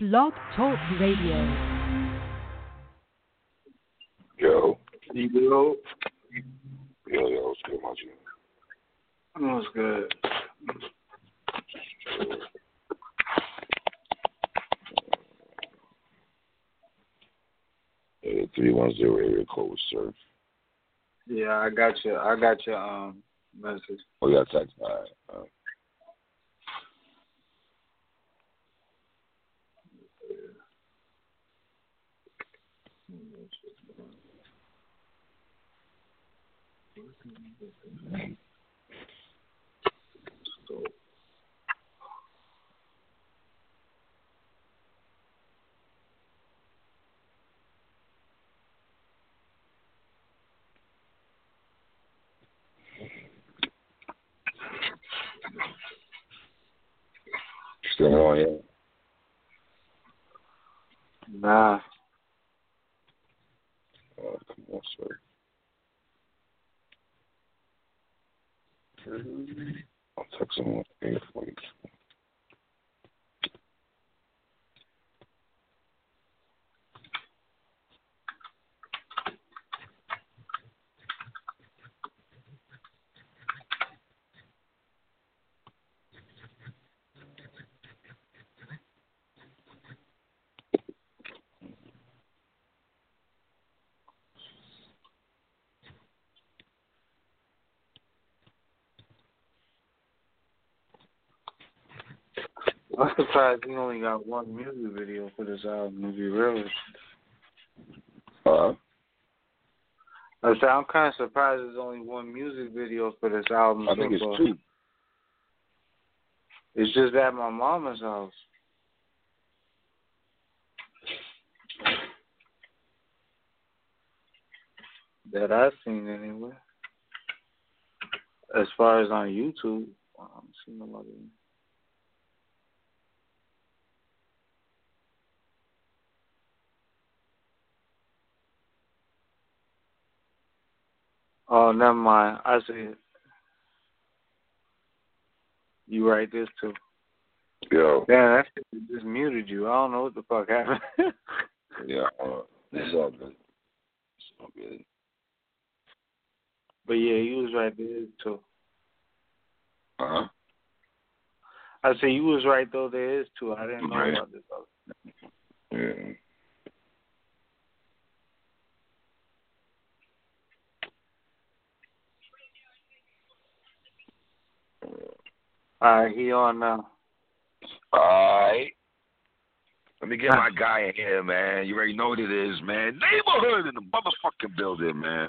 Blog Talk Radio. Yo, Yo, yo, yo, what's good, my G? I know it's good. Three one zero area code, sir. Yeah, I got you. I got your um message. Oh, yeah, text. All right. All right. So, Still on, yeah. nah, Oh, come on, sir. Mm-hmm. I'll text him eight forty. I'm surprised he only got one music video for this album. To be real, Uh, I said I'm kind of surprised there's only one music video for this album. I so think it's far. two. It's just at my mama's house. That I've seen anyway. As far as on YouTube, I don't see no Oh, never mind. I see. You write this too. Yo, Damn, that shit just muted you. I don't know what the fuck happened. yeah, uh, it's all good. It's all good. but yeah, you was right there too. Uh huh. I say you was right though. There is two. I didn't know Right. about this. Other. Yeah. All right, he on now. Alright. Let me get my guy in here, man. You already know what it is, man. Neighborhood in the motherfucking building, man.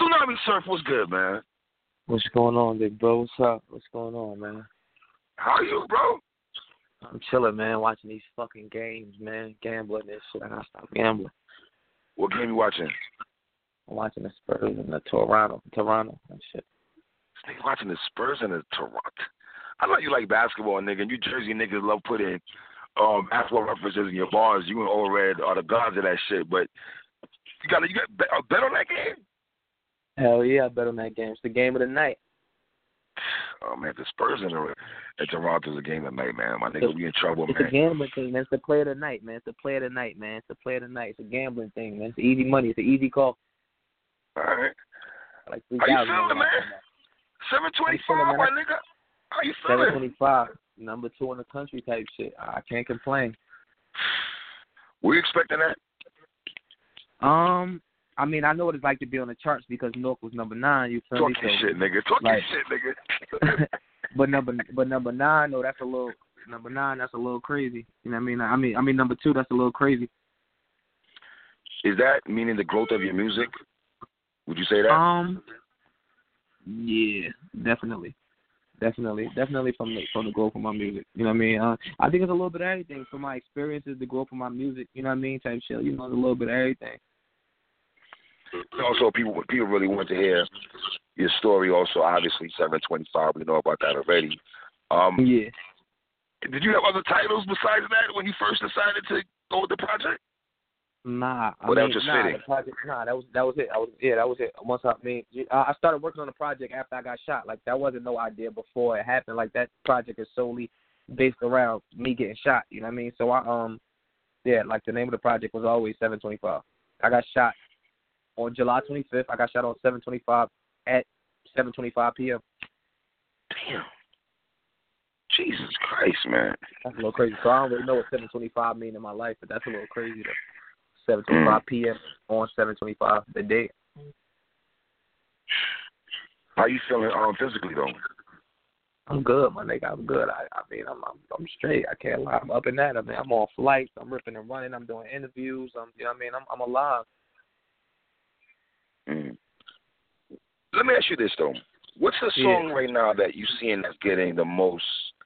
Tsunami Surf, what's good, man? What's going on, big bro? What's up? What's going on, man? How are you, bro? I'm chilling, man, watching these fucking games, man. Gambling and shit. I gotta stop gambling. What game you watching? I'm watching the Spurs and the Toronto, Toronto and shit. Niggas watching the Spurs and the Toronto. I know you like basketball, nigga. New Jersey niggas love putting um, basketball references in your bars. You and All Red are the gods of that shit. But you got you got bet, a bet on that game? Hell yeah, I bet on that game. It's the game of the night. Oh man, the Spurs and the and Toronto's a game of the night, man. My nigga, we in trouble, man. It's a gambling thing, man. It's the play of the night, man. It's the play of the night, man. It's the play of the night. It's a gambling thing, man. It's easy money. It's an easy call. All right. Like How you feeling, man? Seven twenty feeling, five, man. my nigga. How you Seven feeling? twenty five, number two in the country type shit. I can't complain. Were you expecting that? Um, I mean, I know what it's like to be on the charts because North was number nine. You feel Talk me? your So- shit, nigga. Talk like- your shit, nigga. but number but number nine, no, that's a little number nine. That's a little crazy. You know what I mean? I mean, I mean number two, that's a little crazy. Is that meaning the growth of your music? Would you say that? Um, yeah, definitely, definitely, definitely from the from the growth of my music. You know what I mean? Uh, I think it's a little bit of everything from my experiences, the growth of my music. You know what I mean? Type shit. You know, it's a little bit of everything. also, people people really want to hear your story. Also, obviously, seven twenty five. We know about that already. Um, Yeah. did you have other titles besides that when you first decided to go with the project? Nah, I Well, that mean, was just nah, fitting. project, nah, that was that was it. I was yeah, that was it. Once I mean, I I started working on the project after I got shot. Like that wasn't no idea before it happened. Like that project is solely based around me getting shot. You know what I mean? So I um, Yeah, like the name of the project was always 725. I got shot on July 25th. I got shot on 725 at 725 p.m. Damn. Jesus Christ, man. That's a little crazy. So I don't really know what 725 mean in my life, but that's a little crazy though. 725 p.m. on 725 the day. How you feeling um, physically though? I'm good, my nigga. I'm good. I, I mean, I'm, I'm I'm straight. I can't lie. I'm up in that. I mean, I'm on flights. I'm ripping and running. I'm doing interviews. I'm, you know, what I mean, I'm I'm alive. Mm. Let me ask you this though. What's the song yeah. right now that you seeing that's getting the most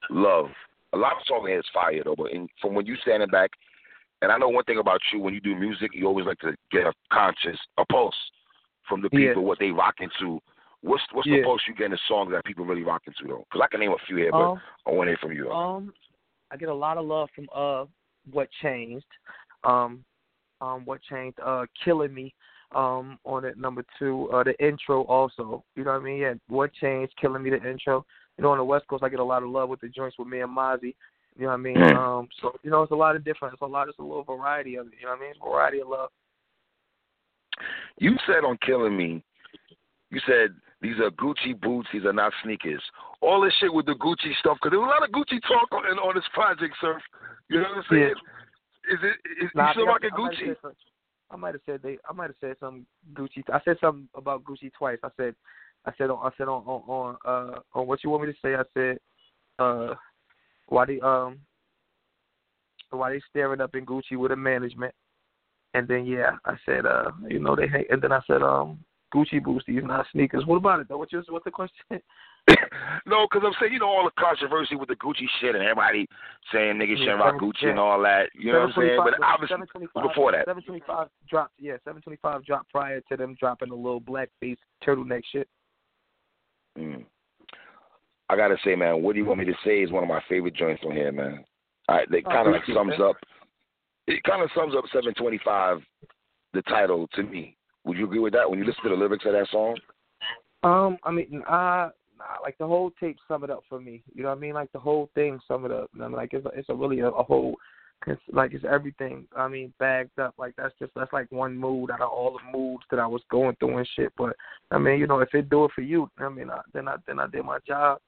love? A lot of songs here is fire though, but in, from when you standing back, and I know one thing about you when you do music, you always like to get a conscious, a pulse from the people, yeah. what they rock into. What's what's yeah. the pulse you get in the songs that people really rock to though? Because I can name a few here, but um, I want to hear from you. Um, I get a lot of love from uh, what changed, um, um, what changed, uh, killing me, um, on it number two, uh, the intro also. You know what I mean? Yeah, what changed, killing me, the intro. You know, on the West Coast, I get a lot of love with the joints with me and Mozzy. You know what I mean? Mm. Um, so you know, it's a lot of different. It's a lot. It's a little variety of it. You know what I mean? Variety of love. You said on Killing Me, you said these are Gucci boots, these are not sneakers. All this shit with the Gucci stuff, because there was a lot of Gucci talk on, on this project, sir. You know what I'm saying? Yeah. Is it? Is, Nah, you still rocking Gucci? said I might have said they. I might have said some Gucci. I said something about Gucci twice. I said, I said on. I said on on on uh on what you want me to say. I said, uh, why they um, why they staring up in Gucci with a management, and then yeah, I said uh, you know they hate, and then I said um, Gucci boots these not sneakers. What about it though? What's your what's the question? no, because I'm saying, you know, all the controversy with the Gucci shit and everybody saying niggas Yeah, shouldn't rock Gucci yeah. and all that. You know what I'm saying? But 725 obviously, 725 before that. 725 dropped. Yeah, 725 dropped prior to them dropping the little blackface turtleneck shit. Mm. I gotta say, man, what do you want me to say is one of my favorite joints on here, man. All right, it kind of like sums up. It kind of sums up 725, the title to me. Would you agree with that when you listen to the lyrics of that song? Um, I mean, uh, nah, like the whole tape sum it up for me. You know what I mean? Like the whole thing sum it up. I mean, like it's a, it's a really a, a whole, it's like it's everything. I mean, bagged up. Like that's just that's like one mood out of all the moods that I was going through and shit. But I mean, you know, if it do it for you, I mean, I, then I then I did my job.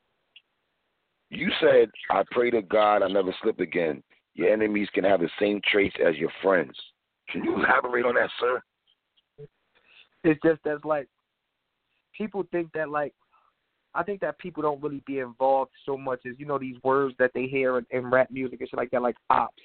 You said, I pray to God I never slip again. Your enemies can have the same traits as your friends. Can you elaborate on that, sir? It's just that's like people think that like I think that people don't really be involved so much as you know these words that they hear in, in rap music and shit like that, like ops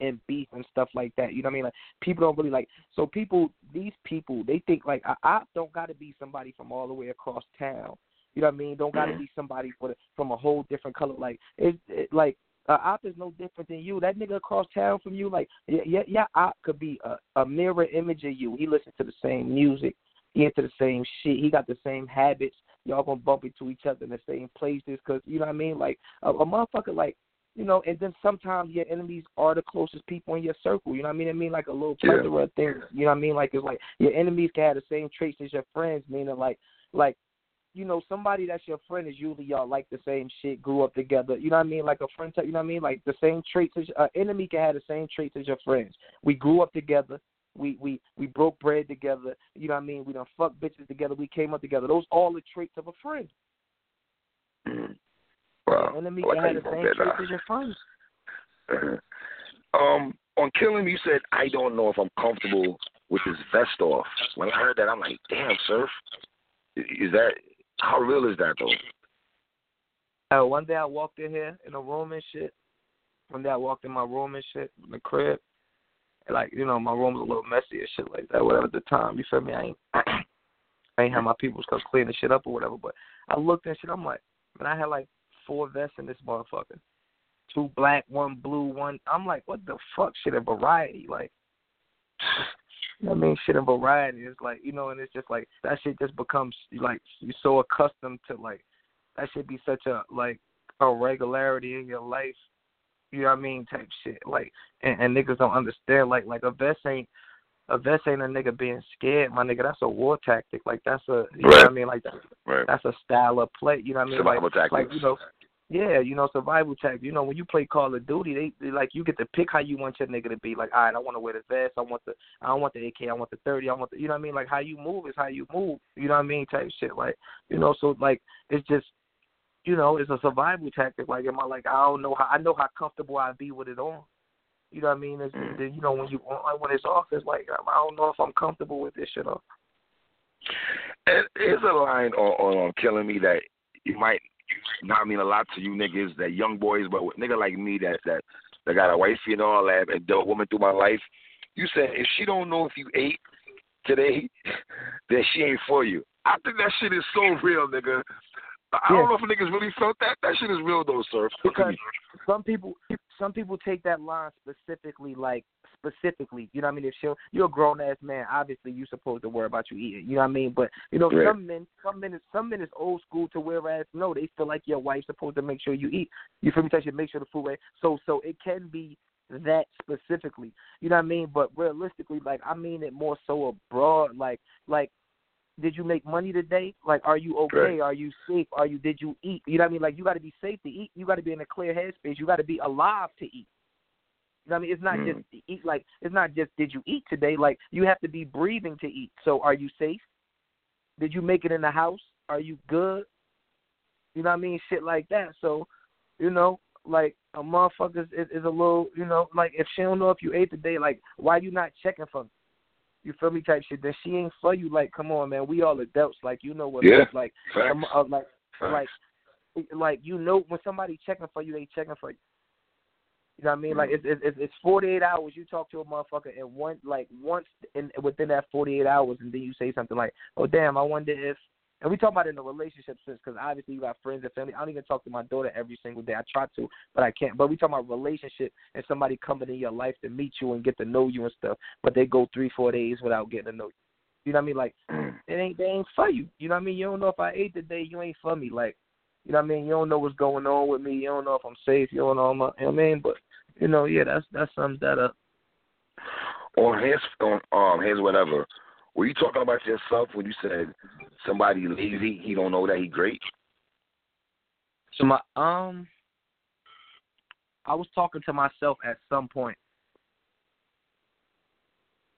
and beef and stuff like that. You know what I mean? Like people don't really like. So people, these people, they think like a op don't got to be somebody from all the way across town. You know what I mean? Don't got to mm-hmm. be somebody for the, from a whole different color. Like it, it like a op is no different than you. That nigga across town from you, like yeah, yeah, yeah op could be a, a mirror image of you. He listens to the same music. He into the same shit. He got the same habits. Y'all gonna bump into each other in the same places because you know what I mean. Like a, a motherfucker, like you know. And then sometimes your enemies are the closest people in your circle. You know what I mean? I mean like a little Yeah. plethora of things. You know what I mean? Like it's like your enemies can have the same traits as your friends. Meaning like like you know, somebody that's your friend is usually y'all like the same shit, grew up together. You know what I mean? Like a friend, type, you know what I mean? Like the same traits as uh, enemy can have the same traits as your friends. We grew up together. We we we broke bread together. You know what I mean? We done fuck bitches together. We came up together. Those all the traits of a friend. Mm. Wow. Enemy like can have the same traits down. as your friends. um, on Killing you said, I don't know if I'm comfortable with this vest off. When I heard that, I'm like, damn, Surf. Is that, how real is that, though? Uh, one day I walked in here in a room and shit. One day I walked in my room and shit in the crib. And like you know, my room was a little messy and shit like that. Whatever at the time, you feel me? I ain't, I ain't have my people's come clean the shit up or whatever. But I looked and shit. I'm like, man, I had like four vests in this motherfucker. Two black, one blue, one. I'm like, what the fuck? Shit a variety, like. You know what I mean, shit in variety. It's like you know, and it's just like that shit just becomes like you're so accustomed to like that should be such a like a regularity in your life. You know what I mean? Type shit. Like and, and niggas don't understand. Like like a vest ain't a vest ain't a nigga being scared, my nigga. That's a war tactic. Like that's a you know what I mean? Like that Right. that's a style of play. You know what I mean? Like tactics. like you know Yeah, you know, survival tactics. You know, when you play Call of Duty, they, they like you get to pick how you want your nigga to be. Like, all right, I want to wear the vest. I want the, I don't want the AK. I want the thirty. I want the, you know what I mean? Like how you move is how you move. You know what I mean? Type shit. Like, you know, so like it's just, you know, it's a survival tactic. Like, am I like I don't know how I know how comfortable I'd be with it on. You know what I mean? It's, mm. You know, when you when it's off, it's like I don't know if I'm comfortable with this shit off. And here's a line on, on, on killing me that you might not mean a lot to you niggas, that young boys, but with nigga like me that that that got a wifey and all that and a woman through my life. You said if she don't know if you ate today, then she ain't for you. I think that shit is so real, nigga. I yeah. don't know if niggas really felt that. That shit is real though, sir. Because some people, some people take that line specifically, like specifically. You know what I mean? If she, you're a grown ass man, obviously you're supposed to worry about you eating. You know what I mean? But you know, right. some men, some men, some men is old school to whereas no, they feel like your wife's supposed to make sure you eat. You feel me? Touch you make sure the food right. So, so it can be that specifically. You know what I mean? But realistically, like I mean it more so abroad. Like, like did you make money today? Like, are you okay? Right. Are you safe? Are you? Did you eat? You know what I mean? Like, you got to be safe to eat. You got to be in a clear headspace. You got to be alive to eat. You know what I mean? It's not mm. just eat. Like, it's not just did you eat today? Like, you have to be breathing to eat. So, are you safe? Did you make it in the house? Are you good? You know what I mean? Shit like that. So, you know, like a motherfucker is, is a little, you know, like if she don't know if you ate today, like why you not checking for me? you feel me type shit, then she ain't for you. Like, come on, man, we all adults. Like, you know what? Yeah. Like, um, uh, like, Facts. like, like you know when somebody checking for you, they checking for you. You know what I mean? Mm-hmm. Like it's it's it's forty eight hours. You talk to a motherfucker and one like once in within that forty eight hours, and then you say something like, "Oh damn, I wonder if and we talk about it in a relationship sense because obviously you got friends and family. I don't even talk to my daughter every single day. I try to, but I can't. But we talk about relationship and somebody coming in your life to meet you and get to know you and stuff. But they go three, four days without getting to know you. You know what I mean? Like it ain't they ain't for you. You know what I mean? You don't know if I ate today, you ain't for me. Like you know what I mean? You don't know what's going on with me. You don't know if I'm safe. You don't know, I'm, you know what I mean? But you know, yeah, that's that sums that up. On his on um his whatever. Were you talking about yourself when you said somebody lazy, he don't know that he great? So my um I was talking to myself at some point.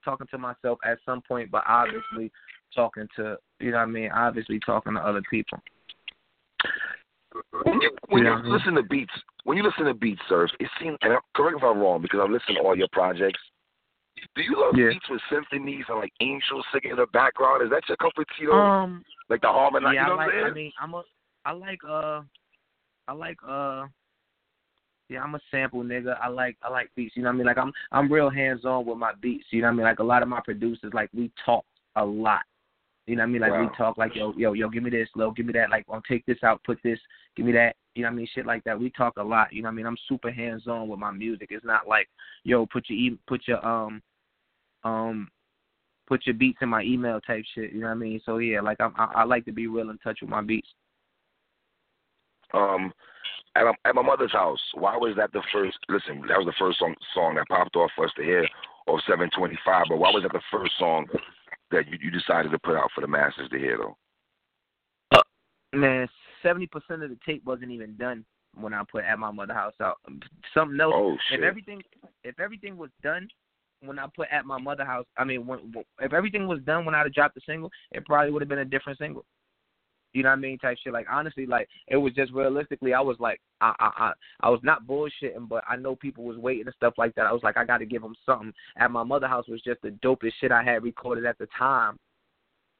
Talking to myself at some point, but obviously talking to you know what I mean, obviously talking to other people. When you when you, you listen to beats, when you listen to beats, surf, it seems. And correct if I'm wrong because I've listened to all your projects. Do you love yeah. beats with symphonies and like angels singing in the background? Is that your comfort, Tito? Um, like the harmony, yeah, you know I like, I'm I mean, I'm a, I like, uh, I like, uh, yeah, I'm a sample nigga. I like, I like beats. You know what I mean? Like I'm, I'm real hands on with my beats. You know what I mean? Like a lot of my producers, like we talk a lot. You know what I mean? Like wow. we talk like yo, yo, yo, give me this, low, give me that. Like, I'll take this out, put this, give me that. You know what I mean? Shit like that. We talk a lot. You know what I mean? I'm super hands on with my music. It's not like, yo, put your put your um um put your beats in my email type shit. You know what I mean? So yeah, like I'm, I, I like to be real in touch with my beats. Um, at, at my mother's house, why was that the first? Listen, that was the first song song that popped off for us to hear, or 725. But why was that the first song that you, you decided to put out for the masses to hear, though? Uh, man, seventy percent of the tape wasn't even done when I put at my mother house out. Something else. Oh, shit. If everything, if everything was done, when I put at my mother house, I mean, when, if everything was done when I'd have dropped the single, it probably would have been a different single. You know what I mean? Type shit. Like honestly, like it was just realistically, I was like, I, I, I, I was not bullshitting, but I know people was waiting and stuff like that. I was like, I got to give them something. At my mother house was just the dopest shit I had recorded at the time.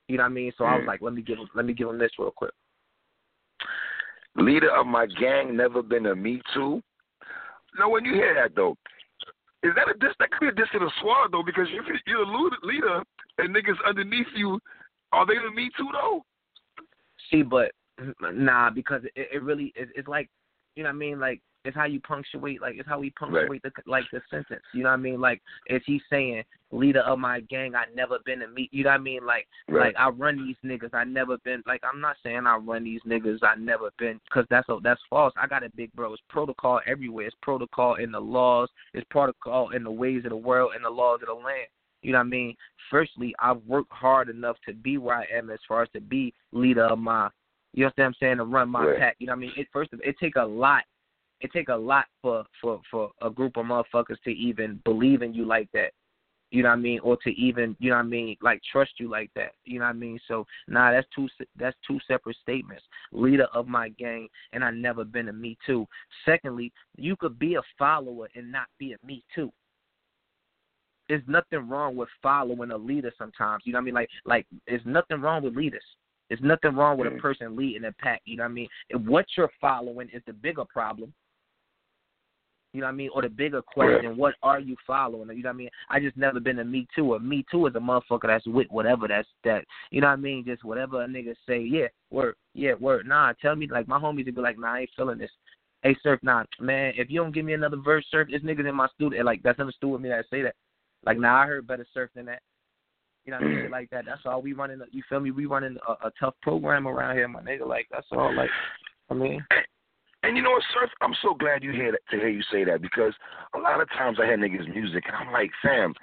You know what I mean? So mm. I was mm. like, let me give them, let me give them this real quick. Leader of my gang, never been a me too. Now, when you hear that though, is that a diss? That could be a diss to the squad though, because if you're a leader and niggas underneath you, are they the me too though? See, but nah, because it, it really it, it's like you know what I mean. Like it's how you punctuate. Like it's how we punctuate right. the like the sentence. You know what I mean? Like is he saying leader of my gang? I never been to meet. You know what I mean? Like right. like I run these niggas. I never been. Like I'm not saying I run these niggas. I never been because that's a, that's false. I got a big bro. It's protocol everywhere. It's protocol in the laws. It's protocol in the ways of the world and the laws of the land. You know what I mean? Firstly, I've worked hard enough to be where I am as far as to be leader of my You know what I'm saying? To run my Right. pack. You know what I mean? It first of it take a lot. It take a lot for for for a group of motherfuckers to even believe in you like that. You know what I mean? Or to even you know what I mean? Like trust you like that. You know what I mean? So nah, that's two that's two separate statements. Leader of my gang, and I never been a me too. Secondly, you could be a follower and not be a me too there's nothing wrong with following a leader sometimes. You know what I mean? Like like there's nothing wrong with leaders. There's nothing wrong with a Mhm. person leading a pack. You know what I mean? And what you're following is the bigger problem. You know what I mean? Or the bigger question, what are you following? You know what I mean? I just never been a me too. A me too is a motherfucker that's with whatever that's that you know what I mean? Just whatever a nigga say, yeah, word, yeah, word. Nah, tell me like my homies would be like, nah, I ain't feeling this. Hey Surf, nah, man, if you don't give me another verse, Surf, this niggas in my studio like that's understood with me that say that. Like, nah, I heard better surf than that. You know what I mean? Like that. That's all we running. You feel me? We running a, a tough program around here, my nigga. Like that's all. Like, I mean, And you know what, Surf? I'm so glad you hear that, to hear you say that because a lot of times I hear niggas' music and I'm like, fam,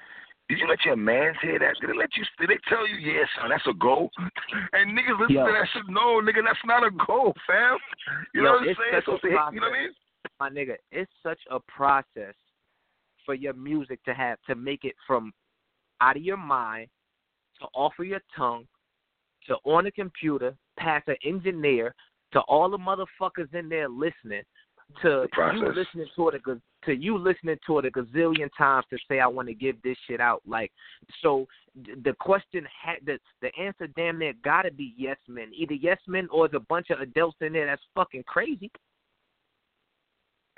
did you let your mans hear that? Did they let you? Did they tell you, yeah, son, that's a goal? And niggas listen Yo. to that shit. No, nigga, that's not a goal, fam. You Yo, know what I'm saying? So a to hit- you know what I mean? my nigga, it's such a process for your music to have to make it from out of your mind to off of your tongue to on the computer, past an engineer, to all the motherfuckers in there listening, to The you listening to it a to you listening to it a gazillion times to say I want to give this shit out. Like, so the question had the the answer damn near gotta be yes men. Either yes men or there's a bunch of adults in there that's fucking crazy.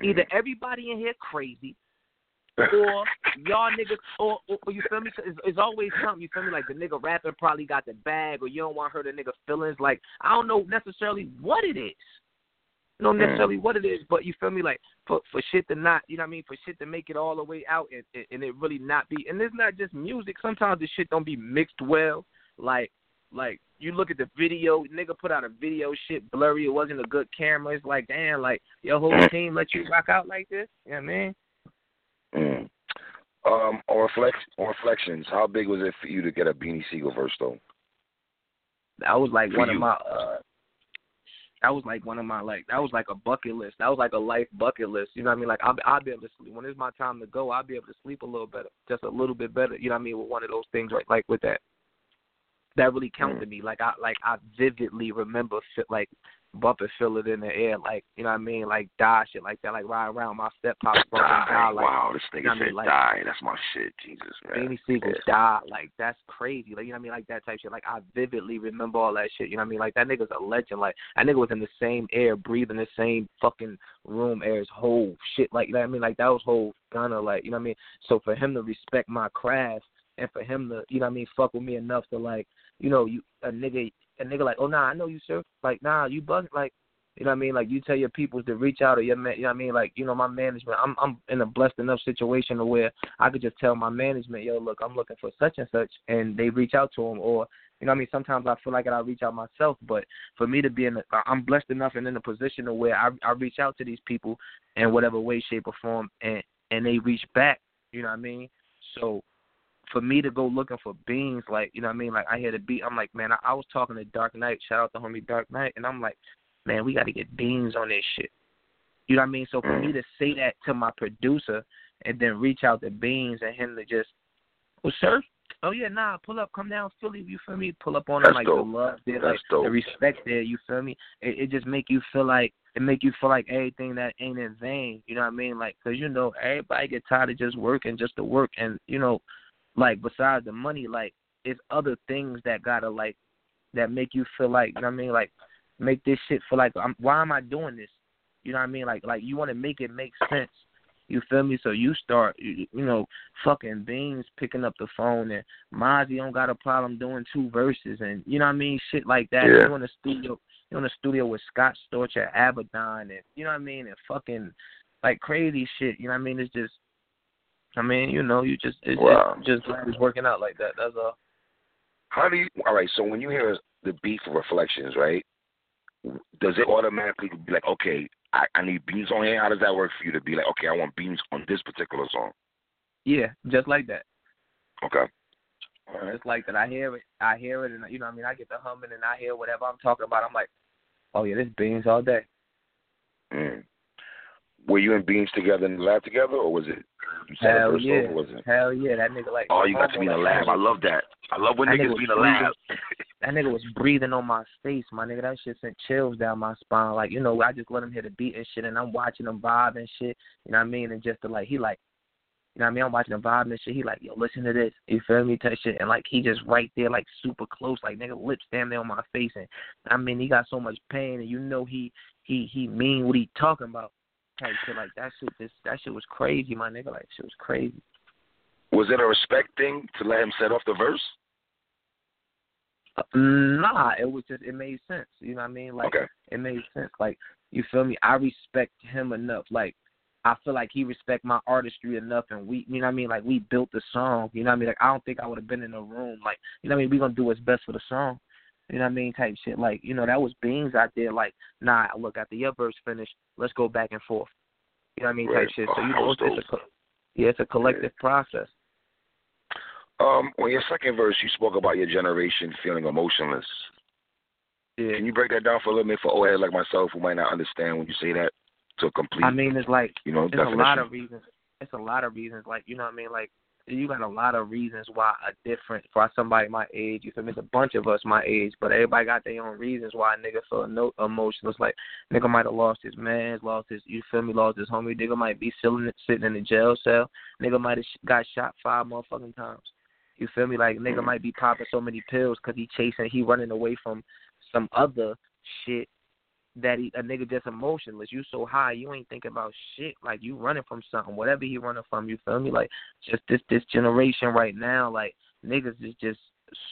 Either mm-hmm. everybody in here crazy, or y'all niggas, or, or, or you feel me? It's, it's always something. You feel me? Like the nigga rapper probably got the bag, or you don't want to hurt a nigga feelings. Like I don't know necessarily what it is. You know mm. necessarily what it is, but you feel me? Like for for shit to not, you know what I mean? For shit to make it all the way out and and- and it really not be. And it's not just music. Sometimes the shit don't be mixed well. Like like you look at the video, nigga put out a video, shit blurry. It wasn't a good camera. It's like damn, like your whole team let you rock out like this. You know what I mean? Um, on reflect on reflections, how big was it for you to get a Beanie Sigel verse though? That was like For one you. of my uh that was like one of my like that was like a bucket list. That was like a life bucket list. You know what I mean? Like I'll I'll be able to sleep when it's my time to go. I'll be able to sleep a little better, just a little bit better. You know what I mean? With one of those things, right? Like with that, that really counted mm. to me. Like I like I vividly remember shit like bumping, feel it in the air, like you know what I mean? Like die shit like that, like ride around my step pops Die. die like wow, this you know what I mean, like- die. That's my shit. Jesus, man. Beanie Sigel die. Like that's crazy. Like you know what I mean? Like that type shit. Like I vividly remember all that shit. You know what I mean? Like that nigga's a legend. Like that nigga was in the same air, breathing the same fucking room air as whole shit. Like you know what I mean? Like that was whole Gunna. Like you know what I mean? So for him to respect my craft and for him to you know what I mean fuck with me enough to like you know you a nigga a nigga like oh nah I know you sir like nah you bug like you know what I mean? Like you tell your peoples to reach out or your man, you know what I mean? Like, you know, my management, I'm I'm in a blessed enough situation to where I could just tell my management, yo, look, I'm looking for such and such and they reach out to them or you know what I mean? Sometimes I feel like I reach out myself, but for me to be in, a, I'm blessed enough and in a position to where I I reach out to these people in whatever way, shape, or form, and and they reach back. You know what I mean? So for me to go looking for beans, like you know what I mean? Like I had the beat, I'm like, man, I, I was talking to Dark Knight, shout out to homie Dark Knight, and I'm like, man, we got to get beans on this shit. You know what I mean? So for me mm. to say that to my producer and then reach out to Beans and him to just, well, sir, oh yeah, nah, pull up, come down Philly, you feel me? Pull up on him like dope. the love there, That's like dope. the respect there, you feel me? It, it just make you feel like it make you feel like everything that ain't in vain. You know what I mean? Like, cause you know everybody get tired of just working just to work, and you know, like besides the money, like it's other things that gotta like that make you feel like you know what I mean, like make this shit feel like I'm, why am I doing this? You know what I mean? Like like you want to make it make sense. You feel me? So you start, you, you know, fucking Beans picking up the phone and Mozzy don't got a problem doing two verses and you know what I mean, shit like that. Yeah. You in the studio, you in the studio with Scott Storch at Abaddon and you know what I mean, and fucking like crazy shit. You know what I mean? It's just, I mean, you know, you just it's Wow. just, just it's working out like that. That's all. How do you? All right. So when you hear the beat for reflections, right? Does it automatically be like, okay, I, I need beans on here? How does that work for you to be like, okay, I want beans on this particular song? Yeah, just like that. Okay. All right. It's like that. I hear it. I hear it, and you know, what I mean, I get the humming, and I hear whatever I'm talking about. I'm like, Oh yeah, this beans all day. Mm. Were you and Beans together in the lab together, or was it? Hell yeah, or was it? hell yeah, that nigga like. Oh, you got to be in the lab. I love that. I love when That niggas nigga be in the lab. that nigga was breathing on my face, my nigga. That shit sent chills down my spine. Like, you know, I just let him hear the beat and shit, and I'm watching him vibe and shit. You know what I mean? And just to like, he like, you know what I mean? I'm watching him vibe and shit. He like, yo, listen to this. You feel me? Touch it, And like, he just right there, like super close, like nigga lips damn there on my face. And I mean, he got so much pain, and you know he he he mean what he talking about. Type shit. Like that shit just that shit was crazy, my nigga. Like shit was crazy. Was it a respect thing to let him set off the verse? Uh, Nah, it was just it made sense. You know what I mean? Like Okay. it made sense. Like you feel me? I respect him enough. Like I feel like he respect my artistry enough, and we, you know what I mean? Like we built the song. You know what I mean? Like I don't think I would have been in the room. Like you know what I mean? We gonna do what's best for the song. You know what I mean? Type shit. Like you know that was Beans out there. Like nah, look after your verse finished, let's go back and forth. You know what I mean? Right. Type shit. Oh, So you know it's, it's a yeah, it's a collective process. Um, on your second verse, you spoke about your generation feeling emotionless. Yeah. Can you break that down for a little bit for old head like myself who might not understand when you say that to a complete, I mean, it's like you know, It's a lot of reasons. It's a lot of reasons. Like you know what I mean. Like you got a lot of reasons why a different for somebody my age. You feel me? It's a bunch of us my age, but everybody got their own reasons why a nigga feel no emotional. It's like nigga might have lost his man, lost his you feel me, lost his homie. Nigga might be sitting sitting in the jail cell. Nigga might have got shot five motherfucking times. You feel me? Like nigga mm. might be popping so many pills because he chasing, he running away from some other shit that he, a nigga just emotionless. You so high, you ain't thinking about shit. Like you running from something, whatever he running from. You feel me? Like just this this generation right now, like niggas is just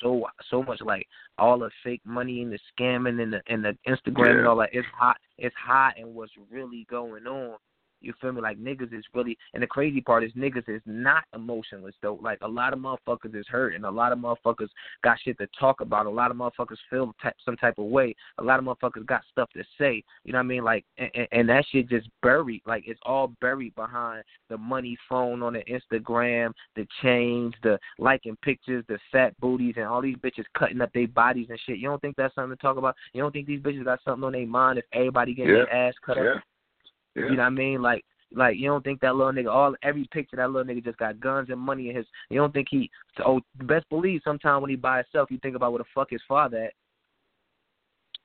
so so much like all the fake money and the scamming and the and the Instagram and all that. It's hot. It's hot and what's really going on. You feel me? Like niggas is really, and the crazy part is niggas is not emotionless though. Like a lot of motherfuckers is hurt, and a lot of motherfuckers got shit to talk about. A lot of motherfuckers feel ty- some type of way. A lot of motherfuckers got stuff to say. You know what I mean? Like, and, and- that shit just buried. Like it's all buried behind the money phone on the Instagram, the chains, the liking pictures, the fat booties, and all these bitches cutting up their bodies and shit. You don't think that's something to talk about? You don't think these bitches got something on their mind if everybody getting Yeah. their ass cut up? Yeah. You know what I mean? Like, like you don't think that little nigga, all every picture that little nigga just got guns and money in his. You don't think he? Oh, best believe sometime when he by himself, you think about where the fuck his father at.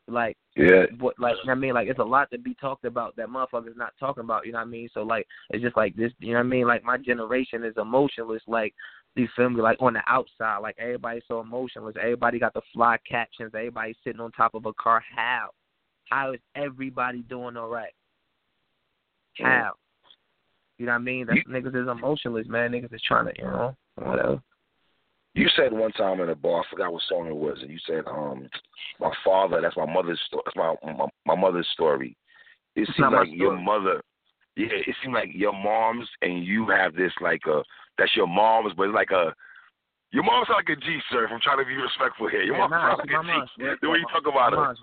Like, yeah. what? Like, you know what I mean, like it's a lot to be talked about that motherfuckers not talking about. You know what I mean? So like, it's just like this. You know what I mean? Like my generation is emotionless. Like, you feel me? Like on the outside, like everybody's so emotionless. Everybody got the fly captions. Everybody sitting on top of a car. How? How is everybody doing all right? How? You know what I mean? That's niggas is emotionless, man. Niggas is trying to, you know, whatever. You said one time in a bar, I forgot what song it was, and you said, um, my father, that's my mother's story. That's my, my my mother's story. It It's seems like your mother, yeah, it seems like your mom's and you have this like a that's your mom's, but it's like a your mom's like a G, sir. If I'm trying to be respectful here, your Yeah, mom nah, like a G. mom's The way you talk about her.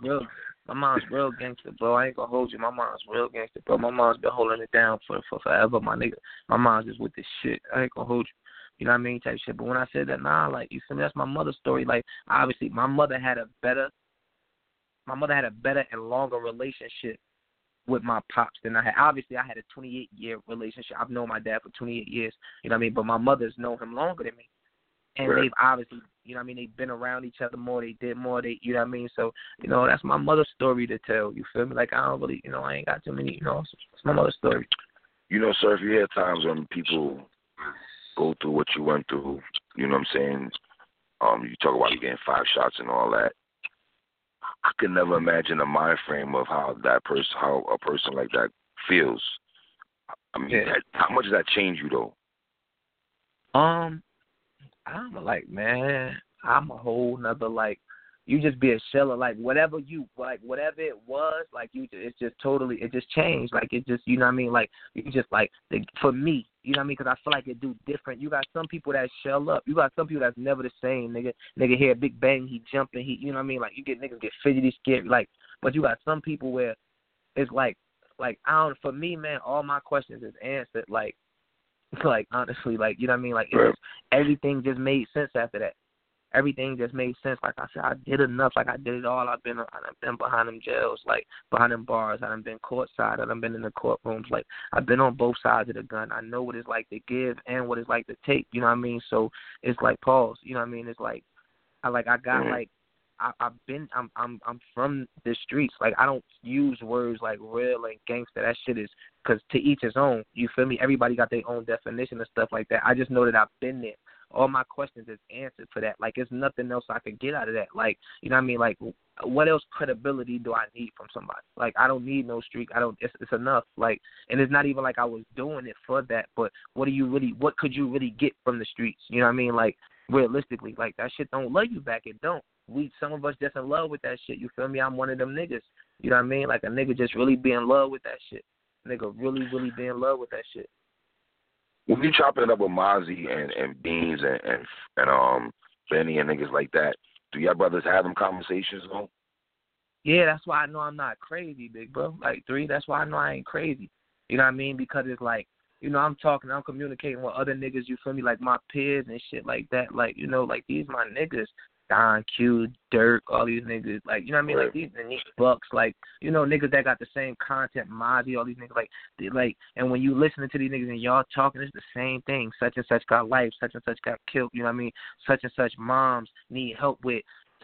My mom's real gangster, bro. I ain't gonna hold you. My mom's real gangster, bro. My mom's been holding it down for for forever, my nigga. My mom's just with this shit. I ain't gonna hold you. You know what I mean? Type shit. But when I said that, nah, like you me? That's my mother's story. Like obviously, my mother had a better, my mother had a better and longer relationship with my pops than I had. Obviously, I had a 28 year relationship. I've known my dad for 28 years. You know what I mean? But my mother's known him longer than me, and Right. they've obviously, you know what I mean? They've been around each other more. They did more. They, you know what I mean? So, you know, that's my mother's story to tell. You feel me? Like I don't really, you know, I ain't got too many. You know, it's, it's my mother's story. You know, sir, if you had times when people go through what you went through, you know what I'm saying? Um, you talk about you getting five shots and all that. I could never imagine a mind frame of how that person, how a person like that feels. I mean, Yeah. that, how much does that change you though? Um, I'm like, man, I'm a whole nother like. You just be a shell of like whatever you like, whatever it was, like you. ju- It's just totally, it just changed. Like it just, you know what I mean? Like you just like the, for me, you know what I mean? Because I feel like it do different. You got some people that shell up. You got some people that's never the same. Nigga, nigga hear a big bang, he jumping, he, you know what I mean? Like you get niggas get fidgety, scared. Like, but you got some people where it's like, like I don't. For me, man, all my questions is answered. Like, like honestly, like you know what I mean? Like just, everything just made sense after that. everything just made sense. Like I said, I did enough. Like I did it all. I've been I've been behind them jails, like behind them bars. I've been courtside. I've been in the courtrooms. Like I've been on both sides of the gun. I know what it's like to give and what it's like to take. You know what I mean? So it's like pause. You know what I mean? It's like I like I got mm-hmm. like I, I've been I'm I'm I'm from the streets. Like I don't use words like real and gangster. That shit is because to each his own. You feel me? Everybody got their own definition and stuff like that. I just know that I've been there. All my questions is answered for that. Like, there's nothing else I could get out of that. Like, you know what I mean? Like, what else credibility do I need from somebody? Like, I don't need no streak. I don't. It's, it's enough. Like, and it's not even like I was doing it for that. But what do you really? What could you really get from the streets? You know what I mean? Like, realistically, like that shit don't love you back. It don't we some of us just in love with that shit. You feel me? I'm one of them niggas. You know what I mean? Like a nigga just really be in love with that shit. Nigga really, really be in love with that shit. When you chopping it up with Mozzy and and Beans and and, and um Benny and niggas like that, do y'all brothers have them conversations though? Yeah, that's why I know I'm not crazy, big bro. Like three, that's why I know I ain't crazy. You know what I mean? Because it's like, you know, I'm talking, I'm communicating with other niggas. You feel me? Like my peers and shit like that. Like you know, like these my niggas. Don Q, Dirk, all these niggas, like you know what I mean, like these unique bucks, like you know niggas that got the same content, Mozzy, all these niggas, like they, like, and when you listening to these niggas and y'all talking, it's the same thing. Such and such got life, such and such got killed. You know what I mean? Such and such moms need help with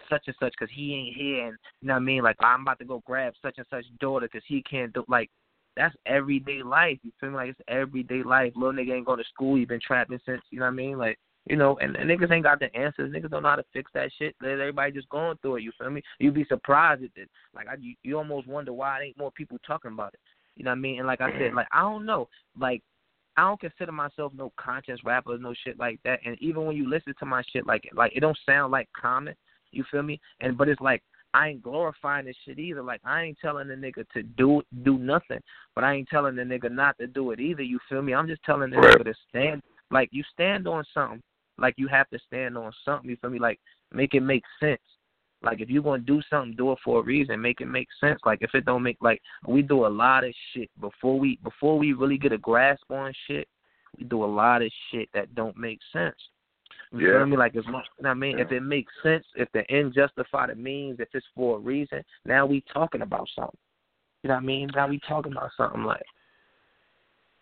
such and such because he ain't here, and you know what I mean? Like I'm about to go grab such and such daughter because he can't do like. That's everyday life. You feel me? Like it's everyday life. Little nigga ain't going to school. He been trapping since. You know what I mean? Like you know, and, and niggas ain't got the answers. Niggas don't know how to fix that shit. Everybody just going through it. You feel me? You'd be surprised at it. Like I, you, you almost wonder why ain't more people talking about it. You know what I mean? And like I said, like I don't know. Like I don't consider myself no conscious rapper, no shit like that. And even when you listen to my shit, like like it don't sound like Common. You feel me? And but it's like I ain't glorifying this shit either. Like I ain't telling the nigga to do do nothing, but I ain't telling the nigga not to do it either. You feel me? I'm just telling the nigga to stand. Like you stand on something like you have to stand on something. You feel me? Like make it make sense. Like if you're gonna do something, do it for a reason. Make it make sense. Like if it don't make like we do a lot of shit before we before we really get a grasp on shit. We do a lot of shit that don't make sense. You yeah. feel me? Like as much, you know I mean, yeah. if it makes sense, if the end justify the means, if it's for a reason, now we talking about something. You know what I mean? Now we talking about something like.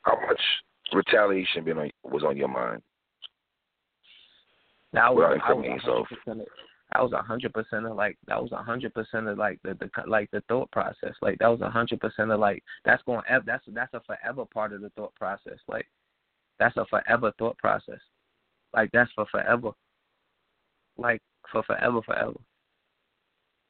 How much retaliation been on was on your mind? That was I was that was a hundred percent of like that was a hundred percent of like the, the like the thought process. Like that was a hundred percent of like that's going that's that's a forever part of the thought process. Like that's a forever thought process. Like that's for forever. Like for forever, forever.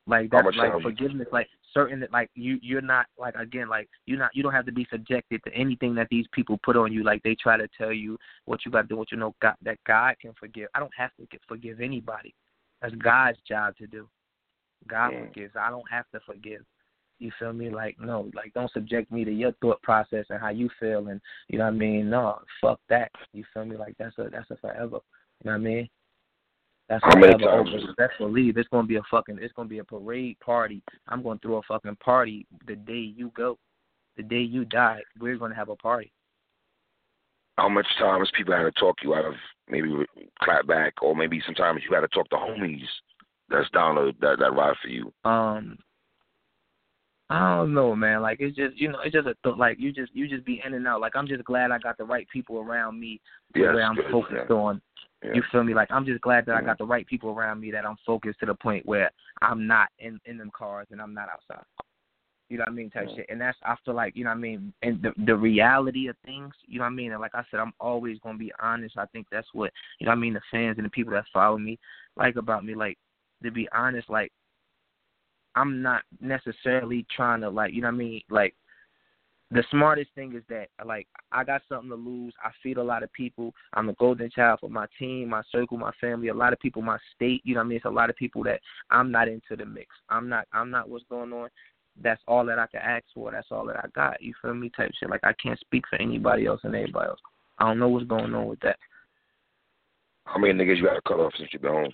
Like that's like forgiveness. Like certain that like you you're not like again like you're not you don't have to be subjected to anything that these people put on you like they try to tell you what you got to do what you know God that God can forgive. I don't have to forgive anybody. That's God's job to do. God yeah. forgives. I don't have to forgive. You feel me? Like no, like don't subject me to your thought process and how you feel and you know what I mean? No, fuck that. You feel me? Like that's a that's a forever. You know what I mean? That's How many times? That's leave. It's gonna be a fucking. It's gonna be a parade party. I'm gonna throw a fucking party the day you go, the day you die. We're gonna have a party. How much times people had to talk you out of maybe clap back, or maybe sometimes you had to talk to homies that's down that that ride for you. Um, I don't know, man. Like it's just you know, it's just a th- like you just you just be in and out. Like I'm just glad I got the right people around me yes, where I'm focused yeah. on. Yeah. You feel me? Like I'm just glad that yeah. I got the right people around me that I'm focused to the point where I'm not in in them cars and I'm not outside. You know what I mean? Type yeah. shit. And that's I feel like, you know what I mean, and the the reality of things, you know what I mean? And like I said, I'm always gonna be honest. I think that's what you know what I mean, the fans and the people that follow me like about me, like to be honest, like I'm not necessarily trying to like, you know what I mean, like the smartest thing is that like I got something to lose. I feed a lot of people. I'm a golden child for my team, my circle, my family, a lot of people, my state, you know what I mean? It's a lot of people that I'm not into the mix. I'm not I'm not what's going on. That's all that I can ask for. That's all that I got. You feel me? Type shit. Like I can't speak for anybody else and anybody else. I don't know what's going on with that. How many niggas you got to cut off since you been home?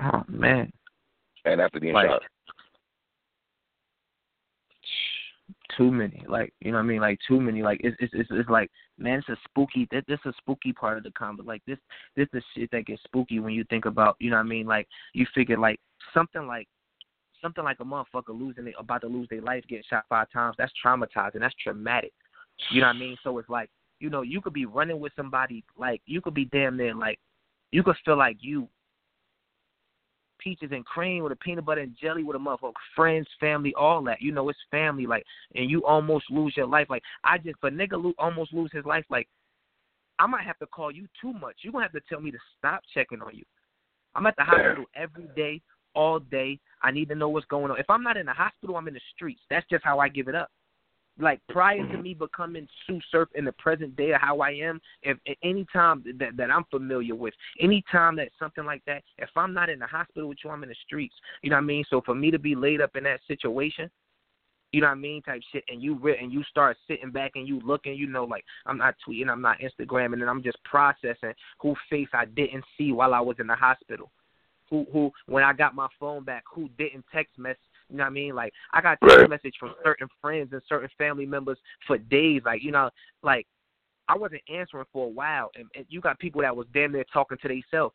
Oh man. And after being like, shot. Too many. Like you know what I mean? Like too many. Like it's it's it's, it's like man, it's a spooky. This, this is a spooky part of the combo. Like this, this is shit that gets spooky when you think about. You know what I mean? Like you figure like something like something like a motherfucker losing it, about to lose their life, getting shot five times. That's traumatizing. That's traumatic. You know what I mean? So it's like you know you could be running with somebody like you could be damn near like you could feel like you peaches and cream with a peanut butter and jelly with a motherfucker, friends, family, all that. You know, it's family, like, and you almost lose your life. Like, I just, for nigga lo- almost lose his life, like, I might have to call you too much. You're going to have to tell me to stop checking on you. I'm at the hospital every day, all day. I need to know what's going on. If I'm not in the hospital, I'm in the streets. That's just how I give it up like prior to mm-hmm. me becoming Tsu Surf in the present day of how I am, if any time that that I'm familiar with, any time that something like that, if I'm not in the hospital with you, I'm in the streets. You know what I mean? So for me to be laid up in that situation, you know what I mean, type shit, and you re- and you start sitting back and you looking, you know, like I'm not tweeting, I'm not Instagramming, and I'm just processing who face I didn't see while I was in the hospital, who who when I got my phone back, who didn't text message you know what I mean? Like I got text right. message from certain friends and certain family members for days. Like you know, like I wasn't answering for a while, and, and you got people that was damn near talking to themselves.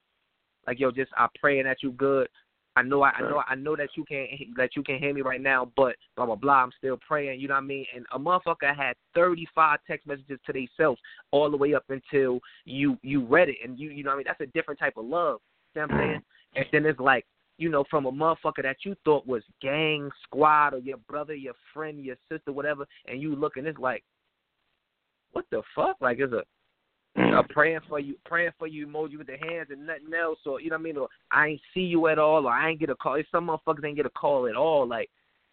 Like yo, just I praying that you good. I know I, I know I know that you can't that you can't hear me right now, but blah blah blah. I'm still praying. You know what I mean? And a motherfucker had 35 text messages to themselves all the way up until you you read it, and you you know what I mean? That's a different type of love. You know what I'm saying? Mm-hmm. And then it's like you know, from a motherfucker that you thought was gang squad or your brother, your friend, your sister, whatever, and you look and it's like, what the fuck? Like, is a mm. a praying for you, praying for you emoji with the hands and nothing else, or you know what I mean? Or I ain't see you at all, or I ain't get a call. If some motherfuckers ain't get a call at all, like,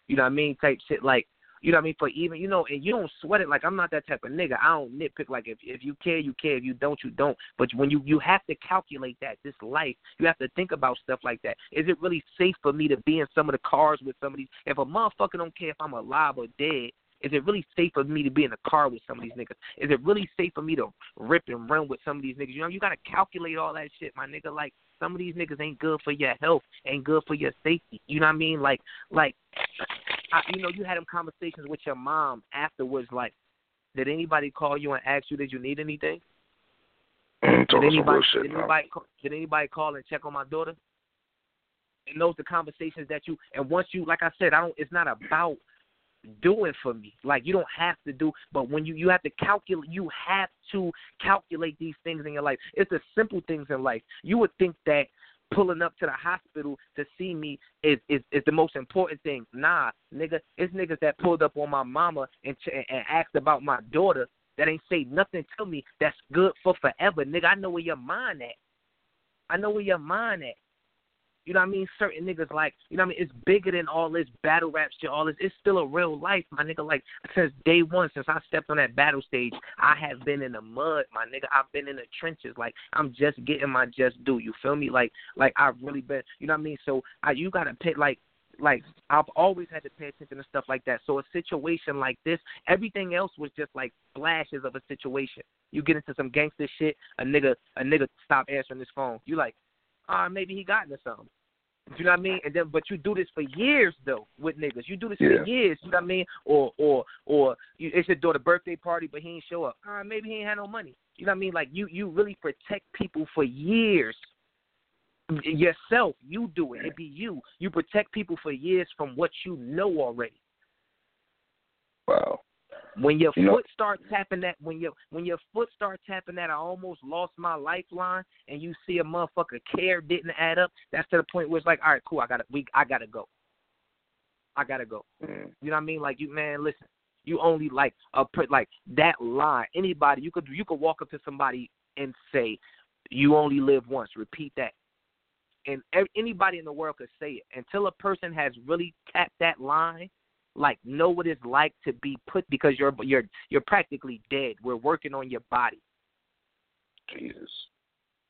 you know what I mean? Type shit. Like, you know what I mean? For even you know, and you don't sweat it. Like I'm not that type of nigga. I don't nitpick. Like if if you care, you care. If you don't, you don't. But when you you have to calculate that this life, you have to think about stuff like that. Is it really safe for me to be in some of the cars with some of these? If a motherfucker don't care if I'm alive or dead, is it really safe for me to be in a car with some of these niggas? Is it really safe for me to rip and run with some of these niggas? You know, you gotta calculate all that shit, my nigga. Like some of these niggas ain't good for your health, ain't good for your safety. You know what I mean? Like, like, I, you know, you had them conversations with your mom afterwards. Like, did anybody call you and ask you did you need anything? Mm, did anybody, shit, did anybody, did anybody call and check on my daughter? And those the conversations that you and once you like I said, I don't. It's not about doing for me. Like you don't have to do, but when you you have to calculate, you have to calculate these things in your life. It's the simple things in life. You would think that pulling up to the hospital to see me is is, is the most important thing. Nah, nigga, it's niggas that pulled up on my mama and and asked about my daughter that ain't say nothing to me that's good for forever, nigga. I know where your mind at. I know where your mind at. You know what I mean? Certain niggas like, you know what I mean? It's bigger than all this battle rap shit, all this. It's still a real life, my nigga. Like, since day one, since I stepped on that battle stage, I have been in the mud, my nigga. I've been in the trenches. Like, I'm just getting my just due. You feel me? Like, like I've really been, you know what I mean? So, I, you gotta pay, like, like I've always had to pay attention to stuff like that. So a situation like this, everything else was just like flashes of a situation. You get into some gangster shit, a nigga a nigga stop answering his phone. You like, ah, uh, maybe he got into something. You know what I mean? And then, but you do this for years though with niggas. You do this yeah. for years. You know what I mean? Or or or you, it's your daughter birthday party, but he ain't show up. Uh, maybe he ain't had no money. You know what I mean? Like you you really protect people for years. Yourself, you do it. It be you. You protect people for years from what you know already. Wow. When your you foot know, starts tapping that, when your when your foot starts tapping that, I almost lost my lifeline, and you see a motherfucker care didn't add up. That's to the point where it's like, all right, cool, I gotta we I gotta go. I gotta go. Mm. You know what I mean? Like you, man, listen. You only like a like that line. Anybody you could you could walk up to somebody and say, "You only live once." Repeat that, and anybody in the world could say it. Until a person has really tapped that line, like know what it's like to be put because you're you're you're practically dead. We're working on your body. Jesus.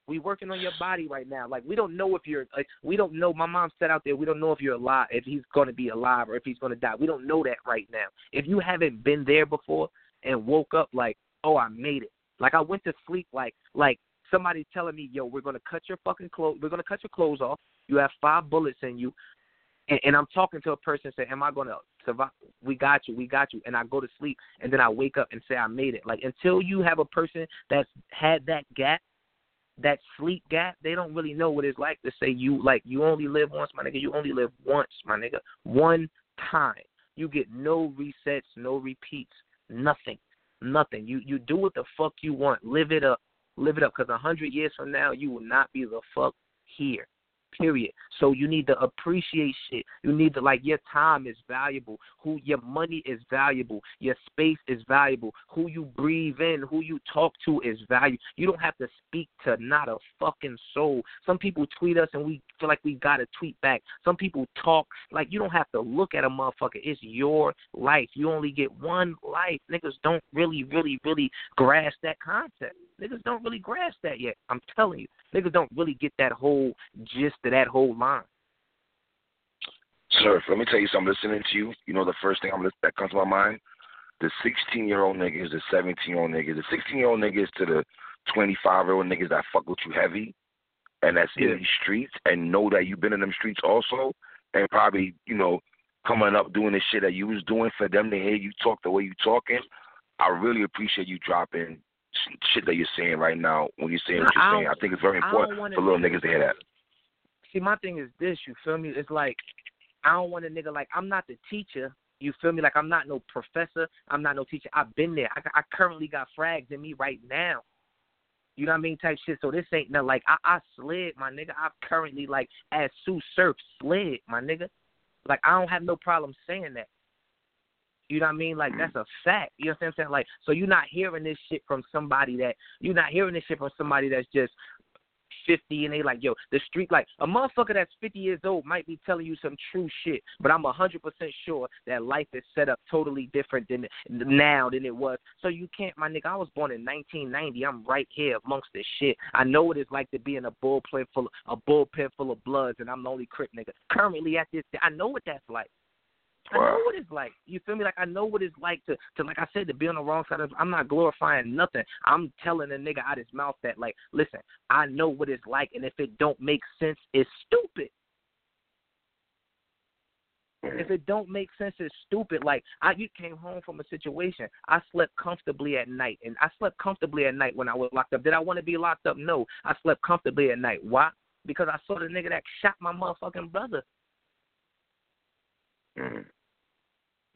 We working on your body right now. Like we don't know if you're like we don't know. My mom said out there, we don't know if you're alive, if he's going to be alive or if he's going to die. We don't know that right now. If you haven't been there before and woke up like, oh, I made it. Like I went to sleep like like somebody telling me, yo, we're going to cut your fucking clothes. We're going to cut your clothes off. You have five bullets in you. And, and I'm talking to a person say, "Am I going to survive?" We got you, we got you, and I go to sleep, and then I wake up and say I made it. Like until you have a person that's had that gap, that sleep gap, they don't really know what it's like to say you like you only live once, my nigga. You only live once, my nigga. One time. You get no resets, no repeats, nothing, nothing. You you do what the fuck you want. Live it up, live it up. Because a hundred years from now, you will not be the fuck here. Period. So you need to appreciate shit. You need to like your time is valuable. Who your money is valuable. Your space is valuable. Who you breathe in, who you talk to is valuable. You don't have to speak to not a fucking soul. Some people tweet us and we feel like we gotta tweet back. Some people talk like you don't have to look at a motherfucker. It's your life. You only get one life. Niggas don't really, really, really grasp that concept. Niggas don't really grasp that yet. I'm telling you. Niggas don't really get that whole gist of that whole line. Sir, let me tell you something. Listening to you, you know the first thing I'm that comes to my mind. The 16 year old niggas, the 17 year old niggas, the 16 year old niggas to the 25 year old niggas that fuck with you heavy, and that's Yeah. in these streets, and know that you've been in them streets also, and probably you know coming up doing the shit that you was doing for them to hear you talk the way you talking. I really appreciate you dropping shit that you're saying right now when you're saying what you're saying. I think it's very important for little niggas to hear that. See, my thing is this. You feel me? It's like I don't want a nigga like I'm not the teacher. You feel me? Like I'm not no professor. I'm not no teacher. I've been there. I, I currently got frags in me right now. You know what I mean? Type shit. So this ain't no like I, I slid, my nigga. I've currently like as Tsu Surf slid, my nigga. Like I don't have no problem saying that. You know what I mean? Like that's a fact. You know what I'm saying? Like so you're not hearing this shit from somebody that you're not hearing this shit from somebody that's just fifty and they like, yo, the street like a motherfucker that's fifty years old might be telling you some true shit, but I'm a hundred percent sure that life is set up totally different than now than it was. So you can't, my nigga. I was born in 1990. I'm right here amongst this shit. I know what it's like to be in a bullpen full, a bullpen full of bloods, and I'm the only crip nigga. Currently at this, I know what that's like. I know what it's like. You feel me? Like I know what it's like to, to like I said, to be on the wrong side of. I'm not glorifying nothing. I'm telling a nigga out his mouth that like, listen, I know what it's like, and if it don't make sense, it's stupid. If it don't make sense, it's stupid. Like I, you came home from a situation. I slept comfortably at night, and I slept comfortably at night when I was locked up. Did I want to be locked up? No. I slept comfortably at night. Why? Because I saw the nigga that shot my motherfucking brother. Mm.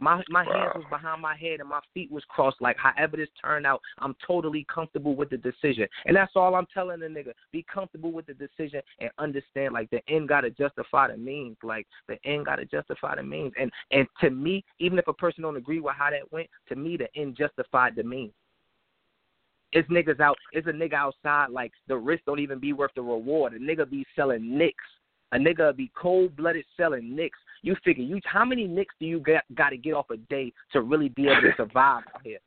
My my hands was behind my head and my feet was crossed. Like however this turned out, I'm totally comfortable with the decision, and that's all I'm telling the nigga. Be comfortable with the decision and understand like the end gotta justify the means. Like the end gotta justify the means. And and to me, even if a person don't agree with how that went, to me the end justified the means. It's niggas out. It's a nigga outside. Like the risk don't even be worth the reward. A nigga be selling nicks. A nigga be cold blooded selling nicks. You figure you how many nicks do you got got to get off a day to really be able to survive out here?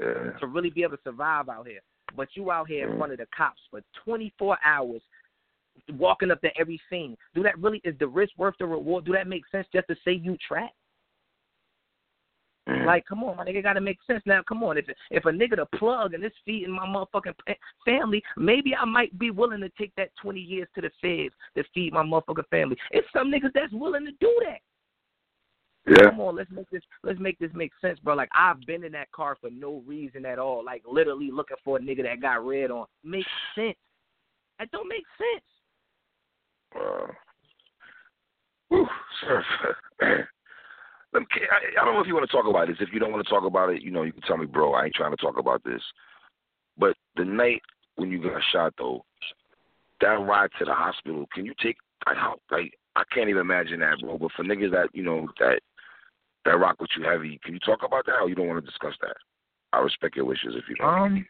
Yeah. To really be able to survive out here. But you out here in Mhm. front of the cops for 24 hours, walking up to every scene. Do that really is the risk worth the reward? Do that make sense just to say you trapped? Mm. Like, come on, my nigga, gotta make sense now. Come on, if if a nigga to plug and it's feeding my motherfucking family, maybe I might be willing to take that twenty years to the feds to feed my motherfucking family. It's some niggas that's willing to do that. yeah. Come on, let's make this let's make this make sense, bro. Like I've been in that car for no reason at all. Like literally looking for a nigga that got red on. Makes sense. That don't make sense. Wow. Whew, sir. Let me, I, I don't know if you want to talk about this. If you don't want to talk about it, you know, you can tell me, bro. I ain't trying to talk about this. But the night when you got shot, though, that ride to the hospital, can you take? I how like I can't even imagine that, bro. But for niggas that you know that that rock with you heavy, can you talk about that, or you don't want to discuss that? I respect your wishes if you don't. Um,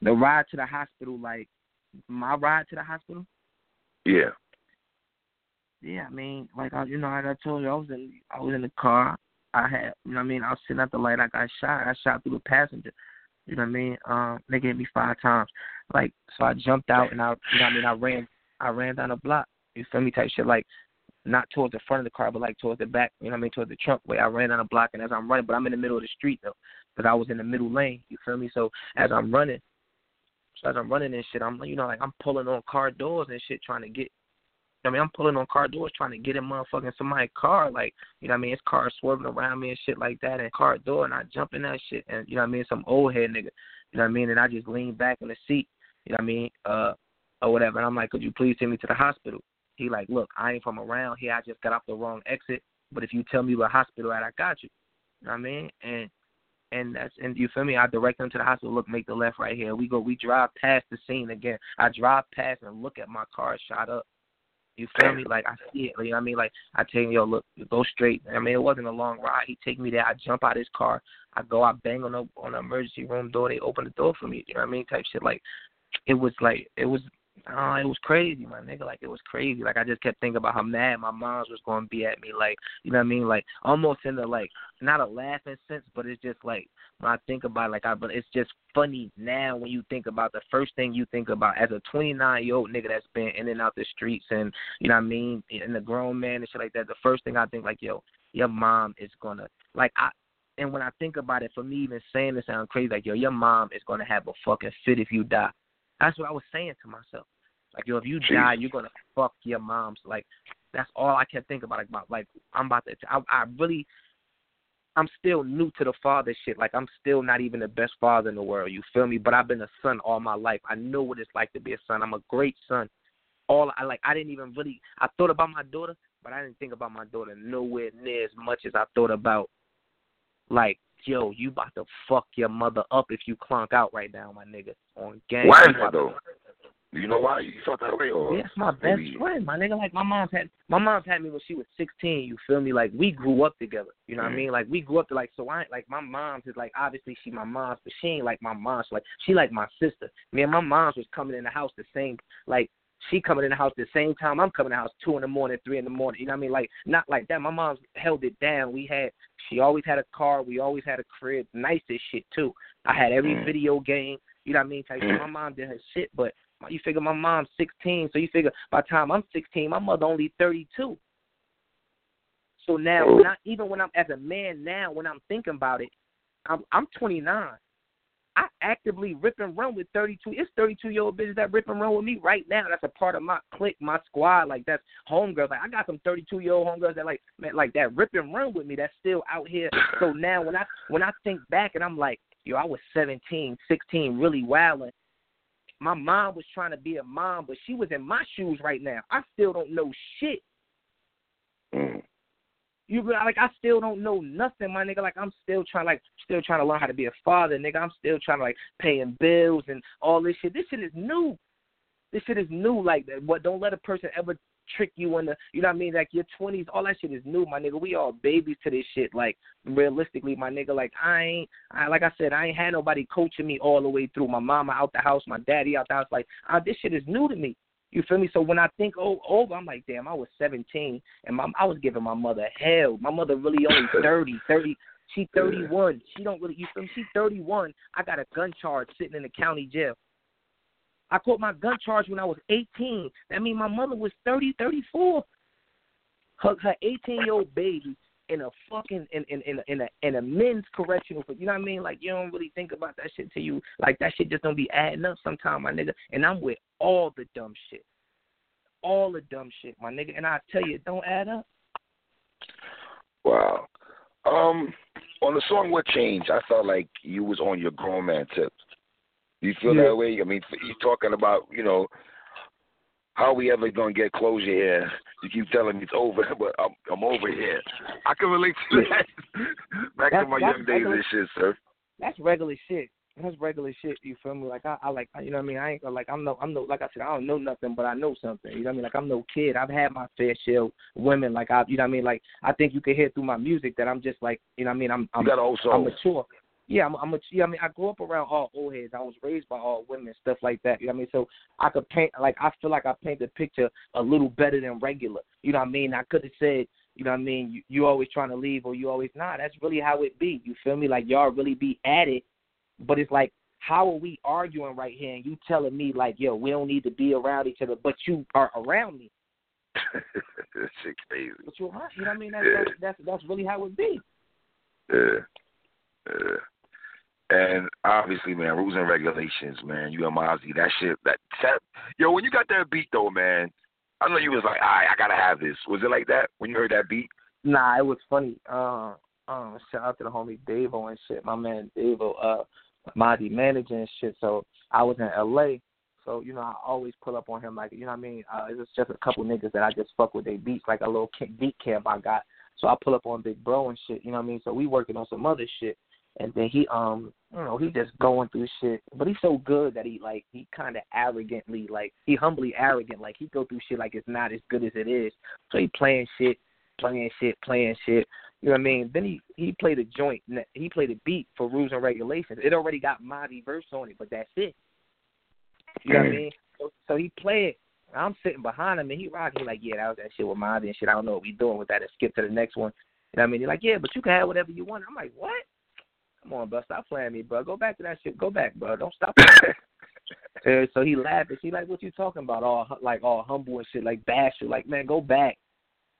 the ride to the hospital, like my ride to the hospital. yeah. Yeah, I mean, like I, you know, like I told you, I was in, I was in the car. I had, you know, what I mean, I was sitting at the light. I got shot. I shot through the passenger. You know what I mean? Um, they hit me five times. Like, so I jumped out and I, you know, what I mean, I ran, I ran down the block. You feel me? Type shit. Like, not towards the front of the car, but like towards the back. You know what I mean? Towards the trunk way. I ran down the block, and as I'm running, but I'm in the middle of the street though, because I was in the middle lane. You feel me? So as I'm running, so as I'm running and shit, I'm, you know, like I'm pulling on car doors and shit, trying to get I mean, I'm pulling on car doors trying to get in motherfucking somebody's car, like, you know what I mean? His car swerving around me and shit like that, and car door, and I jump in that shit, and you know what I mean? Some old head nigga, you know what I mean? And I just lean back in the seat, you know what I mean? Uh, or whatever. And I'm like, could you please take me to the hospital? He like, look, I ain't from around here. I just got off the wrong exit. But if you tell me where hospital at, I got you. You know what I mean? And and that's and you feel me? I direct them to the hospital. Look, make the left right here. We go. We drive past the scene again. I drive past and look at my car shot up. You feel me? Like I see it. You know what I mean? Like I tell him, yo, look, go straight. I mean, it wasn't a long ride. He take me there. I jump out of his car. I go. I bang on the on the emergency room door. They open the door for me. You know what I mean? Type shit. Like it was like it was uh, it was crazy, my nigga. Like it was crazy. Like I just kept thinking about how mad my mom's was gonna be at me. Like you know what I mean? Like almost in the like not a laughing sense, but it's just like when I think about it, like I, but it's just funny now when you think about the first thing you think about as a 29 year old nigga that's been in and out the streets and you know what I mean, and the grown man and shit like that. The first thing I think like, yo, your mom is gonna like I. And when I think about it, for me even saying this sounds crazy, like yo, your mom is gonna have a fucking fit if you die. That's what I was saying to myself. Like yo, if you die, you're gonna fuck your mom's. Like that's all I kept thinking about. Like, about like I'm about to. I, I really, I'm still new to the father shit. Like I'm still not even the best father in the world. You feel me? But I've been a son all my life. I know what it's like to be a son. I'm a great son. All I like, I didn't even really. I thought about my daughter, but I didn't think about my daughter nowhere near as much as I thought about. Like, yo, you about to fuck your mother up if you clunk out right now, my nigga. On game. Why is that though? Do you know why you felt that way? Or yeah, my best maybe- friend, my nigga. Like my mom's had my mom's had me when she was sixteen. You feel me? Like we grew up together. You know what I Mhm. mean? Like we grew up to like so I like my mom's is like obviously she my mom's, but she ain't like my mom's. Like she like my sister. Me and my mom's was coming in the house the same. Like she coming in the house the same time I'm coming in the house two in the morning, three in the morning. You know what I mean? Like not like that. My mom's held it down. We had she always had a car. We always had a crib. Nice as shit too. I had every Mm. video game. You know what I mean? Type. Mm. My mom did her shit, but you figure my mom's 16, so you figure by the time I'm 16, my mother only 32. So now, when I, even when I'm as a man now, when I'm thinking about it, I'm I'm 29. I actively rip and run with 32. It's 32 year old bitches that rip and run with me right now. That's a part of my clique, my squad. Like that's homegirls. Like I got some 32 year old homegirls that like man, like that rip and run with me. That's still out here. So now when I when I think back and I'm like, yo, I was 17, 16, really wilding. My mom was trying to be a mom, but she was in my shoes right now. I still don't know shit. Mm. You like I still don't know nothing, my nigga. Like I'm still trying like still trying to learn how to be a father, nigga. I'm still trying to like paying bills and all this shit. This shit is new. This shit is new. Like that what don't let a person ever trick you in the you know what I mean? Like your twenties, all that shit is new, my nigga. We all babies to this shit. Like realistically, my nigga, like I ain't I like I said, I ain't had nobody coaching me all the way through. My mama out the house, my daddy out the house, like uh, this shit is new to me. You feel me? So when I think oh, over, I'm like, damn, I was 17 and my, I was giving my mother hell. My mother really only 30, 30. She 31. She don't really. You feel me? She 31. I got a gun charge sitting in the county jail. I caught my gun charge when I was 18. That means my mother was 30, 34. Her, her 18 year old baby in a fucking in in in a, in a in a men's correctional. You know what I mean? Like you don't really think about that shit till you like that shit just don't be adding up sometime, my nigga. And I'm with all the dumb shit, all the dumb shit, my nigga. And I tell you, it don't add up. Wow. Um, on the song "What Change," I felt like you was on your grown man tip. You feel Yeah. that way? I mean, you talking about you know how we ever gonna get closure here? You keep telling me it's over, but I'm I'm over here. I can relate to that. Back to That's- my young days and shit, sir. That's regular shit. That's regular shit. You feel me? Like I, I like you know what I mean. I ain't like I'm no I'm no like I said I don't know nothing, but I know something. You know what I mean? Like I'm no kid. I've had my fair share of women. Like I you know what I mean. Like I think you can hear through my music that I'm just like you know what I mean. I'm I'm You got a whole I'm mature. Yeah, I'm, I'm a, yeah, I mean, I grew up around all old heads. I was raised by all women, stuff like that. You know what I mean? So I could paint, like, I feel like I paint the picture a little better than regular. You know what I mean? I could have said, you know what I mean? You, you always trying to leave or you always not. That's really how it be. You feel me? Like y'all really be at it, but it's like, how are we arguing right here? And you telling me like, yo, we don't need to be around each other, but you are around me. that shit crazy. But you're right. You know what I mean? That's Yeah. that's, that's that's really how it be. Yeah. Yeah. And obviously, man, rules and regulations, man. You and Mozzy, that shit, that, that, yo, when you got that beat though, man, I know you was like, all right, I gotta have this. Was it like that when you heard that beat? Nah, it was funny. Uh, um, shout out to the homie Davo and shit. My man Davo, uh, manager and shit. So I was in L.A. So you know, I always pull up on him like you know what I mean. Uh, it's just a couple niggas that I just fuck with. They beats like a little beat camp I got. So I pull up on Big Bro and shit. You know what I mean. So we working on some other shit. And then he um you know, he just going through shit. But he's so good that he like he kinda arrogantly like he humbly arrogant, like he go through shit like it's not as good as it is. So he playing shit, playing shit, playing shit. You know what I mean? Then he he played a joint. He played a beat for rules and regulations. It already got Marty verse on it, but that's it. You know what I mean? So, so he played. I'm sitting behind him and he rocking he's like, yeah, that was that shit with Marty and shit. I don't know what we doing with that. And skip to the next one. You know what I mean? He's like, yeah, but you can have whatever you want. I'm like, what? Come on, bro, stop playing me, bro. Go back to that shit. Go back, bro. Don't stop. so he laughed and she like, what you talking about? All like all humble and shit, like bashful. Like, man, go back.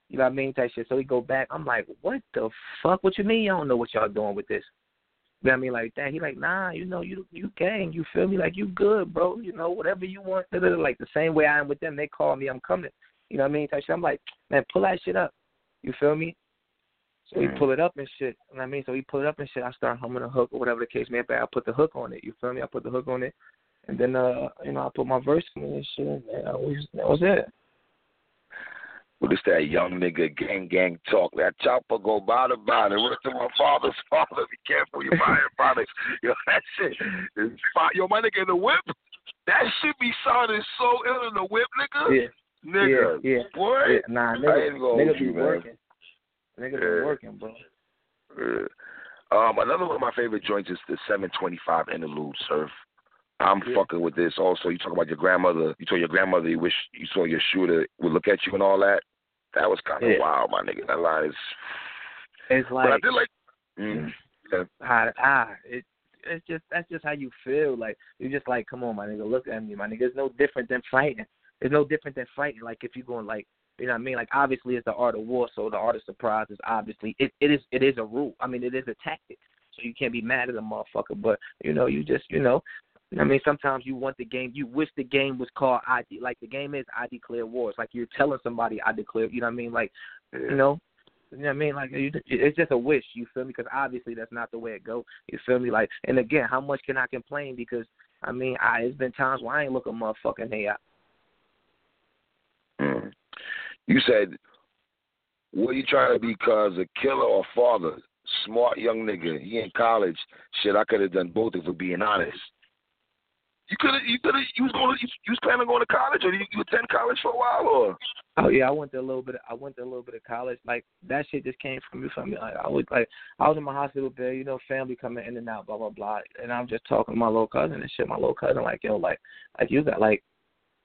You know what I mean? Type shit. So he go back. I'm like, what the fuck? What you mean? You don't know what y'all doing with this? You know what I mean? Like that. He like, nah, you know, you you gang, you feel me? Like you good, bro. You know, whatever you want. Like the same way I am with them. They call me, I'm coming. You know what I mean? Type shit. I'm like, man, pull that shit up. You feel me? So he pull it up and shit. You know what I mean? So he pull it up and shit. I start humming a hook or whatever the case may be. I put the hook on it. You feel me? I put the hook on it. And then uh, you know, I put my verse in and shit. And that was, that was it. What is that young nigga gang gang talk? That chopper go by the body. What's to my father's father? Be careful, you're buying products. Yo, that shit is fire. Yo, my nigga in the whip. That shit be sounding so ill in the whip, nigga. Yeah. Nigga. Yeah, yeah. Boy. Yeah, nah, nigga, nigga be you, working. Nigga be Yeah. working, bro. Yeah. Um, another one of my favorite joints is the 725 interlude surf. I'm Yeah. fucking with this. Also, you talk about your grandmother. You told your grandmother you wish you saw your shooter would look at you and all that. That was kind of Yeah. wild, my nigga. That line is. It's like. but I did like. Mm, yeah. how ah it it's just that's just how you feel. Like you're just like, come on, my nigga, look at me, my nigga. It's no different than fighting. It's no different than fighting. Like if you're going like you know what I mean? Like obviously it's the art of war, so the art of surprise is obviously it, it is it is a rule. I mean it is a tactic. So you can't be mad at a motherfucker. But, you know, you just you know I mean, sometimes you want the game. You wish the game was called I. De- Like the game is I declare war. It's like you're telling somebody I declare. You know what I mean? Like, you know, you know what I mean? Like it's just a wish. You feel me? Because obviously that's not the way it go. You feel me? Like, and again, how much can I complain? Because I mean, I it's been times where I ain't look a motherfucking head. You said, "What are you trying to be? Cause a killer or father? Smart young nigga. He in college. Shit, I could have done both if we're being honest." You could have. You could have. You was going. You, you was planning on going to college, or you, you attend college for a while, or? Oh yeah, I went to a little bit. Of, I went to a little bit of college. Like that shit just came from me. From me. Like, I was like, I was in my hospital bed. You know, family coming in and out, blah blah blah. And I'm just talking to my little cousin and shit. My little cousin, like, yo, like, like you got like,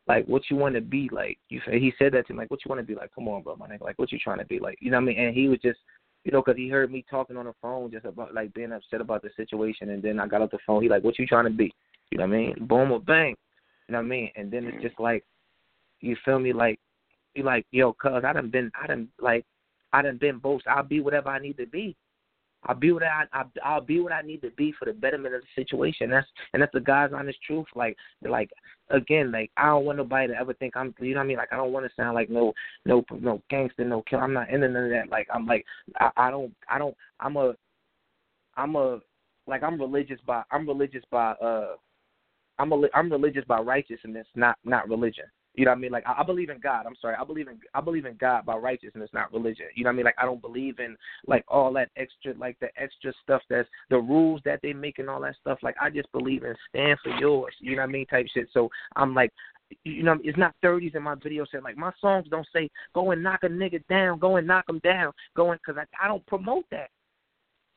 like what you want to be like. You he said that to me, like, what you want to be like? Come on, bro, my nigga. Like, what you trying to be like? You know what I mean? And he was just. You know, because he heard me talking on the phone just about like being upset about the situation, and then I got off the phone. He like, "What you trying to be?" You know what I mean? Boom or bang. You know what I mean? And then it's just like, you feel me? Like, you like, yo, cuz I done been, I done like, I done been both. I'll be whatever I need to be. I'll be what I, I'll be what I need to be for the betterment of the situation. That's and that's the God's honest truth. Like, like again, like I don't want nobody to ever think I'm, you know what I mean? Like I don't want to sound like no, no, no gangster, no killer. I'm not into none of that. Like I'm like, I, I don't, I don't, I'm a, I'm a, like I'm religious by, I'm religious by, uh, I'm a, I'm religious by righteousness, not not religion. You know what I mean? Like I, I believe in God. I'm sorry. I believe in I believe in God by righteousness, not religion. You know what I mean? Like I don't believe in like all that extra like the extra stuff that's the rules that they make and all that stuff. Like I just believe in stand for yours. You know what I mean? Type shit. So I'm like you know, it's not 30s in my video saying like my songs don't say go and knock a nigga down, go and knock him down, going because I I don't promote that.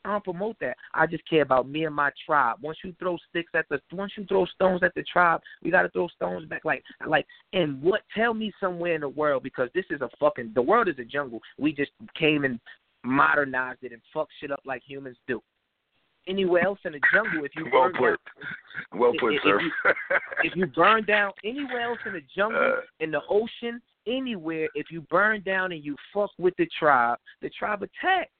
I don't promote that. I just care about me and my tribe. Once you throw sticks at the, once you throw stones at the tribe, we got to throw stones back. Like, like, and what? Tell me somewhere in the world because this is a fucking. The world is a jungle. We just came and modernized it and fucked shit up like humans do. Anywhere else in the jungle, if you well burn put, down, well put, if, sir. If you, if you burn down anywhere else in the jungle, Uh, in the ocean, anywhere, if you burn down and you fuck with the tribe, the tribe attack.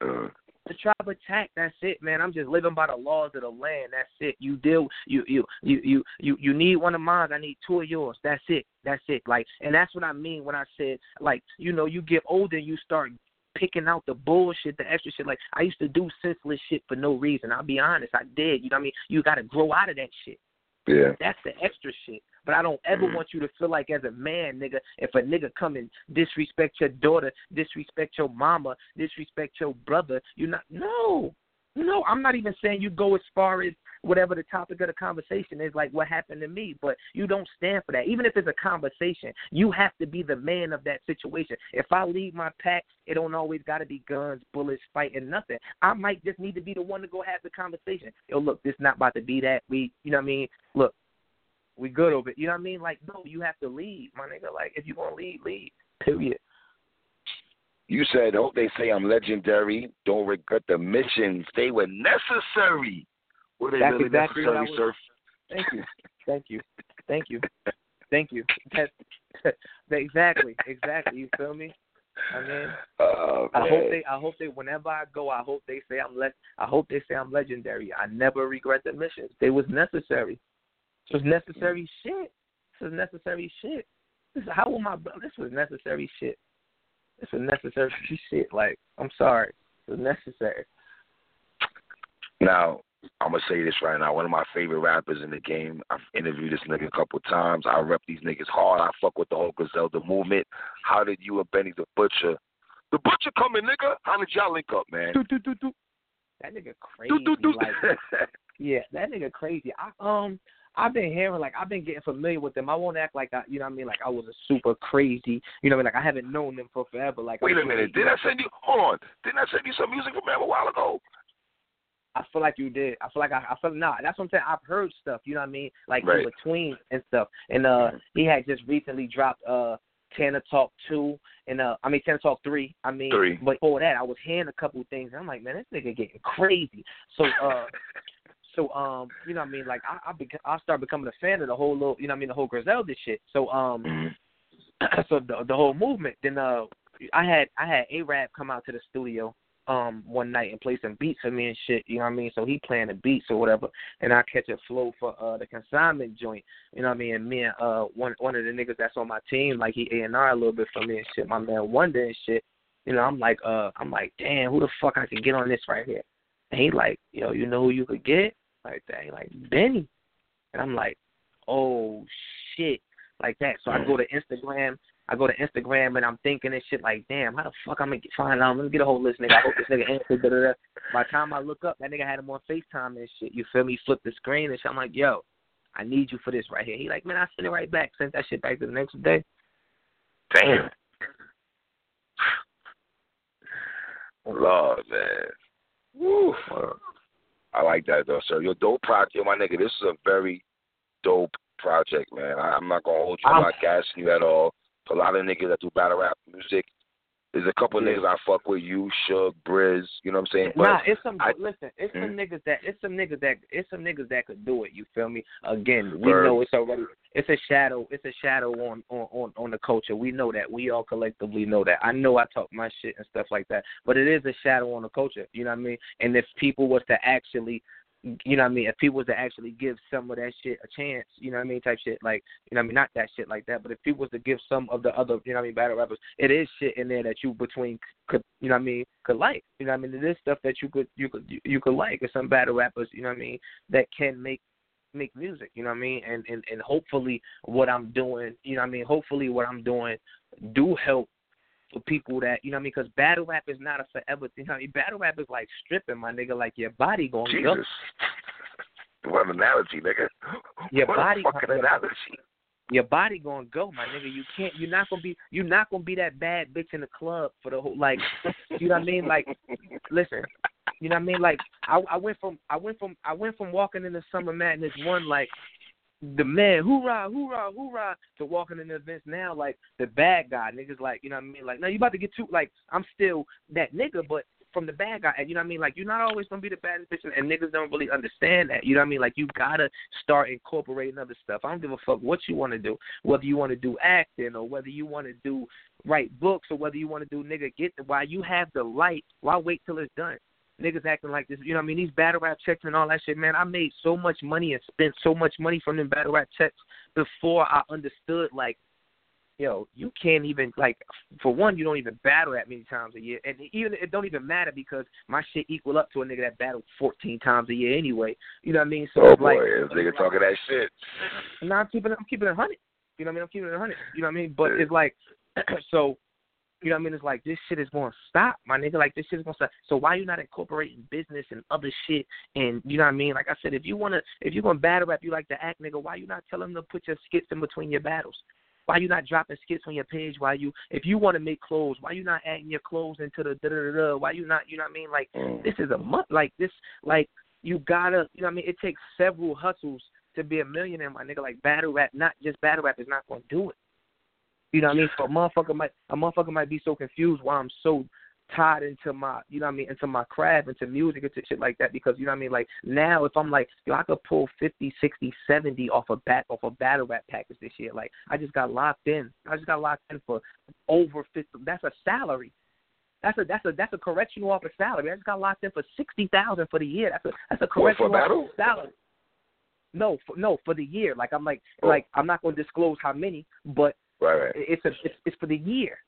uh, the tribe attack. That's it, man. I'm just living by the laws of the land. That's it. You deal. You you you you you you need one of mine. I need two of yours. That's it. That's it. Like, and that's what I mean when I said, like, you know, you get older, and you start picking out the bullshit, the extra shit. Like I used to do senseless shit for no reason. I'll be honest, I did. You know what I mean? You got to grow out of that shit. Yeah. That's the extra shit. But I don't ever Mhm. want you to feel like as a man, nigga, if a nigga come and disrespect your daughter, disrespect your mama, disrespect your brother, you're not no. No, I'm not even saying you go as far as whatever the topic of the conversation is, like what happened to me, but you don't stand for that. Even if it's a conversation, you have to be the man of that situation. If I leave my pack, it don't always got to be guns, bullets, fighting, nothing. I might just need to be the one to go have the conversation. Yo, look, this not about to be that. We, you know what I mean? Look, we good over it. You know what I mean? Like, no, you have to leave, my nigga. Like, if you gonna leave, leave. Period. You said, "Hope they say I'm legendary. Don't regret the missions. They were necessary. Were they That's really exactly necessary, sir?" Thank you. Thank you. Thank you. Thank you. That's, exactly. Exactly. You feel me? I mean, Oh, I hope they. I hope they. Whenever I go, I hope they say I'm le- I hope they say I'm legendary. I never regret the missions. They was necessary. This was necessary shit. This was necessary shit. This is how will my brother? This was necessary shit. This was necessary shit. Like I'm sorry. It was necessary. Now, I'm gonna say this right now. One of my favorite rappers in the game. I've interviewed this nigga a couple times. I rep these niggas hard. I fuck with the whole Griselda movement. How did you and Benny the Butcher? The Butcher coming, nigga. How did y'all link up, man? Do, do, do, do. That nigga crazy. Do, do, do. Like Yeah, that nigga crazy. I um I've been hearing like I've been getting familiar with them. I won't act like I you know what I mean, like I was a super crazy you know what I mean, like I haven't known them for forever. Like Wait a minute. Did I send you? Hold on. Didn't I send you some music from him a while ago? I feel like you did. I feel like I, I feel nah. That's what I'm saying. I've heard stuff. You know what I mean, like Right. in between and stuff. And uh, he had just recently dropped uh, Tana Talk two and uh, I mean Tana Talk three. I mean, Three. but before that, I was hearing a couple of things. And I'm like, man, this nigga getting crazy. So uh. So um, you know what I mean, like I I, bec- I started becoming a fan of the whole little, you know what I mean, the whole Griselda shit. So um, Mhm. so the the whole movement. Then uh, I had I had A Rap come out to the studio um one night and play some beats for me and shit. You know what I mean? So he playing the beats or whatever, and I catch a flow for uh the consignment joint. You know what I mean? And me and uh one one of the niggas that's on my team, like he A and R a little bit for me and shit. My man Wonder and shit. You know, I'm like uh I'm like, damn, who the fuck I can get on this right here? And he like, yo, you know who you could get? Like that. He like Benny. And I'm like, oh shit, like that. So I go to Instagram. I go to Instagram and I'm thinking and shit like, damn, how the fuck I'm gonna find out? Let me get a hold of this nigga. I hope this nigga answers. By the time I look up, that nigga had him on Facetime and shit. You feel me? Flip the screen and shit. I'm like, yo, I need you for this right here. He like, man, I send it right back. Sent that shit back to the next day. Damn. Lord, man. Woo. I like that though, sir. Your dope project, my nigga. This is a very dope project, man. I, I'm not gonna hold you. I'm I'm- not gassing you at all. A lot of niggas that do battle rap music. There's a couple Yeah. niggas I fuck with. You, Suge, Briz. You know what I'm saying? But nah, it's some I- listen. It's some Hmm? niggas that it's some niggas that it's some niggas that could do it. You feel me? Again, we Word. know it's already it's a shadow. It's a shadow on on on on the culture. We know that. We all collectively know that. I know I talk my shit and stuff like that, but it is a shadow on the culture. You know what I mean? And if people was to actually you know what I mean? If people was to actually give some of that shit a chance, you know what I mean, type shit, like you know what I mean, not that shit like that, but if people was to give some of the other, you know what I mean, battle rappers, it is shit in there that you between could, you know what I mean, could like, you know what I mean, it is stuff that you could you could you, could like, and some battle rappers, you know what I mean, that can make make music, you know what I mean, and and and hopefully what I'm doing, you know what I mean, hopefully what I'm doing do help for people that you know what I mean, because battle rap is not a forever thing. You know I mean, battle rap is like stripping, my nigga, like your body going. Jesus. What an analogy, nigga. Your what body- a fucking analogy. your body gonna go, my nigga. You can't. You're not gonna be. You're not gonna be that bad bitch in the club for the whole. Like, you know what I mean? Like, listen. You know what I mean? Like, I I went from I went from I went from walking in the summer madness one like the man hoorah hoorah hoorah to walking in the events now like the bad guy niggas like you know what I mean? Like now you about to get too like I'm still that nigga but from the bad guy And you know what I mean? Like you're not always gonna be the baddest bitch and niggas don't really understand that you know what I mean? Like you gotta start incorporating other stuff. I don't give a fuck what you want to do whether you want to do acting or whether you want to do write books or whether you want to do nigga get the, while you have the light why wait till it's done niggas acting like this. You know what I mean? These battle rap checks and all that shit, man. I made so much money and spent so much money from them battle rap checks before I understood like yo, you can't even like for one, you don't even battle that many times a year, and even it don't even matter because my shit equal up to a nigga that battled fourteen times a year anyway. You know what I mean? So oh boy, like, this nigga talking that shit. no, I'm keeping. I'm keeping it hundred. You know what I mean? I'm keeping it hundred. You know what I mean? But it's like, so, you know what I mean? It's like this shit is going to stop, my nigga. Like this shit is going to stop. So why you not incorporating business and other shit? And you know what I mean? Like I said, if you wanna, if you gonna battle rap, you like to act, nigga. Why you not telling them to put your skits in between your battles? Why you not dropping skits on your page? Why you, if you want to make clothes, why you not adding your clothes into the da da da? Why you not, you know what I mean? Like Mm. this is a month. Like this, like you gotta, you know what I mean? It takes several hustles to be a millionaire, my nigga. Like battle rap, not just battle rap is not gonna do it. You know what I mean? So a motherfucker might a motherfucker might be so confused why I'm so tied into my you know what I mean, into my craft, into music, into shit like that because you know what I mean, like now if I'm like, yo, I could pull fifty, sixty, seventy off a bat off a battle rap package this year. Like I just got locked in. I just got locked in for over fifty that's a salary. That's a that's a that's a correctional off a salary. I just got locked in for sixty thousand for the year. That's a that's a correctional off battle? salary. No, for, no, for the year. Like I'm like Oh. like I'm not going to disclose how many, but Right, right. it's a it's, it's for the year.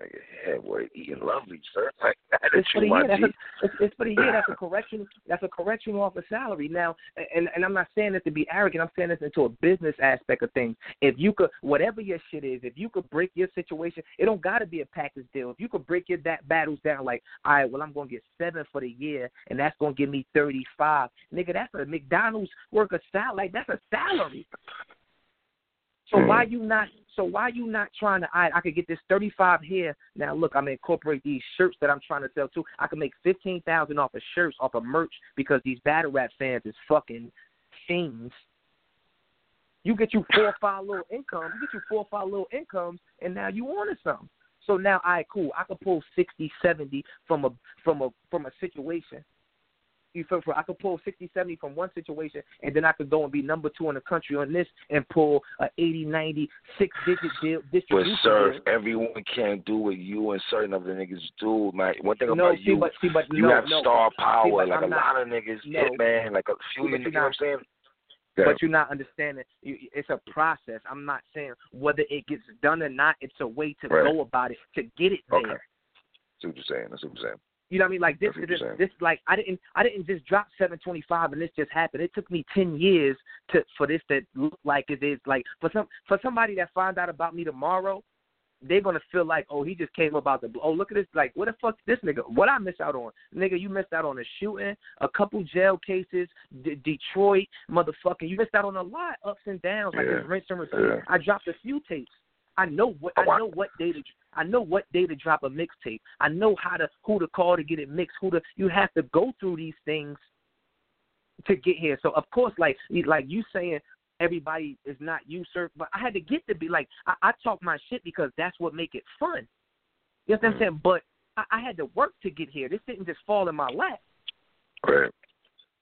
Nigga head boy eating lovely, sir. Like that It's for the year. That's a, it's, it's for the year. That's a correction. That's a correction off a salary. Now, and and I'm not saying this to be arrogant. I'm saying this into a business aspect of things. If you could, whatever your shit is, if you could break your situation, it don't got to be a package deal. If you could break your that battles down, like, all right, well, I'm gonna get seven for the year, and that's gonna give me thirty five. Nigga, that's a McDonald's worker salary. Like that's a salary. So Mm. why you not? So why you not trying to? I I could get this thirty five here. Now look, I'm gonna incorporate these shirts that I'm trying to sell too. I can make fifteen thousand off of shirts, off of merch because these battle rap fans is fucking fiends. You get you four or five little incomes. You get you four or five little incomes, and now you to something. So now, all right, cool. I could pull sixty, seventy from a from a from a situation. You feel for I could pull 60, 70 from one situation, and then I could go and be number two in the country on this and pull a 80, 90, six digit deal But sir, deal. everyone can't do what you and certain other niggas do, man. One thing no, about see, you, but see, but you no, have no, star power. See, like I'm a not- lot of niggas, no. hit man, like a few, you know what I'm saying? but you're not understanding. You, it's a process. I'm not saying whether it gets done or not. It's a way to Right. go about it to get it there. Okay. See what you're saying. That's what you're saying. You know what I mean? Like this, this, this, like I didn't, I didn't just drop 725 and this just happened. It took me 10 years to for this to look like it is. Like for some, for somebody that find out about me tomorrow, they're gonna feel like, oh, he just came about the. Oh, look at this. Like, what the fuck, this nigga? What I miss out on, nigga? You missed out on a shooting, a couple jail cases, D- Detroit, motherfucking. You missed out on a lot, ups and downs, like Yeah. rinse and repeat. Yeah. I dropped a few tapes. I know what I know what day to I know what day to drop a mixtape. I know how to who to call to get it mixed. Who to you have to go through these things to get here. So of course, like like you saying everybody is not you, sir. But I had to get to be like I, I talk my shit because that's what make it fun. You know what I'm Mhm. saying? But I, I had to work to get here. This didn't just fall in my lap. Right.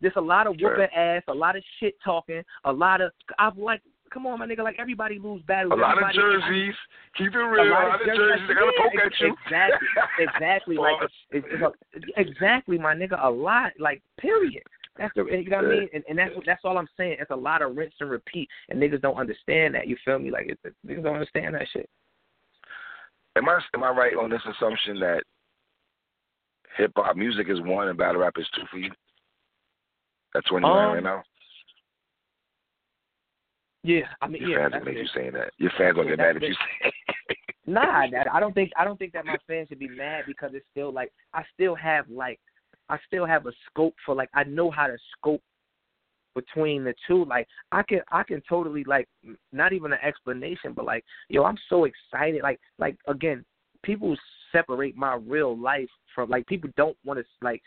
There's a lot of whooping ass, a lot of shit talking, a lot of I've like come on my nigga, like everybody lose battles. A lot of Everybody- jerseys. Keep it real. A lot lot of jerseys. jerseys. They gotta poke at you. Exactly, exactly. like it's, it's a, exactly, my nigga. A lot, like period. That's the you know what I mean, and, and that's that's all I'm saying. It's a lot of rinse and repeat, and niggas don't understand that. You feel me? Like it's, niggas don't understand that shit. Am I am I right on this assumption that hip hop music is one and battle rap is two for you? That's when you're Um, right now. Yeah, I mean, Your yeah. fans gonna make it. you saying that. Your fans gonna Yeah, get mad if you say. Nah, I don't think I don't think that my fans should be mad because it's still like I still have like I still have a scope for like I know how to scope between the two. Like I can I can totally like not even an explanation, but like yo, I'm so excited. Like like again, people separate my real life from like people don't want to like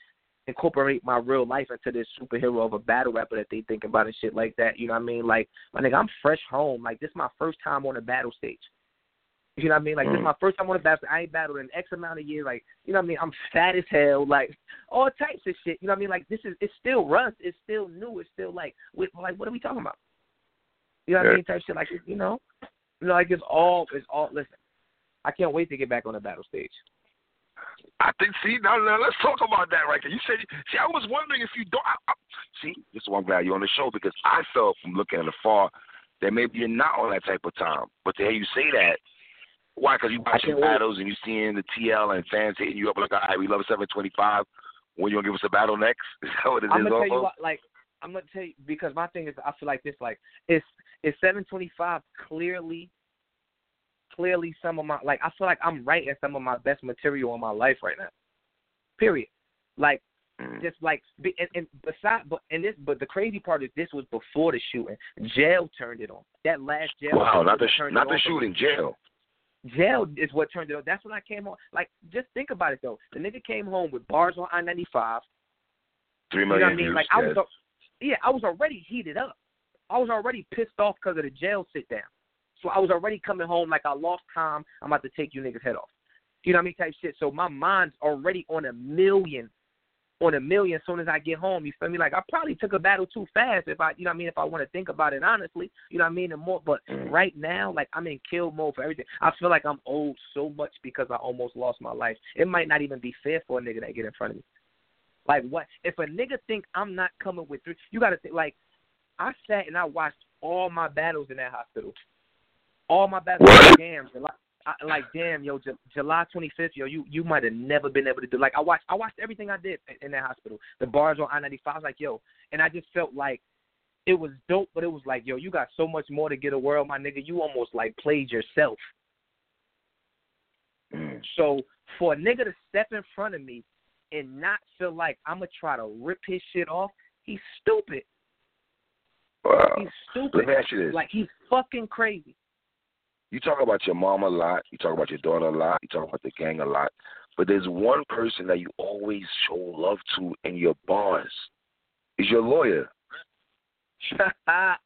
incorporate my real life into this superhero of a battle rapper that they think about and shit like that. You know what I mean? Like my nigga, I'm fresh home. Like this is my first time on a battle stage. You know what I mean? Like this is Mm. my first time on a battle. I ain't battled in X amount of years. Like you know what I mean? I'm fat as hell. Like all types of shit. You know what I mean? Like this is it's still rust. It's still new. It's still like with like what are we talking about? You know what I mean? Type shit. Like you know, you know, like it's all it's all. Listen, I can't wait to get back on the battle stage. I think. See, now, now let's talk about that right there. You said. See, I was wondering if you don't. I, I, see, this is why I'm glad you're on the show because I felt from looking at the far that maybe you're not on that type of time. But to hear you say that, why? Because you watching battles and you seeing the TL and fans hitting you up like, all right, we love 725. When you gonna give us a battle next? Is that what it I'm is gonna tell you what, like I'm gonna tell you because my thing is I feel like this like it's it's 725 clearly clearly some of my like I feel like I'm writing some of my best material in my life right now. Period. Like Mm. just like be- and, and beside but and this but the crazy part is this was before the shooting. Jail turned it on. That last jail. Wow, not the sh- not the shooting, jail. Jail is what turned it on. That's when I came home. Like, just think about it though. The nigga came home with bars on I ninety five. Three You know what I mean? views. Like I was, yeah, I was already heated up. I was already pissed off because of the jail sit down. So I was already coming home like I lost time. I'm about to take you niggas head off. You know what I mean? Type shit. So my mind's already on a million, on a million. As soon as I get home, you feel me? Like I probably took a battle too fast. If I, you know what I mean? If I want to think about it honestly, you know what I mean? And more, but Mm. right now, like I'm in kill mode for everything. I feel like I'm old so much because I almost lost my life. It might not even be fair for a nigga that get in front of me. Like what? If a nigga think I'm not coming with three, you gotta think. Like I sat and I watched all my battles in that hospital. All my. What? Damn, July, I, like damn, yo, Ju- July 25th, yo, you you might have never been able to do. Like I watched, I watched everything I did in, in that hospital. The bars on I-95. I was like, yo, and I just felt like it was dope, but it was like, yo, you got so much more to get a world, my nigga. You almost like played yourself. Mm. So for a nigga to step in front of me and not feel like I'm gonna try to rip his shit off, he's stupid. Wow. He's stupid. me ask you this. Like he's fucking crazy. You talk about your mom a lot, you talk about your daughter a lot, you talk about the gang a lot, but there's one person that you always show love to in your bars. Is your lawyer.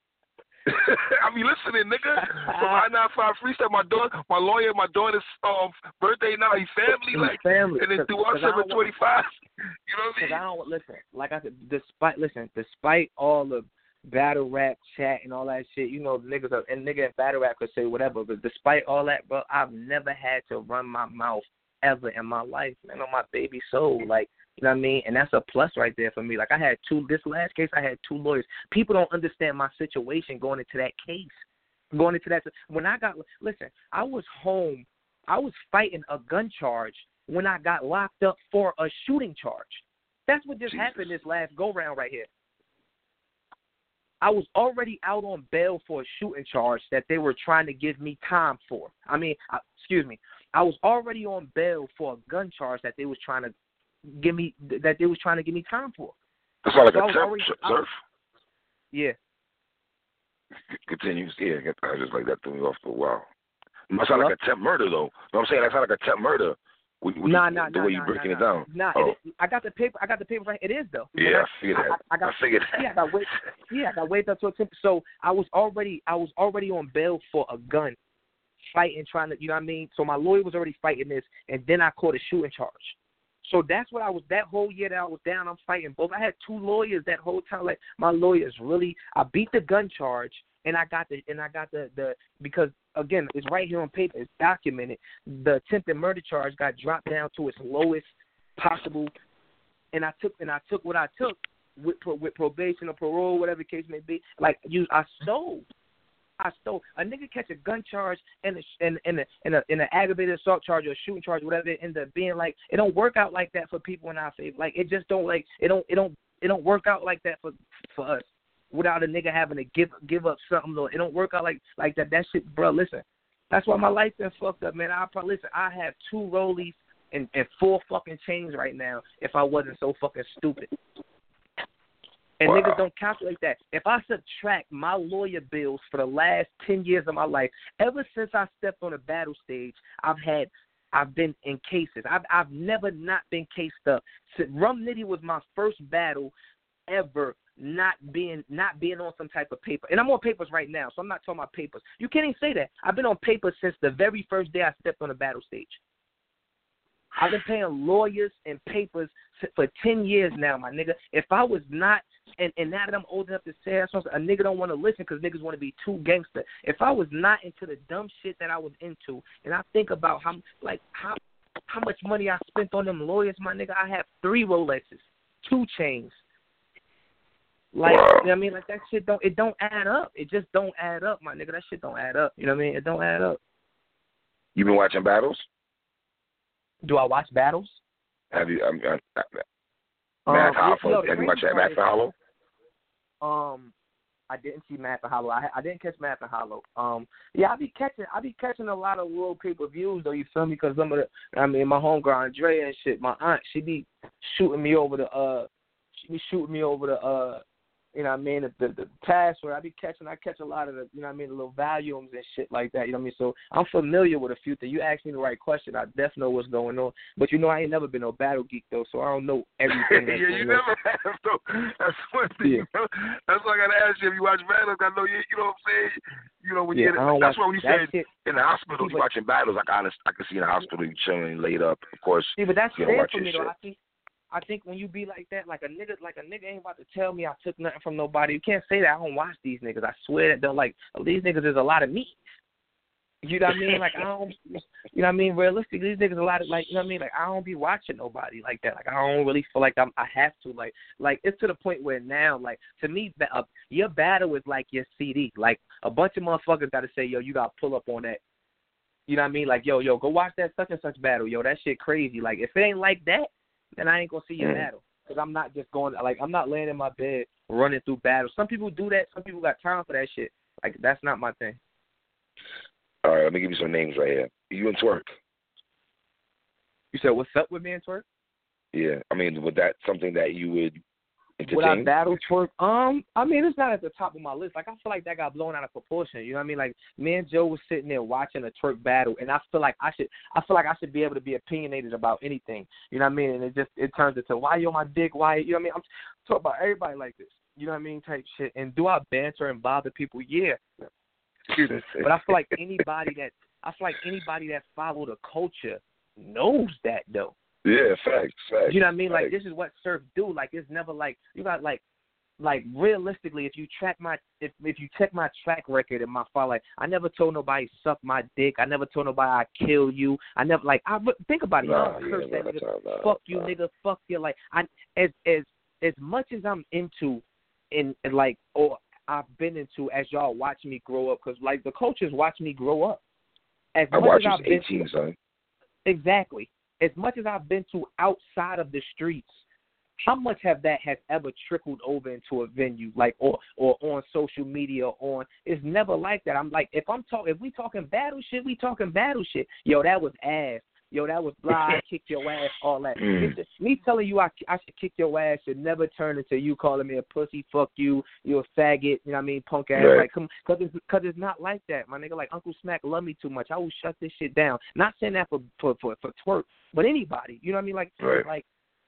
I mean, listening, nigga. From I nine five freestyle, my daughter, my lawyer, my daughter's um birthday now. He's family, like, family. and then Cause- through our cause I don't seven twenty five. You know what I mean? I don't listen. Like I said, despite listen, despite all the battle rap chat and all that shit, you know, niggas are, and nigga in battle rap could say whatever. But despite all that, bro, I've never had to run my mouth ever in my life, man, on my baby soul. Like, you know what I mean? And that's a plus right there for me. Like I had two. This last case, I had two lawyers. People don't understand my situation going into that case. Going into that, when I got listen, I was home. I was fighting a gun charge when I got locked up for a shooting charge. That's what just Jesus. happened this last go round right here. I was already out on bail for a shooting charge that they were trying to give me time for. I mean, uh, excuse me. I was already on bail for a gun charge that they was trying to give me that they was trying to give me time for. That's not like So a temp surf. Yeah. Continues. Yeah, I just like that threw me off for a while. That sound like a temp murder though. You know what I'm saying? That sound like a temp murder. When, when Nah, you, nah, the nah, way you nah, breaking it down. Nah, oh. it is, I got the paper. I got the paper right. It is though. yeah, I figured that. I, I got, figured that. Yeah, I got wait. Yeah, I got wait up to a temp. So I was already, I was already on bail for a gun, fighting, trying to, you know what I mean. So my lawyer was already fighting this, and then I caught a shooting charge. So that's what I was. That whole year that I was down, I'm fighting both. I had two lawyers that whole time. Like my lawyers really, I beat the gun charge, and I got the, and I got the, the because again, it's right here on paper. It's documented. The attempted murder charge got dropped down to its lowest possible, and I took, and I took what I took with with probation or parole, whatever the case may be. Like you, I stole. I stole. A nigga catch a gun charge and a and and a and a, and an aggravated assault charge or a shooting charge, whatever it end up being. Like it don't work out like that for people in our favor. Like it just don't like it don't it don't it don't work out like that for for us. Without a nigga having to give give up something, though, it don't work out like like that. That shit, bro. Listen, that's why my life been fucked up, man. I probably listen. I have two rollies and and four fucking chains right now. If I wasn't so fucking stupid. And Wow. niggas don't calculate that. If I subtract my lawyer bills for the last ten years of my life, ever since I stepped on a battle stage, I've had I've been in cases. I've I've never not been cased up. Rum Nitty was my first battle ever not being not being on some type of paper. And I'm on papers right now, so I'm not talking about papers. You can't even say that. I've been on papers since the very first day I stepped on a battle stage. I've been paying lawyers and papers for ten years now, my nigga. If I was not, and, and now that I'm old enough to say that, a nigga don't want to listen because niggas want to be too gangster. If I was not into the dumb shit that I was into, and I think about how, like, how, how much money I spent on them lawyers, my nigga. I have three Rolexes, two chains. Like you know what I mean, like that shit don't it don't add up. It just don't add up, my nigga. That shit don't add up. You know what I mean? It don't add up. You been watching battles? Do I watch battles? Have you? Um, uh, uh, Um, Math yeah, Hollow. no, Have you watched that part Hollow? Um, I didn't see Math and Hollow. I I didn't catch Math and Hollow. Um, yeah, I be catching I be catching a lot of little pay per views though. You feel me? Because some of the I mean my homegirl Andrea and shit. My aunt she be shooting me over the uh she be shooting me over the uh you know what I mean the the, the password. I be catching I catch a lot of the you know what I mean the little volumes and shit like that. You know what I mean? So I'm familiar with a few things. You asked me the right question. I definitely know what's going on. But you know I ain't never been no battle geek though, so I don't know everything. Yeah, you never have though. That's one thing. Yeah. You know? That's why I gotta ask you if you watch battles. I know you. You know what I'm saying? You know when Yeah, you. I don't That's why when you that said shit. in the hospital, you watching battles. Like honest, I can see in the hospital you chilling, laid up. Of course, See, but that's You watch for me though. I think I think when you be like that, like a nigga like a nigga ain't about to tell me I took nothing from nobody. You can't say that. I don't watch these niggas. I swear that they're like these niggas is a lot of meat. You know what I mean? Like I don't you know what I mean, realistically these niggas a lot of like you know what I mean? Like I don't be watching nobody like that. Like I don't really feel like I'm I have to like like it's to the point where now like to me uh, your battle is like your CD. Like a bunch of motherfuckers gotta say, Yo, you gotta pull up on that you know what I mean? Like, yo, yo, go watch that such and such battle. Yo, that shit crazy. Like, if it ain't like that, then I ain't gonna see your Mm. battle. Cause I'm not just going like I'm not laying in my bed running through battles. Some people do that. Some people got time for that shit. Like that's not my thing. all right. Let me give you some names right here. You and Twork. You said what's up with me and Twork? Yeah. I mean, would that something that you would Would I battle Twork? Um, I mean it's not at the top of my list. Like I feel like that got blown out of proportion. You know what I mean? Like me and Joe was sitting there watching a Twork battle, and I feel like I should. I feel like I should be able to be opinionated about anything. You know what I mean? And it just it turns into why you on my dick? Why you know what I mean? I'm talking about everybody like this. You know what I mean? Type shit. And do I banter and bother people? Yeah. Excuse me. But I feel like anybody that I feel like anybody that follow the culture knows that though. Yeah, facts, facts. You know what I mean? Like this is what surf do. Like it's never like you got like like realistically if you track my if if you check my track record and my file like I never told nobody suck my dick. I never told nobody I kill you. I never like I think about it. Nah, yeah, curse nah, that nigga. nah, fuck you nah. nigga. Fuck you. Like I as as as much as I'm into and, and like or I've been into as y'all watch me grow up because like the coaches watch me grow up. As I as you I've been since 18, son. Exactly. As much as I've been to outside of the streets, how much have that has ever trickled over into a venue, like or or on social media or on? It's never like that. I'm like, if I'm talking, if we talking battle shit, we talking battle shit. Yo, that was ass. Yo, that was blah. I kicked your ass. All that. Mm. Me telling you I I should kick your ass should never turn into you calling me a pussy. Fuck you. You a faggot. You know what I mean? Punk ass. Right. Like, come, cause it's cause it's not like that, my nigga. Like Uncle Smack love me too much. I will shut this shit down. Not saying that for for for, for Twork, but anybody. You know what I mean? Like Right. like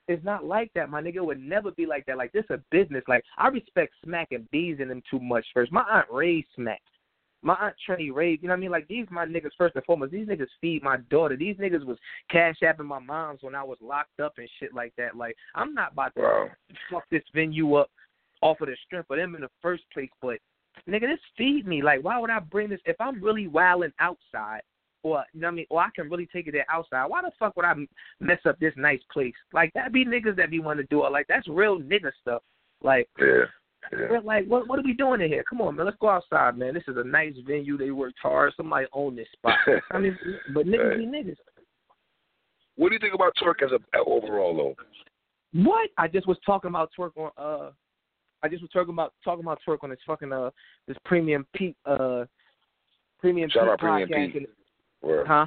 it's not like that. My nigga It would never be like that. Like this a business. Like I respect Smack and Bees in them too much first. My aunt raised Smack. My aunt Trini raised, you know what I mean? Like these my niggas first and foremost. These niggas feed my daughter. These niggas was cash apping my mom's when I was locked up and shit like that. Like I'm not about to Wow. fuck this venue up off of the strength of them in the first place. But nigga, this feed me. Like, why would I bring this if I'm really wilding outside, or you know what I mean, or I can really take it there outside? Why the fuck would I mess up this nice place? Like that be niggas that be wanting to do it. Like that's real nigga stuff. Like. Yeah. Yeah. We're like, what what are we doing in here? Come on, man, let's go outside, man. This is a nice venue. They worked hard. Somebody own this spot. I mean, but niggas Right. be niggas. What do you think about Twork as a overall though? What? I just was talking about Twork on uh I just was talking about talking about Twork on this fucking uh this premium Pete uh premium Shout Pete out Premium podcast Pete. and- huh?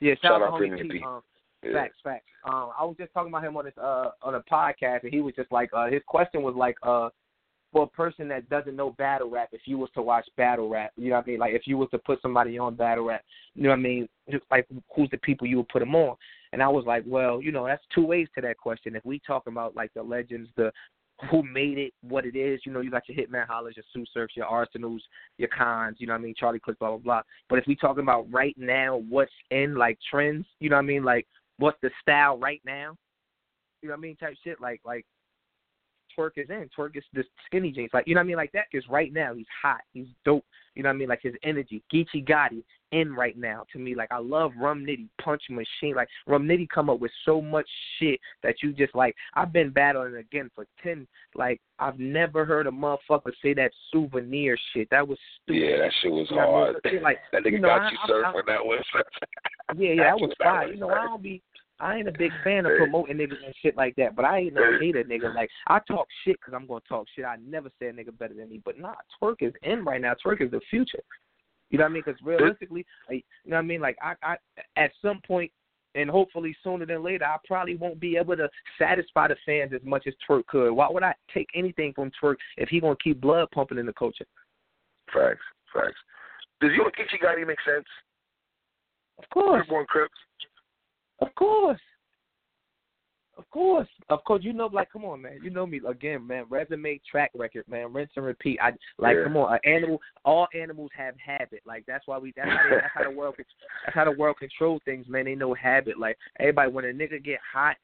Yeah, shout, Shout out out Premium Pete. Pete. Um, Yeah. Facts, facts. Um, I was just talking about him on this uh on a podcast, and he was just like, uh, his question was like, uh, for a person that doesn't know battle rap, if you was to watch battle rap, you know what I mean? Like, if you was to put somebody on battle rap, you know what I mean? Just like, who's the people you would put them on? And I was like, well, you know, that's two ways to that question. If we talk about like the legends, the who made it, what it is, you know, you got your Hitman Hollas, your Tsu Surfs, your Arsenals, your Cons, you know what I mean, Charlie Clips, blah blah blah. But if we talking about right now, what's in like trends, you know what I mean, like what's the style right now, you know what I mean, type shit, like like Twork is in. Twork is the skinny jeans, like you know what I mean, like that. Because right now he's hot, he's dope. You know what I mean, like his energy. Geechee Gotti in right now to me. Like I love Rum Nitty, Punch Machine. Like Rum Nitty come up with so much shit that you just like. I've been battling again for ten. Like I've never heard a motherfucker say that souvenir shit. That was stupid. Yeah, that shit was You know what I mean? hard. Like that nigga you know, got I- you I- surf I- that one. yeah, yeah, that was fire. You know, I don't be. I ain't a big fan of promoting niggas and shit like that, but I ain't no hater nigga. Like I talk shit because I'm gonna talk shit. I never say a nigga better than me, but nah, Twork is in right now. Twork is the future. You know what I mean? Because realistically, like, you know what I mean. Like I, I, at some point, and hopefully sooner than later, I probably won't be able to satisfy the fans as much as Twork could. Why would I take anything from Twork if he gonna keep blood pumping in the culture? Facts, facts. Does you and Geechee Gotti make sense? Of course. Born Crips. Of course. Of course. Of course. You know, like, come on, man. You know me again, man. Resume, track record, man. Rinse and repeat. I like, Yeah. come on. An animal. All animals have habit. Like that's why we. That's how, they, that's how the world. That's how the world control things, man. They know habit. Like everybody, when a nigga get hot,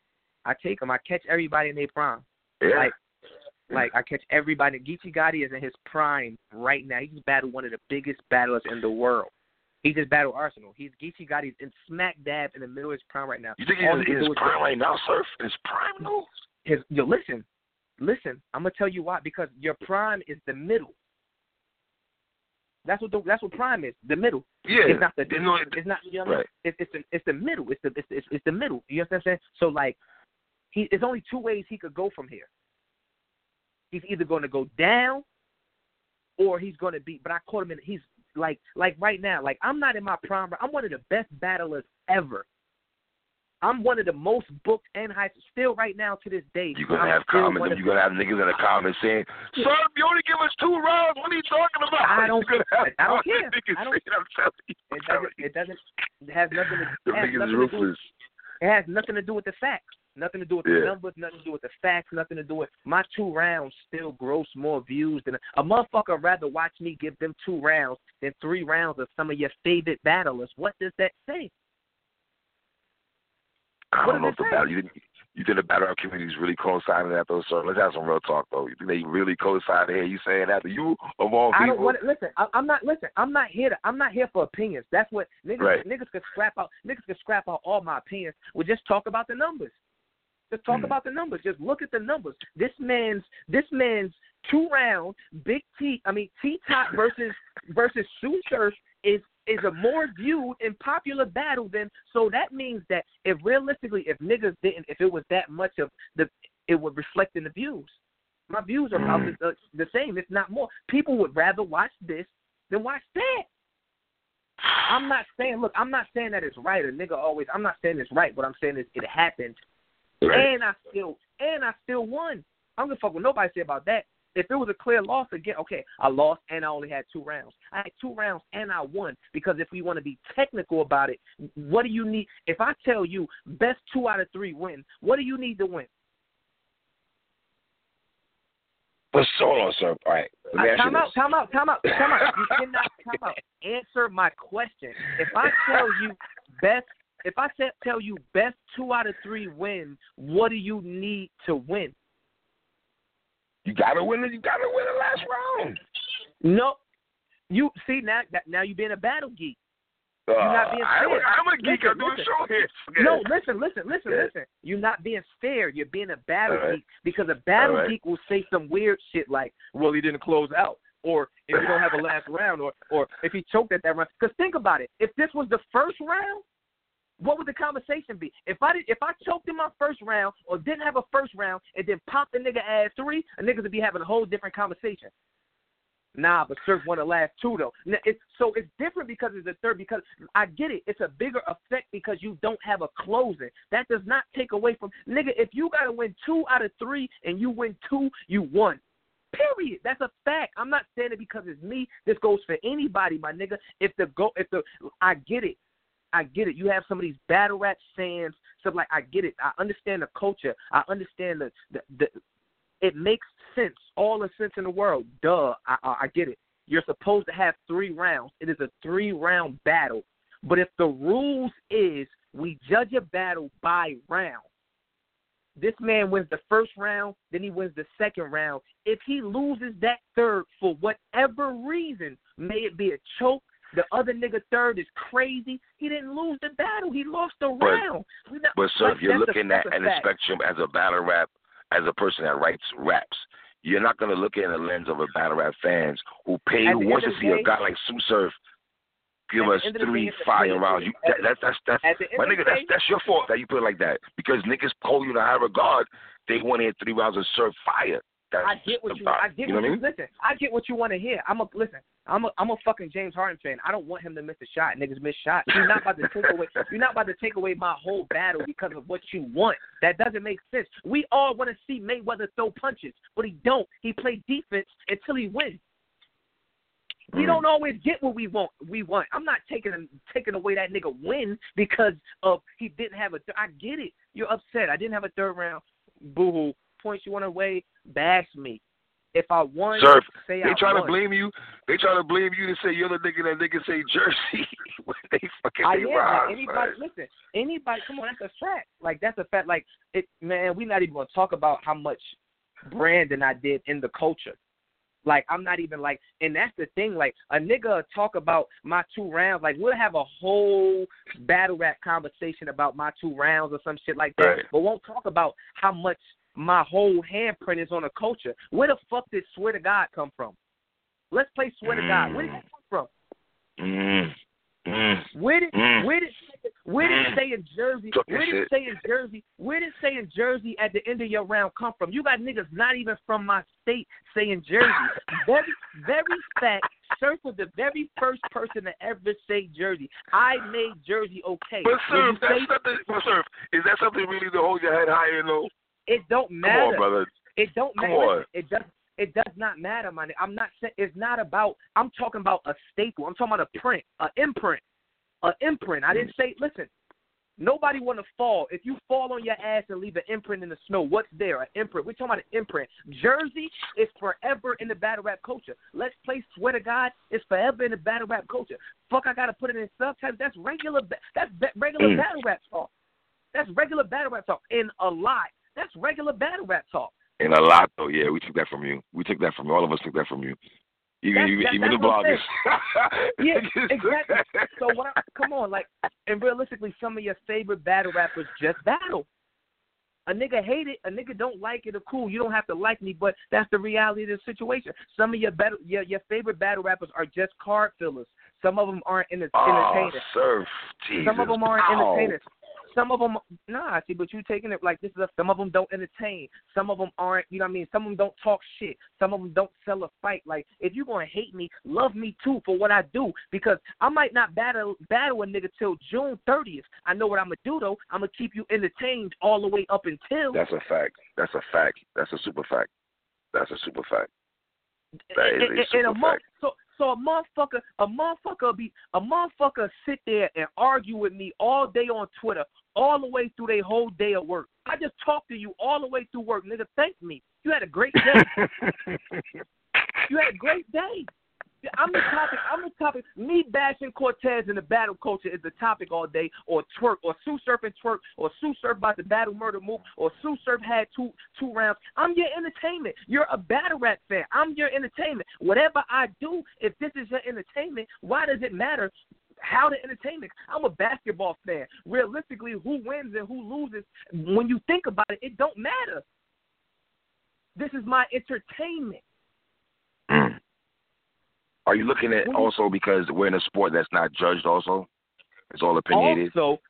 I take him. I catch everybody in their prime. Yeah. Like, like I catch everybody. Geechee Gotti is in his prime right now. He's battled one of the biggest battlers in the world. He just battled Arsenal. He's Geechee Gotti's in smack dab in the middle of his prime right now. you think All he's in his prime right now, Surf? His prime, no? his yo listen, listen. I'm gonna tell you why because your prime is the middle. That's what the, that's what prime is. The middle. Yeah. It's not the. You know, it- It's not. You know what I mean? right. It's it's the it's the middle. It's the it's, it's it's the middle. You understand what I'm saying? So like, he it's only two ways he could go from here. He's either going to go down, or he's going to be. But I caught him in. He's like like right now. Like I'm not in my prime. I'm one of the best battlers ever. I'm one of the most booked and high. Still, right now to this day, You're gonna I'm have comments. You're gonna have niggas in the comments saying, "Surf, you only give us two rounds. What are you talking about?" I don't- You're gonna have I don't care. Niggas I don't- saying, I'm telling you. It I'm doesn't. It doesn't. It has nothing to. you. It has nothing is to do. It has nothing to do with the facts. Nothing to do with the numbers. Nothing to do with the facts. Nothing to do with my two rounds. Still gross more views than a motherfucker. Rather watch me give them two rounds than three rounds of some of your favorite battlers. What does that say? I don't know if the battle you think you think the battle rap community is really co-signing that though, sir. Let's have some real talk though. You think they really co-sign here? You saying that you of all I people? don't want to listen. I, I'm not listen. I'm not here to. I'm not here for opinions. That's what niggas. Right. Niggas could scrap out. Niggas could scrap out all my opinions. We just talk about the numbers. Just talk Hmm. about the numbers. Just look at the numbers. This man's this man's two round Big T. I mean T Top versus versus Tsu Surf is is a more viewed and popular battle than. So that means that if realistically, if niggas didn't, if it was that much of the, it would reflect in the views. My views are about Mm. the, the same, if not more. People would rather watch this than watch that. I'm not saying, look, I'm not saying that it's right. A nigga always, I'm not saying it's right. What I'm saying is it happened, Right. and I still, and I still won. I'm gonna fuck with nobody say about that. If it was a clear loss again, okay, I lost and I only had two rounds. I had two rounds and I won because if we want to be technical about it, what do you need? If I tell you best two out of three win, what do you need to win? But so on, sir. All right. Let me Uh, time out, time out, time out, time out. You cannot time out. Answer my question. If I tell you best, if I tell you best two out of three win, what do you need to win? You gotta win it. You gotta win the last round. No, you see now. that- Now you being a battle geek. Uh, not being I, fair. I'm a geek. Listen, I'm doing show here. Forget No, listen, listen, listen, Yeah. listen. You're not being fair. You're being a battle right. geek because a battle right. geek will say some weird shit like, "Well, he didn't close out," or "If you don't have a last round," or "or if he choked at that round." Because think about it. If this was the first round, what would the conversation be? If I did, if I choked in my first round or didn't have a first round and then popped the nigga ass three, a niggas would be having a whole different conversation. Nah, but Surf won the last two though. N- It's, so it's different because it's the third. Because I get it, it's a bigger effect because you don't have a closing. That does not take away from nigga. If you gotta win two out of three and you win two, you won. Period. That's a fact. I'm not saying it because it's me. This goes for anybody, my nigga. If the go, if the, I get it. I get it. You have some of these battle rap fans, stuff like I get it. I understand the culture. I understand the the, the it makes sense, all the sense in the world. Duh, I, I, I get it. You're supposed to have three rounds. It is a three round battle. But if the rules is we judge a battle by round, This man wins the first round, then he wins the second round. If he loses that third for whatever reason, may it be a choke, the other nigga third is crazy. He didn't lose the battle. He lost the But- round. Not- But sir, like, if you're a- looking at a the spectrum as a battle rap, as a person that writes raps, you're not gonna look at in the lens of a battle rap fans who pay who wants to see the a guy like Tsu Surf give us end of the three day, fire rounds. You, that, that's that's that's At the end my nigga. That's that's your fault that you put it like that because niggas hold you in high regard. They want to hit three rounds of Surf fire. That's I get what you. I get you what what I you. Listen, I get what you want to hear. I'm a listen. I'm a I'm a fucking James Harden fan. I don't want him to miss a shot. Niggas miss shots. You're not about to take away. You're not about to take away my whole battle because of what you want. That doesn't make sense. We all want to see Mayweather throw punches, but he don't. He play defense until he wins. We Mm. don't always get what we want. We want. I'm not taking taking away that nigga win because of he didn't have a. Th- I get it. You're upset. I didn't have a third round. Boo hoo. Points you want away. Bash me. If I won, Surf, say They I trying to blame you. They trying to blame you to say you're the nigga that nigga say Jersey when they fucking I they am. rise, Like, anybody, man. listen. Anybody, come on, that's a fact. Like that's a fact. Like it, man. We're not even gonna talk about how much branding I did in the culture. Like I'm not even like, and that's the thing. Like a nigga talk about my two rounds. Like we'll have a whole battle rap conversation about my two rounds or some shit like that, Right. but won't talk about how much my whole handprint is on a culture. Where the fuck did Swear to God come from? Let's play Swear to God. Where did that come from? Mm. Mm. Where did Mm. where did where did it Mm. say in Jersey? Where did it say in Jersey? Where did it say in Jersey at the end of your round come from? You got niggas not even from my state saying Jersey. very very fact. Surf was the very first person to ever say Jersey. I made Jersey okay. But Surf, that's say- something. But Surf, is that something really to hold your head higher? though? It don't matter. Come on, brother. It don't Come matter. on. It does. It does not matter, man. I'm not saying it's not about. I'm talking about a staple. I'm talking about a print, a imprint, a imprint. I didn't say. Listen, nobody want to fall. If you fall on your ass and leave an imprint in the snow, what's there? An imprint. We're talking about an imprint. Jersey is forever in the battle rap culture. Let's play swear to God is forever in the battle rap culture. Fuck, I gotta put it in subtitles. That's regular. That's regular Mm. battle rap talk. That's regular battle rap talk. In a lot. That's regular battle rap talk. And a lot though, yeah, we took that from you. We took that from you. All of us took that from you. Even That's- even, that- even the that's what bloggers. Yeah, exactly. So what? I, come on, like, and realistically, some of your favorite battle rappers just battle. A nigga hate it, a nigga don't like it, or cool. You don't have to like me, but that's the reality of the situation. Some of your battle, your your favorite battle rappers are just card fillers. Some of them aren't enter- Oh, entertainers. surf. Jesus. Some of them aren't Ow. entertainers. Some of them, nah, see, but you taking it like this is. A, some of them don't entertain. Some of them aren't. You know what I mean? Some of them don't talk shit. Some of them don't sell a fight. Like if you're gonna hate me, love me too for what I do because I might not battle battle a nigga till June thirtieth. I know what I'm gonna do though. I'm gonna keep you entertained all the way up until. That's a fact. That's a fact. That's a super fact. That's a super fact. that is a and, and- and super a month, fact. so so a motherfucker, a motherfucker be a motherfucker sit there and argue with me all day on Twitter, all the way through their whole day of work. I just talked to you all the way through work, nigga. Thank me. You had a great day. you had a great day. I'm the topic. I'm the topic. Me bashing Cortez in the battle culture is the topic all day, or Twork, or Tsu Surf and Twork, or Tsu Surf about the battle murder move, or Tsu Surf had two two rounds. I'm your entertainment. You're a battle rap fan. I'm your entertainment. Whatever I do, if this is your entertainment, why does it matter how to entertain entertainment? I'm a basketball fan. Realistically, who wins and who loses, when you think about it, it don't matter. This is my entertainment. Are you looking at also because we're in a sport that's not judged? Also, it's all opinionated. Also,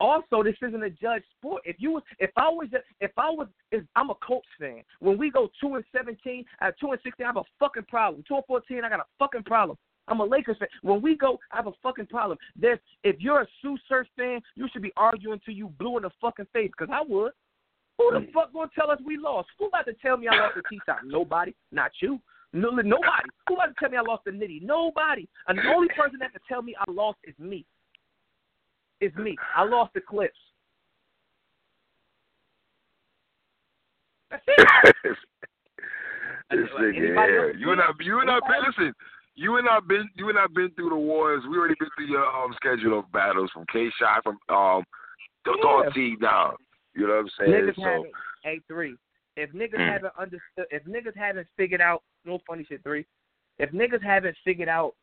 also, this isn't a judged sport. If you, was- if I was, if I was, if I'm a Colts fan. When we go two and seventeen, at two and sixteen, I have a fucking problem. Two and fourteen, I got a fucking problem. I'm a Lakers fan. When we go, I have a fucking problem. There's, if you're a Tsu Surf fan, you should be arguing till you blue in the fucking face, because I would. Who the mm. fuck gonna tell us we lost? Who about to tell me I lost the T-top? Nobody. Not you. No, nobody. Who about to tell me I lost the Nitty? Nobody. And the only person that can tell me I lost is me. Is me. I lost the clips. That's it. this nigga, yeah. You and I, you and I, listen. You and I've been, you and I've been through the wars. We already been through your um schedule of battles from K Shot from um the Yeah. T down. You know what I'm saying? Niggas so haven't a three. If niggas Mm. haven't understood, if niggas haven't figured out, no funny shit. Three. If niggas haven't figured out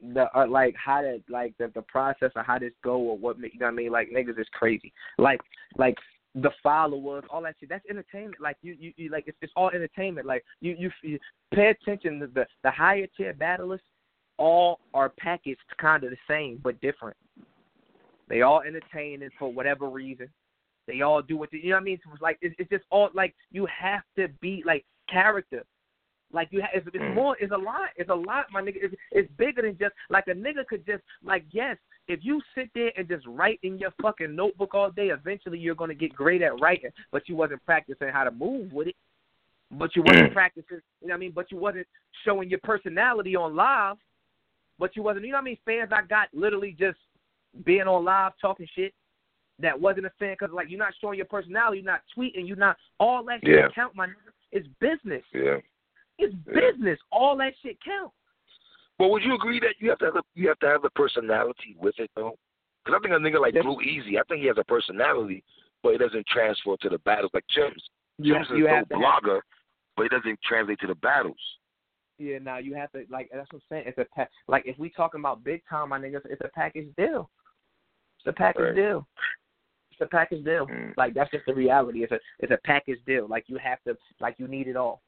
the uh, like how to like the the process of how this go or what you know what I mean, like niggas is crazy. Like like the followers, all that shit. That's entertainment. Like you you, you like it's, it's all entertainment. Like you, you you pay attention to the the higher tier battlers. All are packaged kind of the same but different. They all entertaining for whatever reason. They all do what they, you know what I mean. It's like it's, it's just all like you have to be like character. Like you, ha- it's, it's Mm. more. It's a lot. It's a lot, my nigga. It's, it's bigger than just like a nigga could just like yes. If you sit there and just write in your fucking notebook all day, eventually you're gonna get great at writing. But you wasn't practicing how to move with it. But you wasn't Mm. practicing. You know what I mean? But you wasn't showing your personality on live. But you wasn't. You know what I mean? Fans I got literally just being on live talking shit that wasn't a fan because like you're not showing your personality, you're not tweeting, you're not all that shit Yeah. count, my nigga. It's business. yeah. It's Yeah. business. All that shit count. But would you agree that you have to have a, you have to have the personality with it though? Because I think a nigga like. Blue Easy, I think he has a personality, but it doesn't transfer to the battles like Jims. Jims have, is you a have dope to have, blogger, but it doesn't translate to the battles. yeah. Now you have to like that's what I'm saying. It's a pa- like if we talking about big time, my niggas, it's a package deal. It's a package Right. deal. It's a package deal. Mm. Like that's just the reality. It's a it's a package deal. Like you have to like you need it all.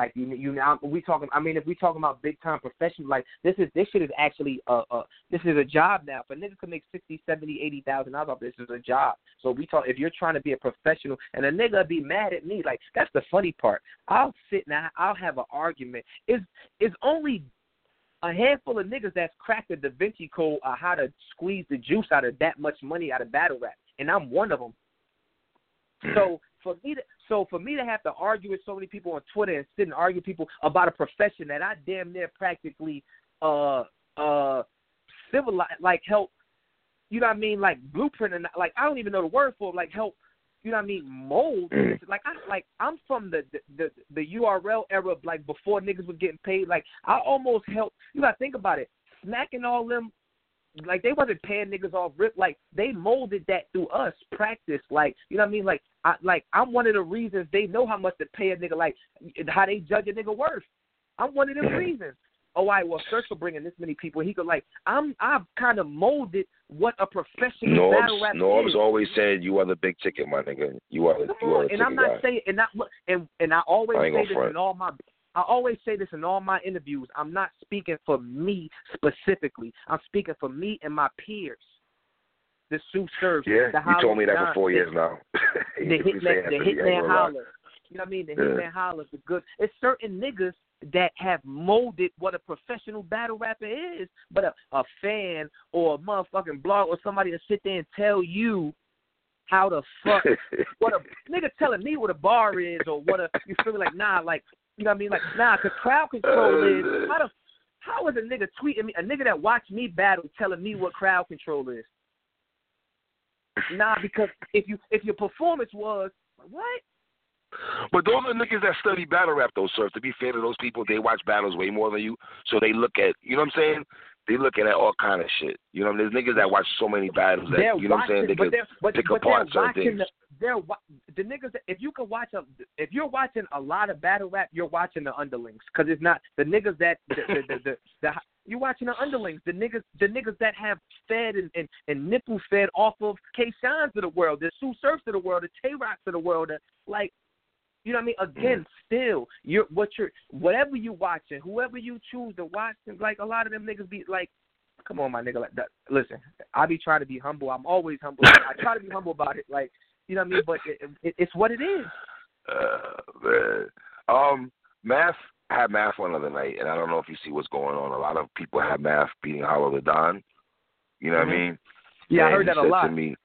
Like you you now we talking. I mean, if we talking about big time professional, like this is this shit is actually a, a this is a job now. If niggas nigga can make sixty, seventy, eighty thousand dollars off this is a job. So we talk if you're trying to be a professional and a nigga be mad at me, like that's the funny part. I'll sit now, I'll have an argument. Is is only a handful of niggas that's cracked the Da Vinci Code of how to squeeze the juice out of that much money out of battle rap, and I'm one of them. So for me to so for me to have to argue with so many people on Twitter and sit and argue people about a profession that I damn near practically uh uh civilize like help you know what I mean like blueprint and like I don't even know the word for it, like help you know what I mean mold Mm. like I like I'm from the, the the the URL era like before niggas was getting paid like I almost helped you gotta think about it smacking all them like they wasn't paying niggas off rip like they molded that through us practice like you know what I mean like I like I'm one of the reasons they know how much to pay a nigga like how they judge a nigga worth. I'm one of them reasons. Oh, I well, search for bringing this many people. He could like I'm I've kind of molded what a professional battle Norm's rap Norm's is. always said you are the big ticket, my nigga. You are the Come you are the and I'm not guy. saying and not and and I always I say this front. in all my I always say this in all my interviews. I'm not speaking for me specifically. I'm speaking for me and my peers. The Tsu Surf, Yeah, the you told me that for four years now. the hitman, the to me, I ain't hitman holla. You know what I mean? The Yeah. hitman holla, the good. It's certain niggas that have molded what a professional battle rapper is, but a, a fan or a motherfucking blog or somebody to sit there and tell you how the fuck what a nigga telling me what a bar is or what a you feel me like nah like you know what I mean like nah cause crowd control uh, is how the how is a nigga tweeting me a nigga that watched me battle telling me what crowd control is nah because if you if your performance was what But those are niggas that study battle rap, though, sir. To be fair to those people, they watch battles way more than you, so they look at, you know what I'm saying? They looking at all kind of shit. You know, there's niggas that watch so many battles that, they're you know what I'm saying? watching, They but they're but, pick but apart they're watching things. the they're the niggas. That, if you can watch a if you're watching a lot of battle rap, you're watching the underlings because it's not the niggas that the the, the, the, the you're watching the underlings, the niggas the niggas that have fed and and, and nipple fed off of K Shines of the world, the Tsu Surfs of the world, the Tay Rocs of the world, the, like. You know what I mean? Again, still, you're what you're whatever you watching, whoever you choose to watch, like a lot of them niggas be like, come on, my nigga. Like, that, listen, I be trying to be humble. I'm always humble. I try to be humble about it. Like, you know what I mean? But it, it, it's what it is. Uh, man. Um, math I had math one other night, and I don't know if you see what's going on. A lot of people have math beating Hollow the Don. You know what I Mhm. mean? Yeah, I And heard he that a lot. To me,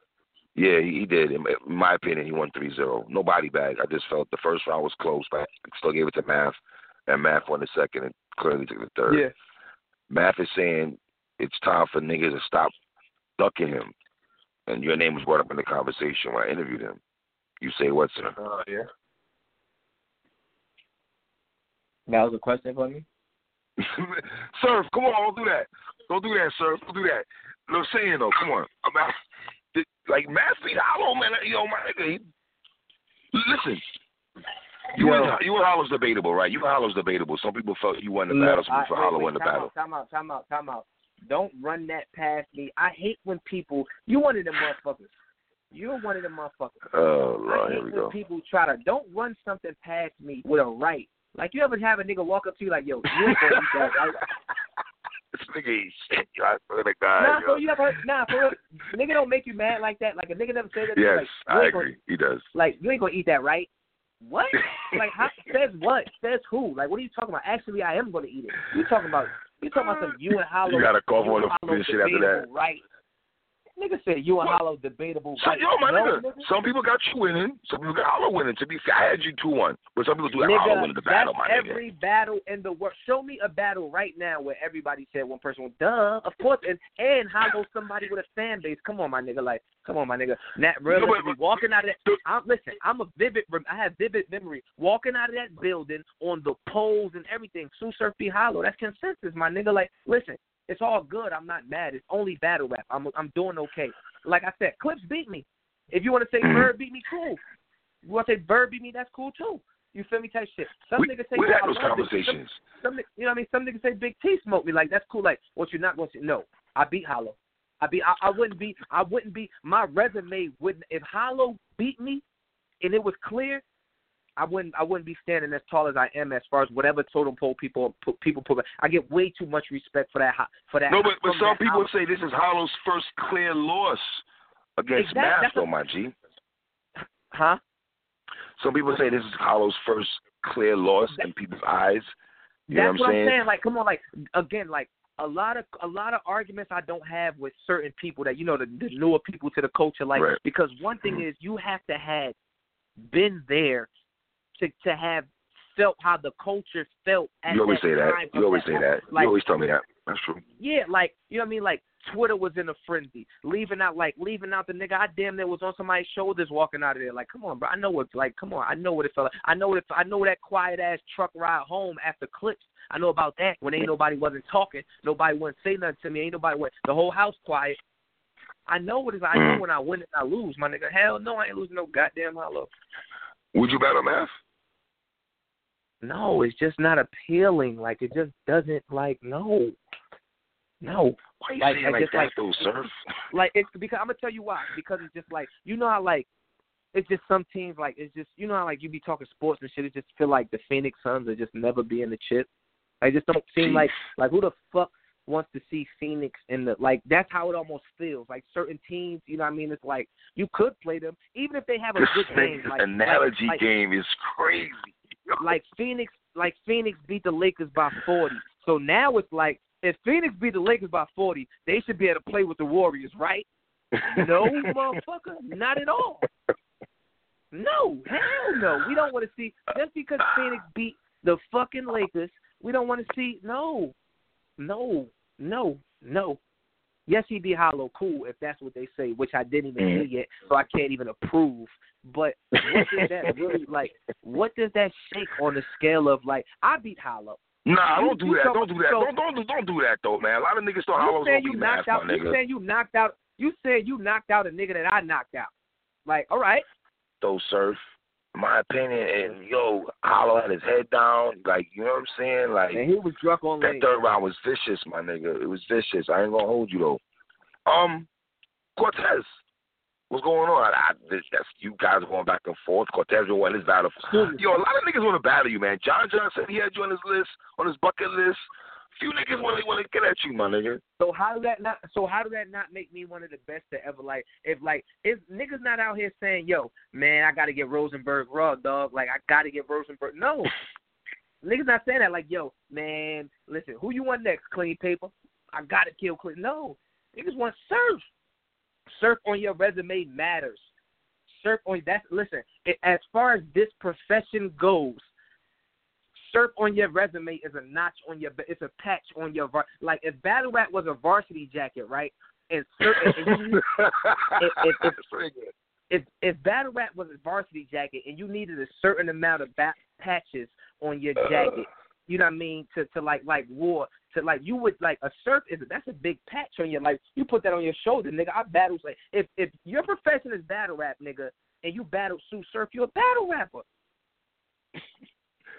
yeah, he, he did. In my- in my opinion, he won 3-0. No body bag. I just felt the first round was close, but I still gave it to Math, and Math won the second and clearly took the third. Yeah. Math is saying it's time for niggas to stop ducking him. And your name was brought up in the conversation when I interviewed him. You say what, sir? Oh yeah. That was a question for me. Surf, come on, don't do that. Don't do that, Surf. Don't do that. No saying though, come on. I'm out. like Math beat Hollow, man. Yo, my nigga. He, listen, you Yo. and you and Hollow's debatable, right? You and Hollow's debatable. Some people felt you won the battle. Some I- people felt Hollow wait, won the time battle. Out, time out, time out, time out. Don't run that past me. I hate when people. You one of them motherfuckers. You're one of them motherfuckers. Oh I hate here we when go. people try to don't run something past me with a right. Like you ever have a nigga walk up to you like, yo, you ain't gonna eat that, this nigga shit. Yo, I swear to God. Nah, yo. so you ever nah, for real, nigga don't make you mad like that. Like a nigga never say that. yes, like, I ain't gonna- agree. He does. like you ain't gonna eat that, right? What? like how says what? Says who? Like what are you talking about? Actually, I am gonna eat it. You talking about? You talking about some you and Hollow? You gotta on and the shit after that. right? Nigga said you and Hollow debatable. So, yo, my no, nigga, some people got you winning. Some people got Hollow winning. To be fair, I had you 2 1. But some people do have Hollow winning the battle, my nigga. every battle in the world. Show me a battle right now where everybody said one person. Duh, of course, and and Hollow somebody with a fan base. Come on, my nigga. Like, come on, my nigga. Nat, real No, walking out of that. I'm, listen, I'm a vivid. I have vivid memory. Walking out of that building on the poles and everything. Tsu Surf be Hollow. That's consensus, my nigga. Like, listen, it's all good. I'm not mad. It's only battle rap. I'm I'm doing okay. Like I said, Clips beat me. If you want to say Mhm. Bird beat me, cool. You want to say Bird beat me, that's cool too. You feel me? Type shit. Some we niggas say we had those love Big T. conversations. Some, some, you know what I mean? Some niggas say Big T smoked me. Like that's cool. Like what you're not going to say? No, I beat Hollow. I beat. I, I wouldn't be. I wouldn't be. My resume wouldn't. If Hollow beat me, and it was clear, I wouldn't. I wouldn't be standing as tall as I am as far as whatever totem pole people put, people put. I get way too much respect for that. For that. No, but, but some people Hollow. say this is Hollow's first clear loss against Exact- Math, though, a- my G. huh? Some people say this is Hollow's first clear loss in people's eyes. You That's know what what I'm saying? saying. Like, come on, like again, like a lot of a lot of arguments I don't have with certain people that you know the, the newer people to the culture. Like, Right. because one thing mm-hmm. is you have to have been there to to have felt how the culture felt at You always that say that. time You always say that. Like, you always tell me that. That's true. yeah, like you know what I mean. Like Twitter was in a frenzy, leaving out like leaving out the nigga. I damn near was on somebody's shoulders walking out of there. Like, come on, bro. I know what like, come on. I know what it felt like. I know what it, I know that quiet ass truck ride home after clips. I know about that when ain't nobody wasn't talking, nobody wouldn't say nothing to me. Ain't nobody went. The whole house quiet. I know what it's. I know mm. when I win and I lose, my nigga. Hell no, I ain't losing no goddamn hollow. Would you battle Math? No, it's just not appealing. Like it just doesn't like no, no. Why you Like, saying like just that, like- though, Surf? like it's because I'm gonna tell you why. Because it's just like you know how like it's just some teams like it's just you know how like you be talking sports and shit. It just feel like the Phoenix Suns are just never being the chip. I just don't seem like like who the fuck wants to see Phoenix in the like that's how it almost feels. Like certain teams, you know what I mean? It's like you could play them even if they have a This good game. Like analogy like, game is crazy. Like Phoenix like Phoenix beat the Lakers by forty. So now it's like if Phoenix beat the Lakers by forty, they should be able to play with the Warriors, right? No, motherfucker, not at all. No, hell no. We don't want to see just because Phoenix beat the fucking Lakers. We don't want to see no, no, no, no. Yes, he'd be hollow cool if that's what they say, which I didn't even Mhm. see yet, so I can't even approve. But what does that really like? What does that shake on the scale of like? I beat hollow. Nah, You- don't do that. Don't do that. so- don't don't do don't do that though, man. A lot of niggas thought Hollow's saying gonna you be knocked out? You saying you knocked out? You said you knocked out a nigga that I knocked out. Like, all right, though, Surf. My opinion, and yo, Hollow had his head down, like you know what I'm saying, like and he was drunk on that lane. third round was vicious, my nigga. It was vicious. I ain't gonna hold you though. Um, Cortez, what's going on? I, this, that's you guys going back and forth. Cortez been wanting his battle. Yo, a lot of niggas want to battle you, man. John John said he had you on his list, on his bucket list. Few niggas want to want to get at you, my nigga. So how did that not? So how did that not make me one of the best to ever like? If like if niggas not out here saying, "Yo, man, I got to get Rosenberg raw, dog." Like I got to get Rosenberg. No, niggas not saying that. Like, yo, man, listen, who you want next? Clean paper. I got to kill clean. No, niggas want surf. Surf on your resume matters. Surf on that's listen. It, as far as this profession goes, surf on your resume is a notch on your it's a patch on your var- like if battle rap was a varsity jacket right and you, if, if, if, if if battle rap was a varsity jacket and you needed a certain amount of back patches on your jacket you know what I mean to to like like war to like you would like a surf is that's a big patch on your like you put that on your shoulder, nigga. I battle like if if your profession is battle rap, nigga, and you battle Tsu Surf, you're a battle rapper.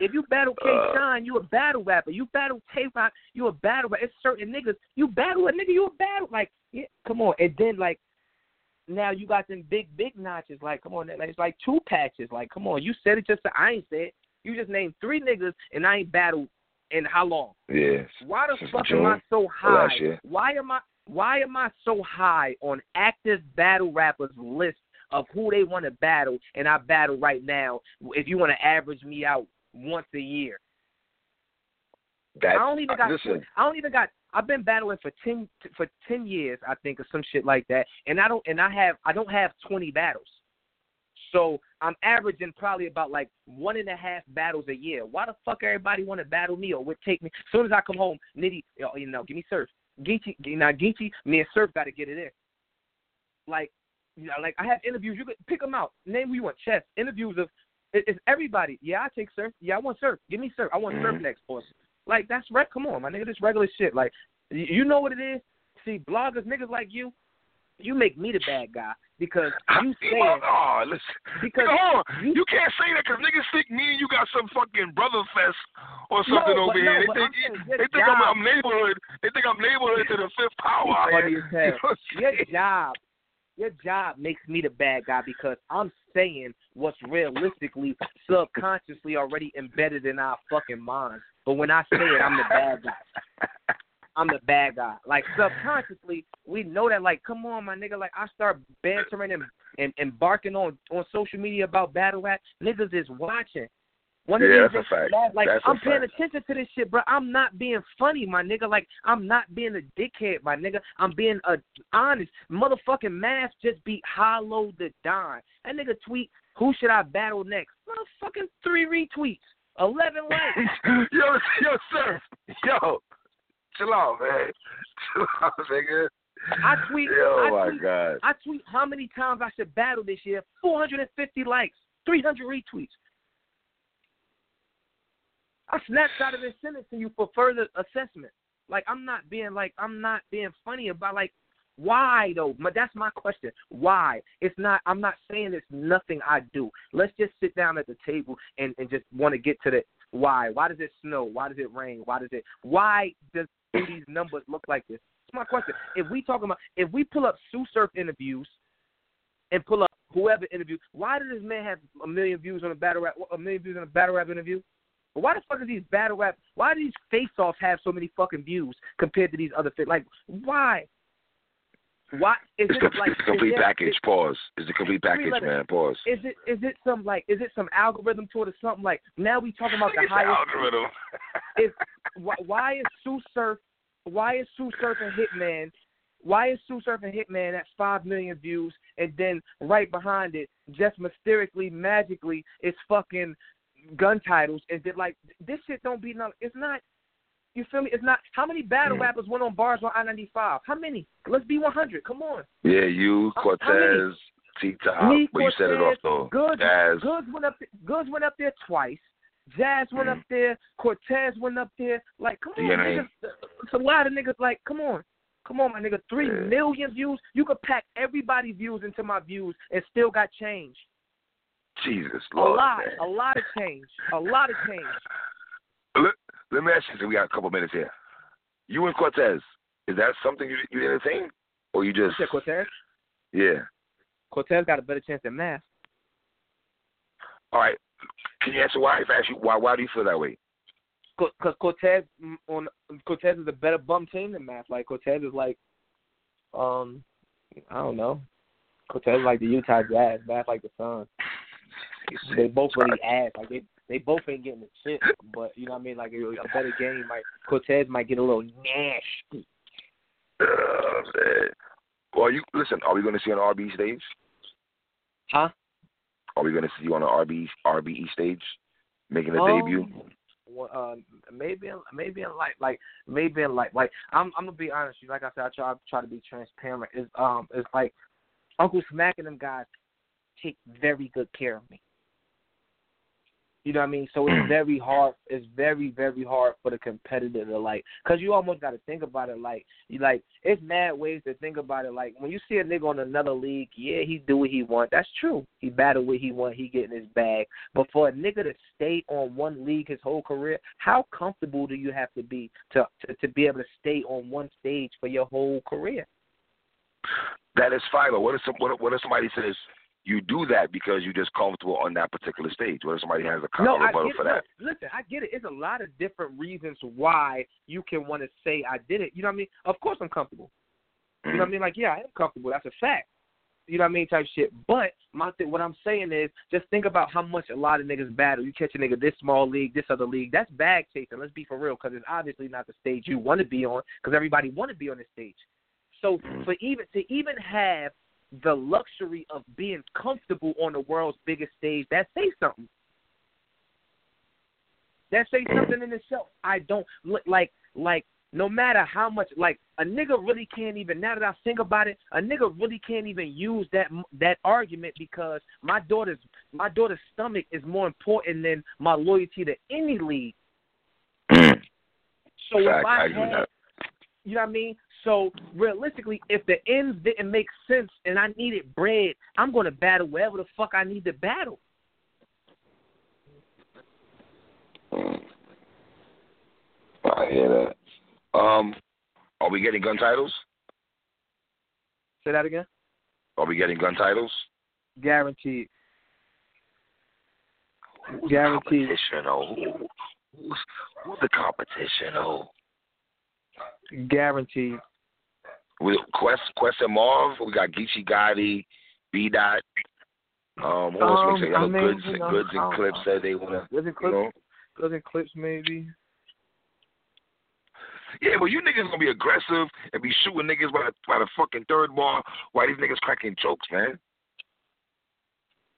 If you battle K Uh. Shine, you a battle rapper. You battle Tay Roc, you a battle rapper. It's certain niggas. You battle a nigga, you a battle like yeah, come on. And then like now you got them big big notches. Like come on, like, it's like two patches. Like come on, you said it just I ain't said. You just named three niggas and I ain't battled in how long? Yeah. Why the fuck June am I so high? Why am I why am I so high on active battle rappers list of who they want to battle and I battle right now if you want to average me out once a year. That, I don't even got listen, I don't even got I've been battling for ten for ten years, I think, or some shit like that. And I don't and I have I don't have twenty battles. So I'm averaging probably about like one and a half battles a year. Why the fuck everybody want to battle me or would take me? As soon as I come home, Nitty, you know, give me Surf. Geechee, now Geechee, me and Surf got to get it in. Like, you know, like I have interviews. You could pick them out. Name who you want. Chess interviews of it's everybody. Yeah, I take Surf. Yeah, I want Surf. Give me Surf. I want Surf Mhm. next. Or like that's rec. Come on, my nigga. This regular shit. Like, you know what it is. See, bloggers, niggas like you, you make me the bad guy because you saying oh, listen. because hold on. you- You can't say that because niggas think me and you got some fucking brother fest or something but over no, here. they think, they think I'm, I'm neighborhood. They think I'm neighborhood to the fifth power. Funny as hell. You know what I'm your saying? job, your job makes me the bad guy because I'm saying what's realistically, subconsciously already embedded in our fucking minds. But when I say it, I'm the bad guy. I'm the bad guy. Like subconsciously, we know that. Like, come on, my nigga. Like, I start bantering and and, barking on on social media about battle rap. Niggas is watching. One of Yeah, these that's a days, fact. Like, That's I'm paying fact. attention to this shit, bro. I'm not being funny, my nigga. Like, I'm not being a dickhead, my nigga. I'm being a honest. Motherfucking math just beat Hollow Da Don. That nigga tweet, who should I battle next? Motherfucking three retweets, eleven likes. yo, yo, sir. Yo, chill out, man. Chill out, nigga. I tweet. Yo, I my God. I tweet how many times I should battle this year. 450 likes, 300 retweets. I snapshot it and sent it to you for further assessment. Like I'm not being like I'm not being funny about like why though. That's my question. Why? It's not. I'm not saying it's nothing I do. Let's just sit down at the table and and just want to get to the why. Why does it snow? Why does it rain? Why does it? Why does do these numbers look like this? That's my question. If we talk about if we pull up Tsu Surf interviews and pull up whoever interview, why does this man have a million views on a battle rap a million views on a battle rap interview? But why the fuck are these battle rap why do these face offs have so many fucking views compared to these other fit like why? Why is It's it like it's complete is there- package. Pause. It's the complete package, letters. man. Pause. Is it is it some like is it some algorithm to it or something like now we talking about the It's highest algorithm. is why, why is Tsu Surf why is Tsu Surf and Hitman why is Tsu Surf and Hitman at five million views and then right behind it just mysteriously magically it's fucking gun titles and then like this shit don't be no it's not you feel me? It's not how many battle Mm. rappers went on bars on I ninety five? How many? Let's be one hundred. Come on. Yeah, you, How- how many? Cortez, T Top. But you said it off though. Goodz, Jazz. Goodz went up. Goodz went up there twice. Jazz went Mm. up there. Cortez went up there. Like, come on, niggas. It's a lot of niggas. Like, come on, come on, my nigga. Three Yeah. million views. You could pack everybody's views into my views and still got change. Jesus, Lord. A lot, man. a lot of change. A lot of change. Let, let me ask you something. We got a couple minutes here. You and Cortez, is that something you you entertain, or you You just said Cortez. yeah? Cortez got a better chance than Math. All right. Can you answer why? If I ask you why, why do you feel that way? Because Cortez mm, on Cortez is a better bum team than Math. Like Cortez is like, um, I don't know. Cortez is like the Utah Jazz. Math like the Suns. They both really ass. Like they they both ain't getting the shit. But you know what I mean? Like a, a better game might Cortez might get a little nasty. Man. Well, you listen. Are we going to see the RB stage? Huh? Are we going to see you on the RB RBE stage, making a Um, debut? Well, uh, maybe in, maybe in like like maybe in like like I'm I'm gonna be honest. with you Like I said, I try try to be transparent. Is um it's like Uncle Smack and them guys take very good care of me. You know what I mean? So it's mm. very hard. It's very very hard for the competitor to like, cause you almost got to think about it like, you like it's mad ways to think about it. Like when you see a nigga on another league, yeah, he do what he want. That's true. He battle what he want. He getting his bag. But for a nigga to stay on one league his whole career, how comfortable do you have to be to to, to be able to stay on one stage for your whole career? That is. But what if some, what, what if somebody says you do that because you're just comfortable on that particular stage? If somebody has a No, counter I rebuttal for no, that? Listen, I get it. It's a lot of different reasons why you can want to say I did it. You know what I mean? Of course I'm comfortable. You know what I mm-hmm. mean? Like, yeah, I am comfortable. That's a fact. You know what I mean? Type shit. But my th- what I'm saying is, just think about how much a lot of niggas battle. You catch a nigga this small league, this other league. That's bag chasing. Let's be for real, because it's obviously not the stage you want to be on, because everybody want to be on the stage. So mm-hmm. for even to even have the luxury of being comfortable on the world's biggest stage, that says something. That says something in itself. I don't look like like no matter how much like a nigga really can't even now that I think about it, a nigga really can't even use that that argument because my daughter's my daughter's stomach is more important than my loyalty to any league. So if I, I had, you know what I mean? So realistically, if the ends didn't make sense and I needed bread, I'm gonna battle wherever the fuck I need to battle. I hear that. Um, are we getting gun titles? Say that again. Are we getting gun titles? Guaranteed. Who's Guaranteed. The competition, oh, who's, who's the competition? Oh, Guaranteed. With Quest, Quest and Marv, we got Geechee Gotti, B Dot. Um, who else Um, makes it? I mean, Goodz, you know, Goodz and Clips said they wanna, Doesn't you clips know. doesn't clips maybe. Yeah, but you niggas gonna be aggressive and be shooting niggas by the, by the fucking third ball while these niggas cracking jokes, man.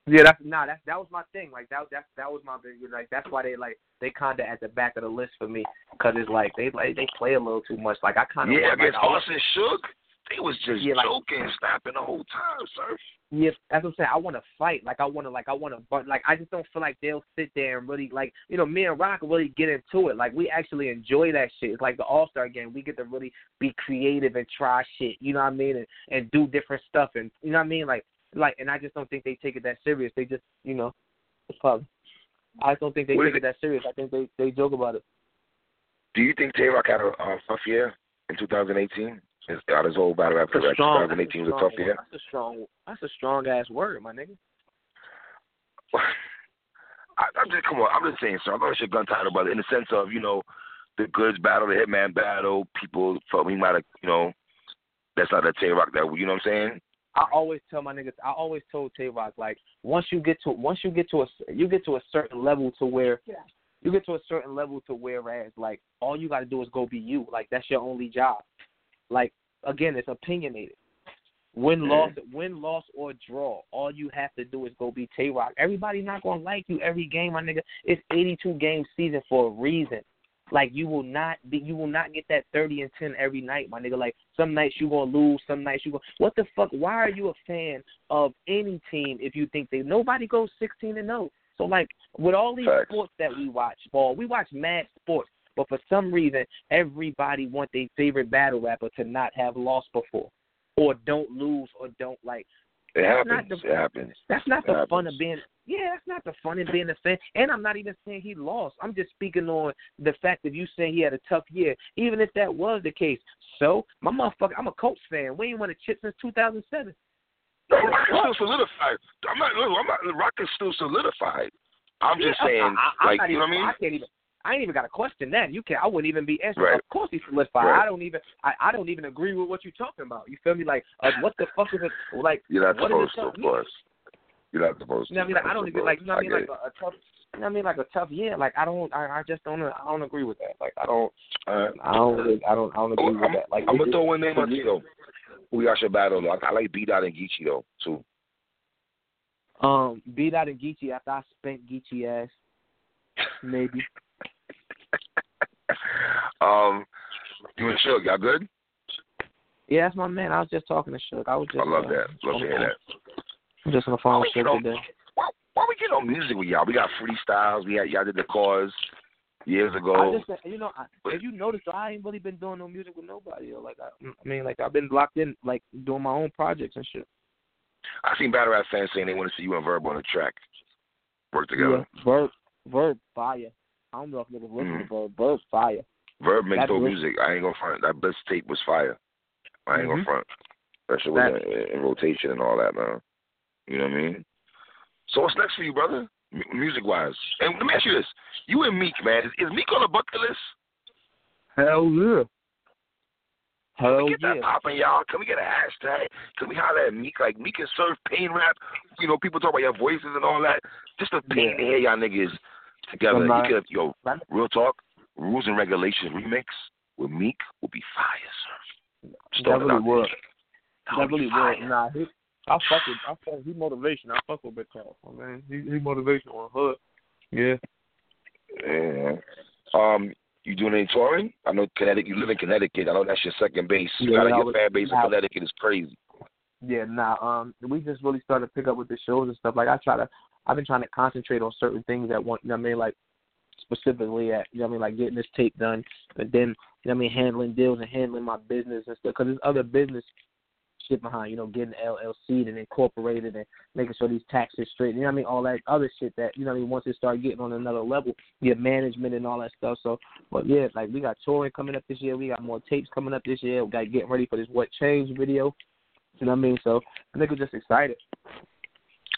Yeah, that's nah. That that was my thing. Like that that that was my big like. That's why they like they kind of at the back of the list for me because it's like they like they play a little too much. Like I kind of Yeah, like, against Austin Shook, they was just Yeah, like- joking, snapping the whole time, sir. Yeah, that's what I'm saying. I want to fight. Like I want to, like I want to, but like I just don't feel like they'll sit there and really, like you know, me and Roc really get into it. Like we actually enjoy that shit. It's like the All Star game. We get to really be creative and try shit. You know what I mean? And and do different stuff. And you know what I mean? Like like, and I just don't think they take it that serious. They just, you know, it's probably. I don't think they What take is it that serious. I think they they joke about it. Do you think Tay Roc had a uh, tough year in 2018? His, out his whole battle rap That's a career, strong. 2018 was a tough year. That's a strong. That's a strong ass word, my nigga. I, I'm just come on. I'm just saying, sir. I'm not your gun title, brother. In the sense of you know, the Goodz battle, the hitman battle. People felt he might have, you know, that's not a Tay Roc that you know what I'm saying. I always tell my niggas. I always told Tay Roc like once you get to once you get to a you get to a certain level to where you get to a certain level to whereas like all you got to do is go be you. Like that's your only job. Like again, it's opinionated. Win, Mm. loss, win, loss, or draw. All you have to do is go be Tay Roc. Everybody not gonna like you every game, my nigga. It's 82 game season for a reason. Like you will not be, you will not get that 30 and 10 every night, my nigga. Like some nights you gonna lose, some nights you go. What the fuck? Why are you a fan of any team if you think they nobody goes 16 and 0? So like with all these Facts. sports that we watch, ball, we watch mad sports, but for some reason everybody want their favorite battle rapper to not have lost before, or don't lose, or don't like. It That's happens. not the- it happens. That's not the fun of being. Yeah, that's not the fun of being a fan. And I'm not even saying he lost. I'm just speaking on the fact that you saying he had a tough year. Even if that was the case, so my motherfucker, I'm a Colts fan. We ain't won a chip since 2007. No, Roc still solidified. I'm not. I'm not. Roc is still solidified. I'm just Yeah, saying, I, I, like you know what I mean. can't even. I ain't even got a question that. You can't. I wouldn't even be answering. Right. Of course he's solidified. Right. I don't even. I, I don't even agree with what you're talking about. You feel me? Like, uh, what the fuck is it? Like, You're not supposed to, of course. You're not supposed to. You know what I mean? Like I don't even like you know what I mean like a, a tough you know what I mean like a tough year. Like I don't I, I just don't I don't agree with that. Like I don't right. I don't really, I don't I don't agree Oh, with I'm, that. Like I'm gonna throw one name on though. Who y'all should battle though? I, I like B Dot and Geechee though too. um B Dot and Geechee after I spent Geechee ass. Maybe. um, you and Suge, y'all good? Yeah, that's my man. I was just talking to Suge. I was just I love uh, that. Love to hear that. I'm just on the phone with Suge today. Why, why we get on music with y'all? We got freestyles. We had y'all did the cause years I ago. just, you know, I, if you notice, I ain't really been doing no music with nobody. Yo. Like, I, I mean, like I've been locked in, like doing my own projects and shit. I seen battle rap fans saying they want to see you and Verb on a track. Work together. Yeah, Verb, Verb, fire. I don't know if niggas listen Mhm. to Verb. Verb, fire. Verb makes That's dope music. I ain't gonna front. That best tape was fire. I ain't gonna Mhm. front. That shit was Facts. in, in rotation and all that, man. You know what I mean? So what's next for you, brother? M- music wise. And let me ask you this: You and Meek, man, is, is Meek on the bucket list? Hell yeah. Hell Can Hell we get that popping, y'all? Can we get a hashtag? Can we holler at Meek? Like Meek can serve pain rap. You know, people talk about your voices and all that. Just a pain Yeah. to hear y'all niggas together. Not- could, yo, real talk. Rules and regulations remix with Meek will be fire, sir. That really would. That That would really would. Nah, he, I fuck with, I fuck, he motivation. I fuck with Big Carl. Man, he, he motivation on hood. Yeah. Yeah. Um, you doing any touring? I know Connecticut. You live in Connecticut. I know that's your second base. You Yeah, got your was- fan base in Connecticut is crazy. Yeah, nah, um, we just really started to pick up with the shows and stuff. Like I try to, I've been trying to concentrate on certain things at one. You know what I mean? Like specifically at, you know what I mean? Like getting this tape done, and then you know what I mean, handling deals and handling my business and stuff. Because there's other business shit behind. You know, getting LLC and incorporated and making sure these taxes straight. You know what I mean? All that other shit that you know what I mean. Once it start getting on another level, your management and all that stuff. So, but yeah, like we got touring coming up this year. We got more tapes coming up this year. We got getting ready for this What Changed video. You know what I mean? So I think we're just excited.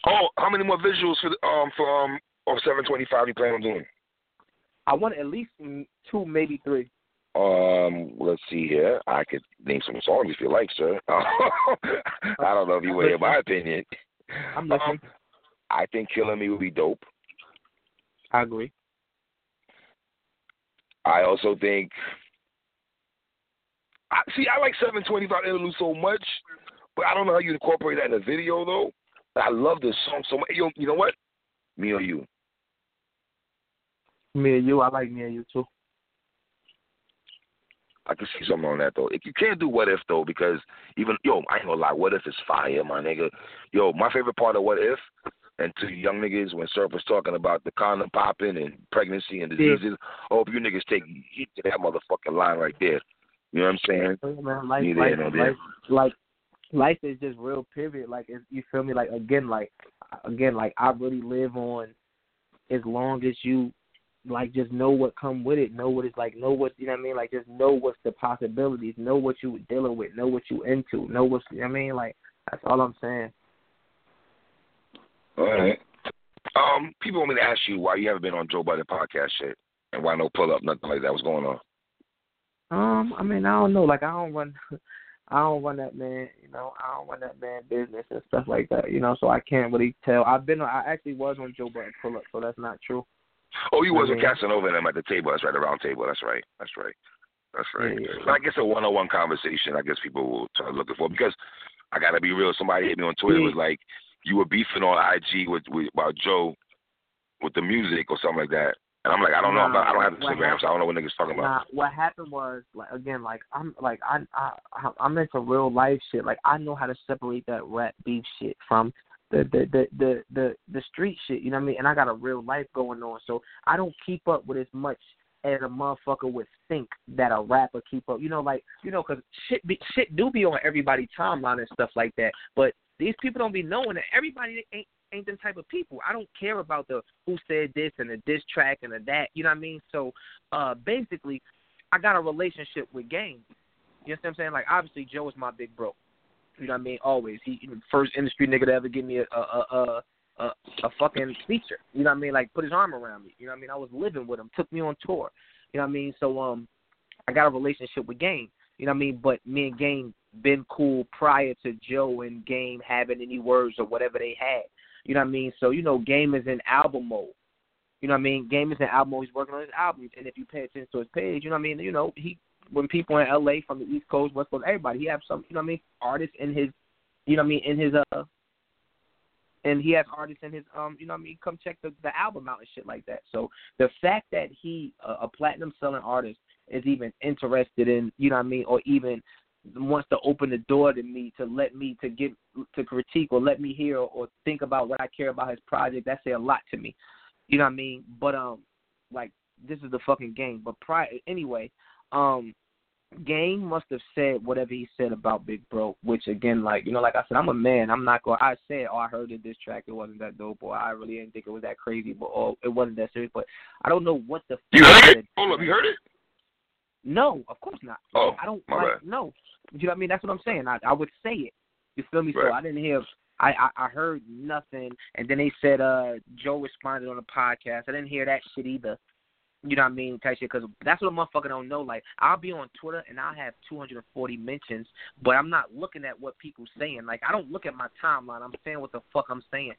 Oh, how many more visuals for the, um for um of seven twenty five you plan on doing? I want at least two, maybe three. Um, let's see here. I could name some songs if you like, sir. I don't know if you want hear my opinion. I'm listening. Um, I think Killing Me would be dope. I agree. I also think. I, see, I like 725 Interlude so much, but I don't know how you incorporate that in a video though. But I love this song so much. You, you know what? Me or you? Me and you, I like me and you too. I can see something on that though. If you can't do what if though, because even yo, I ain't gonna lie, what if is fire, my nigga. Yo, my favorite part of what if, and to young niggas when Surf was talking about the condom popping and pregnancy and diseases, I hope you niggas take heat to that motherfucking line right there. You know what I'm saying? Yeah, man, life, life, life, like life is just real. Period. Like you feel me? Like again, like again, like I really live on as long as you like just know what come with it, know what it's like, know what you know what I mean, like just know what's the possibilities, know what you dealing with, know what you into, know what's you know what I mean, like that's all I'm saying. All right. Um, people want me to ask you why you haven't been on Joe Budden podcast shit, and why no pull up, nothing like that. was going on? Um, I mean, I don't know. Like, I don't run, I don't run that man. You know, I don't run that man business and stuff like that. You know, so I can't really tell. I've been, I actually was on Joe Budden pull up, so that's not true. Oh, you wasn't casting over them at the table. That's right, the round table. That's right. That's right. That's right. Yeah, yeah, But I guess a one-on-one conversation. I guess people will start looking for because I gotta be real. Somebody hit me on Twitter Yeah. was like, you were beefing on IG with, with about Joe with the music or something like that. And I'm like, I don't know. Not, I don't have Nah, Instagram, so I don't know what niggas talking about. Nah, what happened was like again, like I'm like I I I'm into real life shit. Like I know how to separate that rap beef shit from the the the the the, the street shit. You know what I mean? And I got a real life going on, so I don't keep up with as much as a motherfucker would think that a rapper keep up. You know, like you know, 'cause shit be, shit do be on everybody's timeline and stuff like that. But these people don't be knowing that everybody ain't ain't them type of people. I don't care about the who said this and the diss track and the that. You know what I mean? So uh basically I got a relationship with Game. You know what I'm saying? Like obviously Joe is my big bro. You know what I mean? Always. He first industry nigga to ever give me a a a, a, a fucking feature. You know what I mean? Like put his arm around me. You know what I mean? I was living with him, took me on tour. You know what I mean? So um I got a relationship with Game. You know what I mean? But me and Game been cool prior to Joe and Game having any words or whatever they had. You know what I mean? So, you know, Game is in album mode. You know what I mean? Game is in album mode. He's working on his albums. And if you pay attention to his page, you know what I mean? You know, he when people in LA from the East Coast, West Coast, everybody, he has some, you know what I mean, artists in his, you know what I mean, in his, uh, and he has artists in his, um, you know what I mean, come check the, the album out and shit like that. So the fact that he, uh, a platinum selling artist, is even interested in, you know what I mean, or even wants to open the door to me to let me to get to critique or let me hear or, or think about what I care about his project. That say a lot to me. You know what I mean? But um, like this is the fucking game. But prior anyway, um, Game must have said whatever he said about Big Bro, which again, like you know, like I said, I'm a man. I'm not going. I said, oh, I heard it this track. It wasn't that dope, or I really didn't think it was that crazy, but oh, it wasn't that serious. But I don't know what the. You heard it? Hold up, you heard it? No, of course not. Oh, I don't my like bad. no. You know what I mean? That's what I'm saying. I I would say it. You feel me? So I didn't hear. I, I I heard nothing, and then they said uh Joe responded on the podcast. I didn't hear that shit either. You know what I mean? Type shit, because that's what a motherfucker don't know. Like I'll be on Twitter and I'll have 240 mentions, but I'm not looking at what people saying. Like I don't look at my timeline. I'm saying what the fuck I'm saying.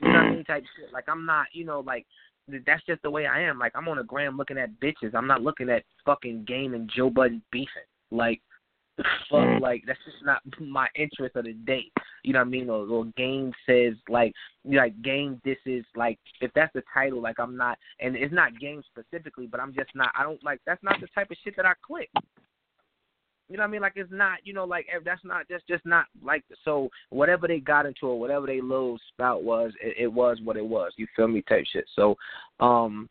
You know what I mean? Type shit. Like I'm not. You know, like that's just the way I am. Like I'm on a gram looking at bitches. I'm not looking at fucking game and Joe Budden beefing. Like the fuck, Mm. like that's just not my interest of the day. You know what I mean? Or, or game says like, you know, like game. This is like if that's the title. Like I'm not, and it's not game specifically, but I'm just not. I don't like. That's not the type of shit that I click. You know what I mean? Like it's not, you know, like that's not that's just not like so whatever they got into or whatever they little spout was, it, it was what it was. You feel me? Type shit. So, um,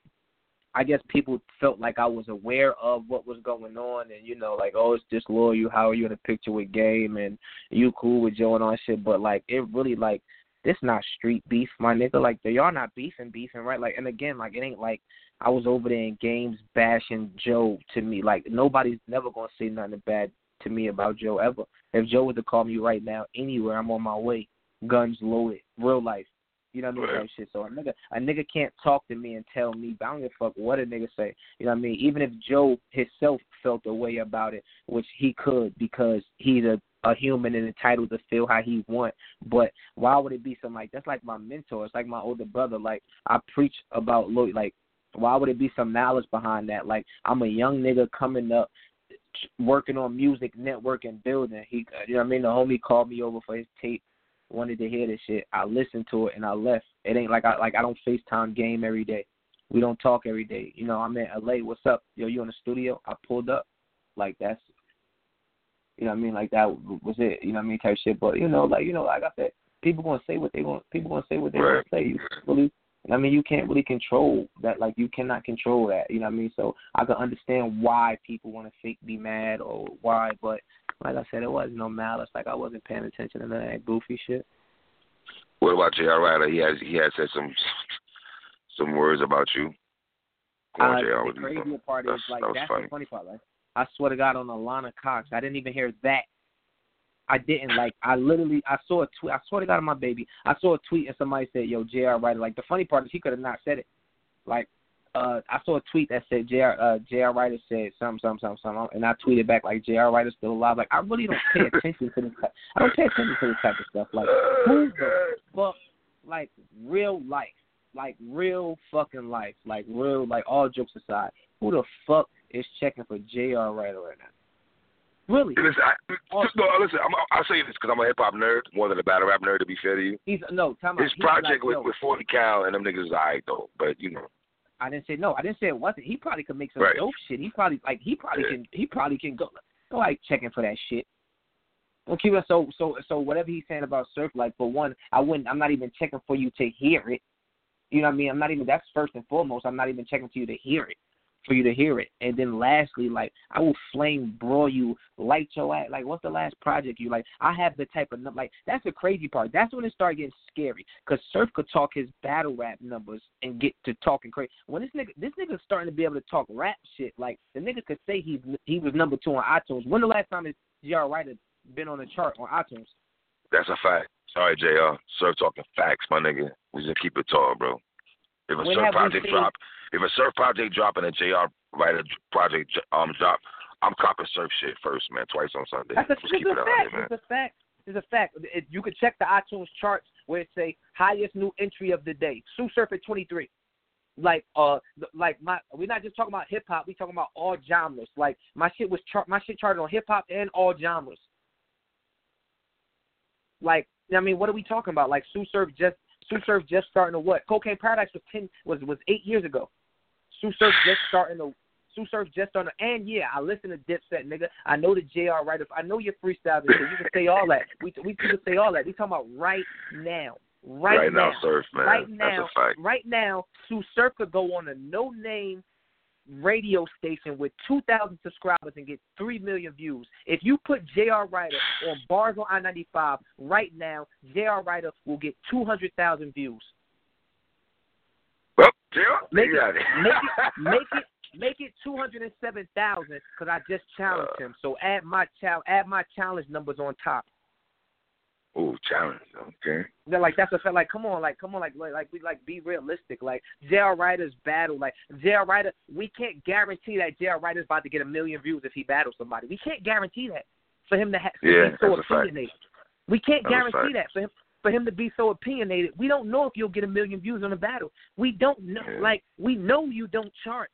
I guess people felt like I was aware of what was going on, and you know, like, oh, it's disloyal. You, how are you in a picture with Game and you cool with Joe and all shit? But like, it really like this not street beef, my nigga. Like, y'all not beefing, beefing, right? Like, and again, like, it ain't like I was over there in games bashing Joe to me. Like, nobody's never gonna say nothing bad to me about Joe ever. If Joe was to call me right now, anywhere, I'm on my way, guns loaded, real life. You know what I mean? Right. Type shit. So a nigga, a nigga can't talk to me and tell me. But I don't give a fuck what a nigga say. You know what I mean? Even if Joe himself felt a way about it, which he could because he's a a human and entitled to feel how he want. But why would it be something like that's like my mentor? It's like my older brother. Like I preach about lo- like why would it be some malice behind that? Like I'm a young nigga coming up working on music, networking, building. He, uh, you know what I mean? The homie called me over for his tape, wanted to hear this shit. I listened to it and I left. It ain't like I like I don't FaceTime game every day. We don't talk every day. You know, I'm in LA. What's up? Yo, you in the studio? I pulled up. Like that's, you know what I mean? Like that was it. You know what I mean? Type shit. But you know, like you know, like I said, people gonna say what they want. People gonna say what they Right. want to say. You really I mean, you can't really control that. Like, you cannot control that. You know what I mean? So I can understand why people want to fake be mad or why, but like I said, it was no malice. Like I wasn't paying attention to none of that goofy shit. What about J.R. Writer? He has he has said some some words about you. Go Uh, the crazy part is like that that's funny. the funny part. Like I swear to God on Alana Cox, I didn't even hear that. I didn't like. I literally I saw a tweet. I swear to God on my baby. I saw a tweet and somebody said, "Yo, Jr. Writer." Like the funny part is he could have not said it. Like uh I saw a tweet that said Jr. Uh, Jr. Writer said something, something, something, something, and I tweeted back like Jr. Writer's still alive. Like I really don't pay attention to this. Type, I don't pay attention to this type of stuff. Like who the fuck? Like real life, like real fucking life, like real, like all jokes aside, who the fuck is checking for Jr. Writer right now? Really? Listen, I, no, listen. I'm, I'll say this because I'm a hip hop nerd more than a battle rap nerd. To be fair to you, He's no. Time out. his He's project like, with with 40 Cal and them niggas is alright though. But you know, I didn't say no. I didn't say it wasn't. He probably could make some Right. dope shit. He probably like he probably Yeah. can he probably can go go like checking for that shit. Okay, so so so whatever he's saying about surf, like for one, I wouldn't. I'm not even checking for you to hear it. You know what I mean? I'm not even. That's first and foremost. I'm not even checking for you to hear it, for you to hear it. And then lastly, like I will flame brawl you, light your ass. Like what's the last project you like? I have the type of like that's the crazy part. That's when it started getting scary because Surf could talk his battle rap numbers and get to talking crazy. When this nigga this nigga's starting to be able to talk rap shit, like the nigga could say he's he was number two on iTunes. When the last time is J.R. Writer been on the chart on iTunes? that's a fact. Sorry, Jr. Surf talking facts, my nigga. We just keep it tall, bro. If a When surf project seen- drop, if a surf project drop and a Jr. Writer project um drop, I'm copping surf shit first, man. Twice on Sunday. That's a, Just keep a it fact. there. It's a fact. It's a fact. It, you could check the iTunes charts where it say highest new entry of the day. Tsu Surf at 23. Like uh, like my we're not just talking about hip hop. We talking about all genres. Like my shit was chart. My shit charted on hip hop and all genres. Like I mean, what are we talking about? Like Tsu Surf just Tsu Surf just starting to what? Cocaine Paradise was ten was was eight years ago. Tsu Surf just starting to Tsu Surf just on the and yeah, I listen to Dipset, nigga. I know the JR writer. I know your shit. You can say all that. We we can say all that. We talking about right now. Right, right now, Surf man. Right now, right now, Tsu Surf could go on a no name radio station with 2,000 subscribers and get 3 million views. If you put J.R. Writer on Bars on I 95 right now, J.R. Writer will get 200,000 views. Well, JR, Make it, it. make it, make it, make it 207,000 because I just challenged uh. him. So add my chal- add my challenge numbers on top. Ooh, challenge. Okay. They're like that's a fact. Like, come on, like, come on, like, like, we like be realistic. Like, J.R. Writer's battle, like J.R. Writer, we can't guarantee that J.R. Writer's about to get a million views if he battles somebody. We can't guarantee that for him to, ha- to Yeah, be so that's a fact. opinionated. We can't That's guarantee that for him for him to be so opinionated. We don't know if you'll get a million views on a battle. We don't know. Yeah. Like, we know you don't chart.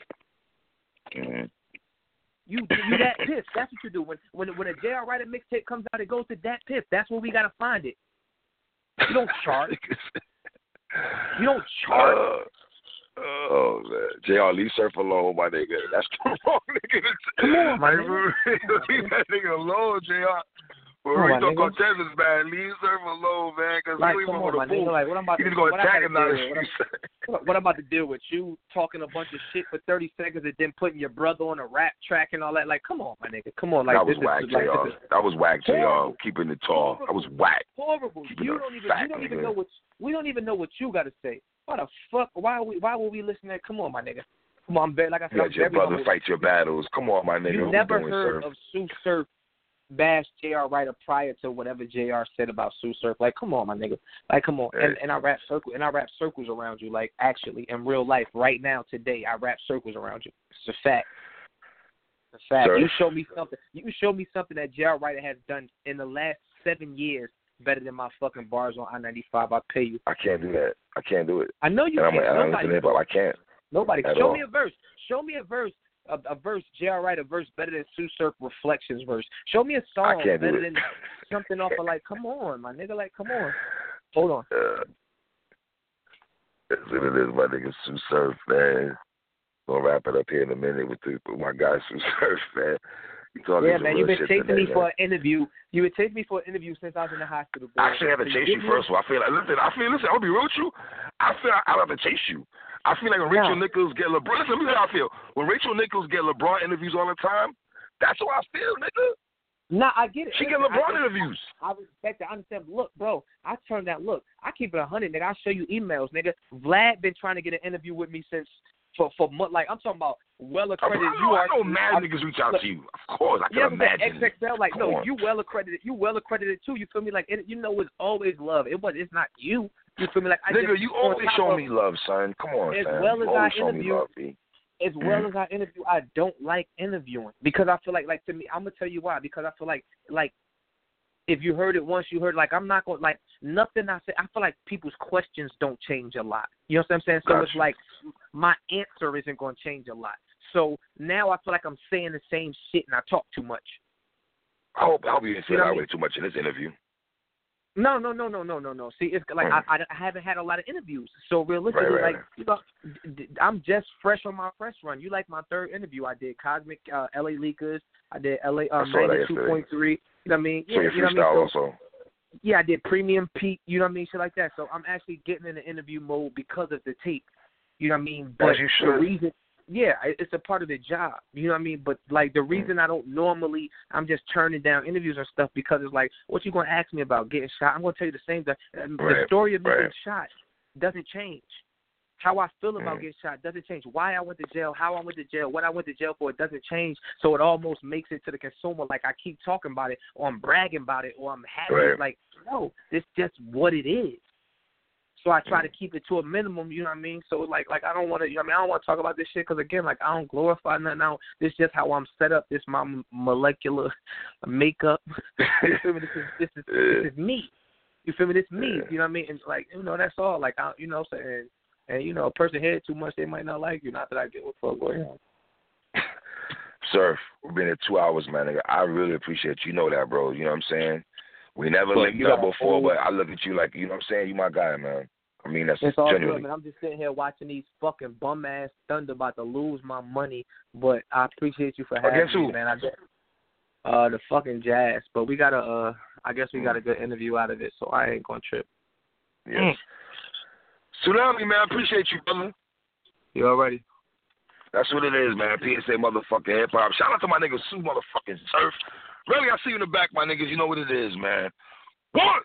Mhm. You you that pissed. That's what you do. When when when a J.R. Writer mixtape comes out, it goes to that pip. That's where we gotta find it. You don't chart. You don't chart. Uh, oh man, JR, leave surf alone, my nigga. That's the wrong nigga. to- Come on, my nigga. leave that nigga alone, JR. Come Well, on, Rico nigga. Cortez is bad. Leave surf alone, man, because like, come on, my nigga. Like, what I'm about to need to go what I attack gotta him now. deal with, what I'm- what I'm about to deal with you talking a bunch of shit for 30 seconds and then putting your brother on a rap track and all that. Like, come on, my nigga. Come on. Like, that was this whack, is like, this is That was whack, JR. Keeping it tall. That was whack. horrible. Keeping You don't even you don't even nigga. know what we don't even know what you got to say. Why the fuck? Why are we? Why will we listen to? Come on, my nigga. Come on, I'm very like I said. Let your brother fight your battles. Come on, my nigga. You never heard of Tsu Surf bash Jr. Writer prior to whatever Jr. said about Tsu Surf. Like, come on, my nigga. Like, come on. And Hey. and I wrap circle and I wrap circles around you. Like, actually, in real life, right now, today, I wrap circles around you. It's a fact. It's a fact. Sure. You show me something. You show me something that Jr. Writer has done in the last seven years better than my fucking bars on I ninety five. I pay you. I can't do that. I can't do it. I know you And I'm, can't. and I'm Nobody. to. I can't. Nobody. At Show all. me a verse. Show me a verse. A, a verse, J.R. Writer, a verse better than Tsu Surf Reflections verse. Show me a song I can't do better than something off of like, come on, my nigga, like, come on. Hold on. Uh, that's what it is, my nigga. Tsu Surf, man. Gonna wrap it up here in a minute with, the, with my guy Tsu Surf, man. Yeah, man, you've been chasing me man. for an interview. You've been chasing me for an interview since I was in the hospital. Bro. I actually have to So chase you first of all. I feel like listen, I feel listen, I'll be real with you. I feel like I have to chase you. I feel like when Rachel Yeah. Nichols get LeBron listen, let me tell you how I feel. When Rachel Nichols get LeBron interviews all the time, that's how I feel, nigga. Nah, I get it. She get Listen, I LeBron get- interviews. I respect it. I understand. Look, bro, I turned that. Look, I keep it a hundred, nigga. I'll show you emails, nigga. Vlad been trying to get an interview with me since for for month. Like I'm talking about well accredited. I, You know, I know mad I- niggas reach out look, to you. Of course, I can Yeah, that imagine. XXL, like, Come no, on. you well accredited. You well accredited too. You feel me? Like, it, you know, it's always love. It was. It's not you. You feel me? Like, I Nigga, just, you always show of- me love, son. Come on, As son. well as I show me interview- love, as well Mhm. as I interview, I don't like interviewing because I feel like, like to me, I'm gonna tell you why. Because I feel like, like, if you heard it once, you heard. Like, I'm not gonna like nothing I say. I feel like people's questions don't change a lot. You know what I'm saying? So it's like my answer isn't gonna change a lot. So now I feel like I'm saying the same shit and I talk too much. I hope, I hope you didn't say You know that way too much in this interview. No, no, no, no, no, no, no. See, it's like Mm. I, I, I haven't had a lot of interviews, so realistically, Right, right, like you know, d- d- I'm just fresh on my press run. You like my third interview? I did Cosmic, uh, L.A. Leakers. I did L.A. Um, ninety two point three. You know what I mean? So Yeah, you know what I mean. So, also. yeah, I did Premium Peak. You know what I mean? Shit like that. So I'm actually getting in the interview mode because of the tape. You know what I mean? But As you the should. reason, yeah, it's a part of the job. You know what I mean? But like the reason I don't normally, I'm just turning down interviews and stuff because it's like, what you gonna ask me about getting shot? I'm gonna tell you the same thing. Um, The Right, story of me right. getting shot doesn't change. How I feel about Mm. getting shot doesn't change. Why I went to jail, how I went to jail, what I went to jail for, it doesn't change. So it almost makes it to the consumer like I keep talking about it, or I'm bragging about it, or I'm happy. Right. Like, no, it's just what it is. So I try to keep it to a minimum, you know what I mean? So like, like I don't want to, you know I mean, I don't want to talk about this shit because again, like I don't glorify nothing. Don't, this is just how I'm set up. This my m- molecular makeup. you feel me? This is this is this is me. You feel me? This me. You know what I mean? And like, you know, that's all. Like, I, you know, what I'm saying, and you know, a person head too much, they might not like you. Not that I get what fuck going on. Surf, we've been here two hours, man. I really appreciate you. You know that, bro. You know what I'm saying? We never But linked you up before, old- but I look at you like, you know what I'm saying? You my guy, man. I mean, that's It's all genuinely. good, man. I'm just sitting here watching these fucking bum ass Thunder about to lose my money, but I appreciate you for having Against me, who? man. I guess uh the fucking Jazz, but we got a uh I guess we got Mm. a good interview out of it, so I ain't gonna trip. Yes. Tsunami, man, I appreciate you, brother. You already? That's what it is, man. PSA motherfucking hip hop. Shout out to my nigga Tsu motherfucking Surf. Really, I see you in the back, my niggas. You know what it is, man. One.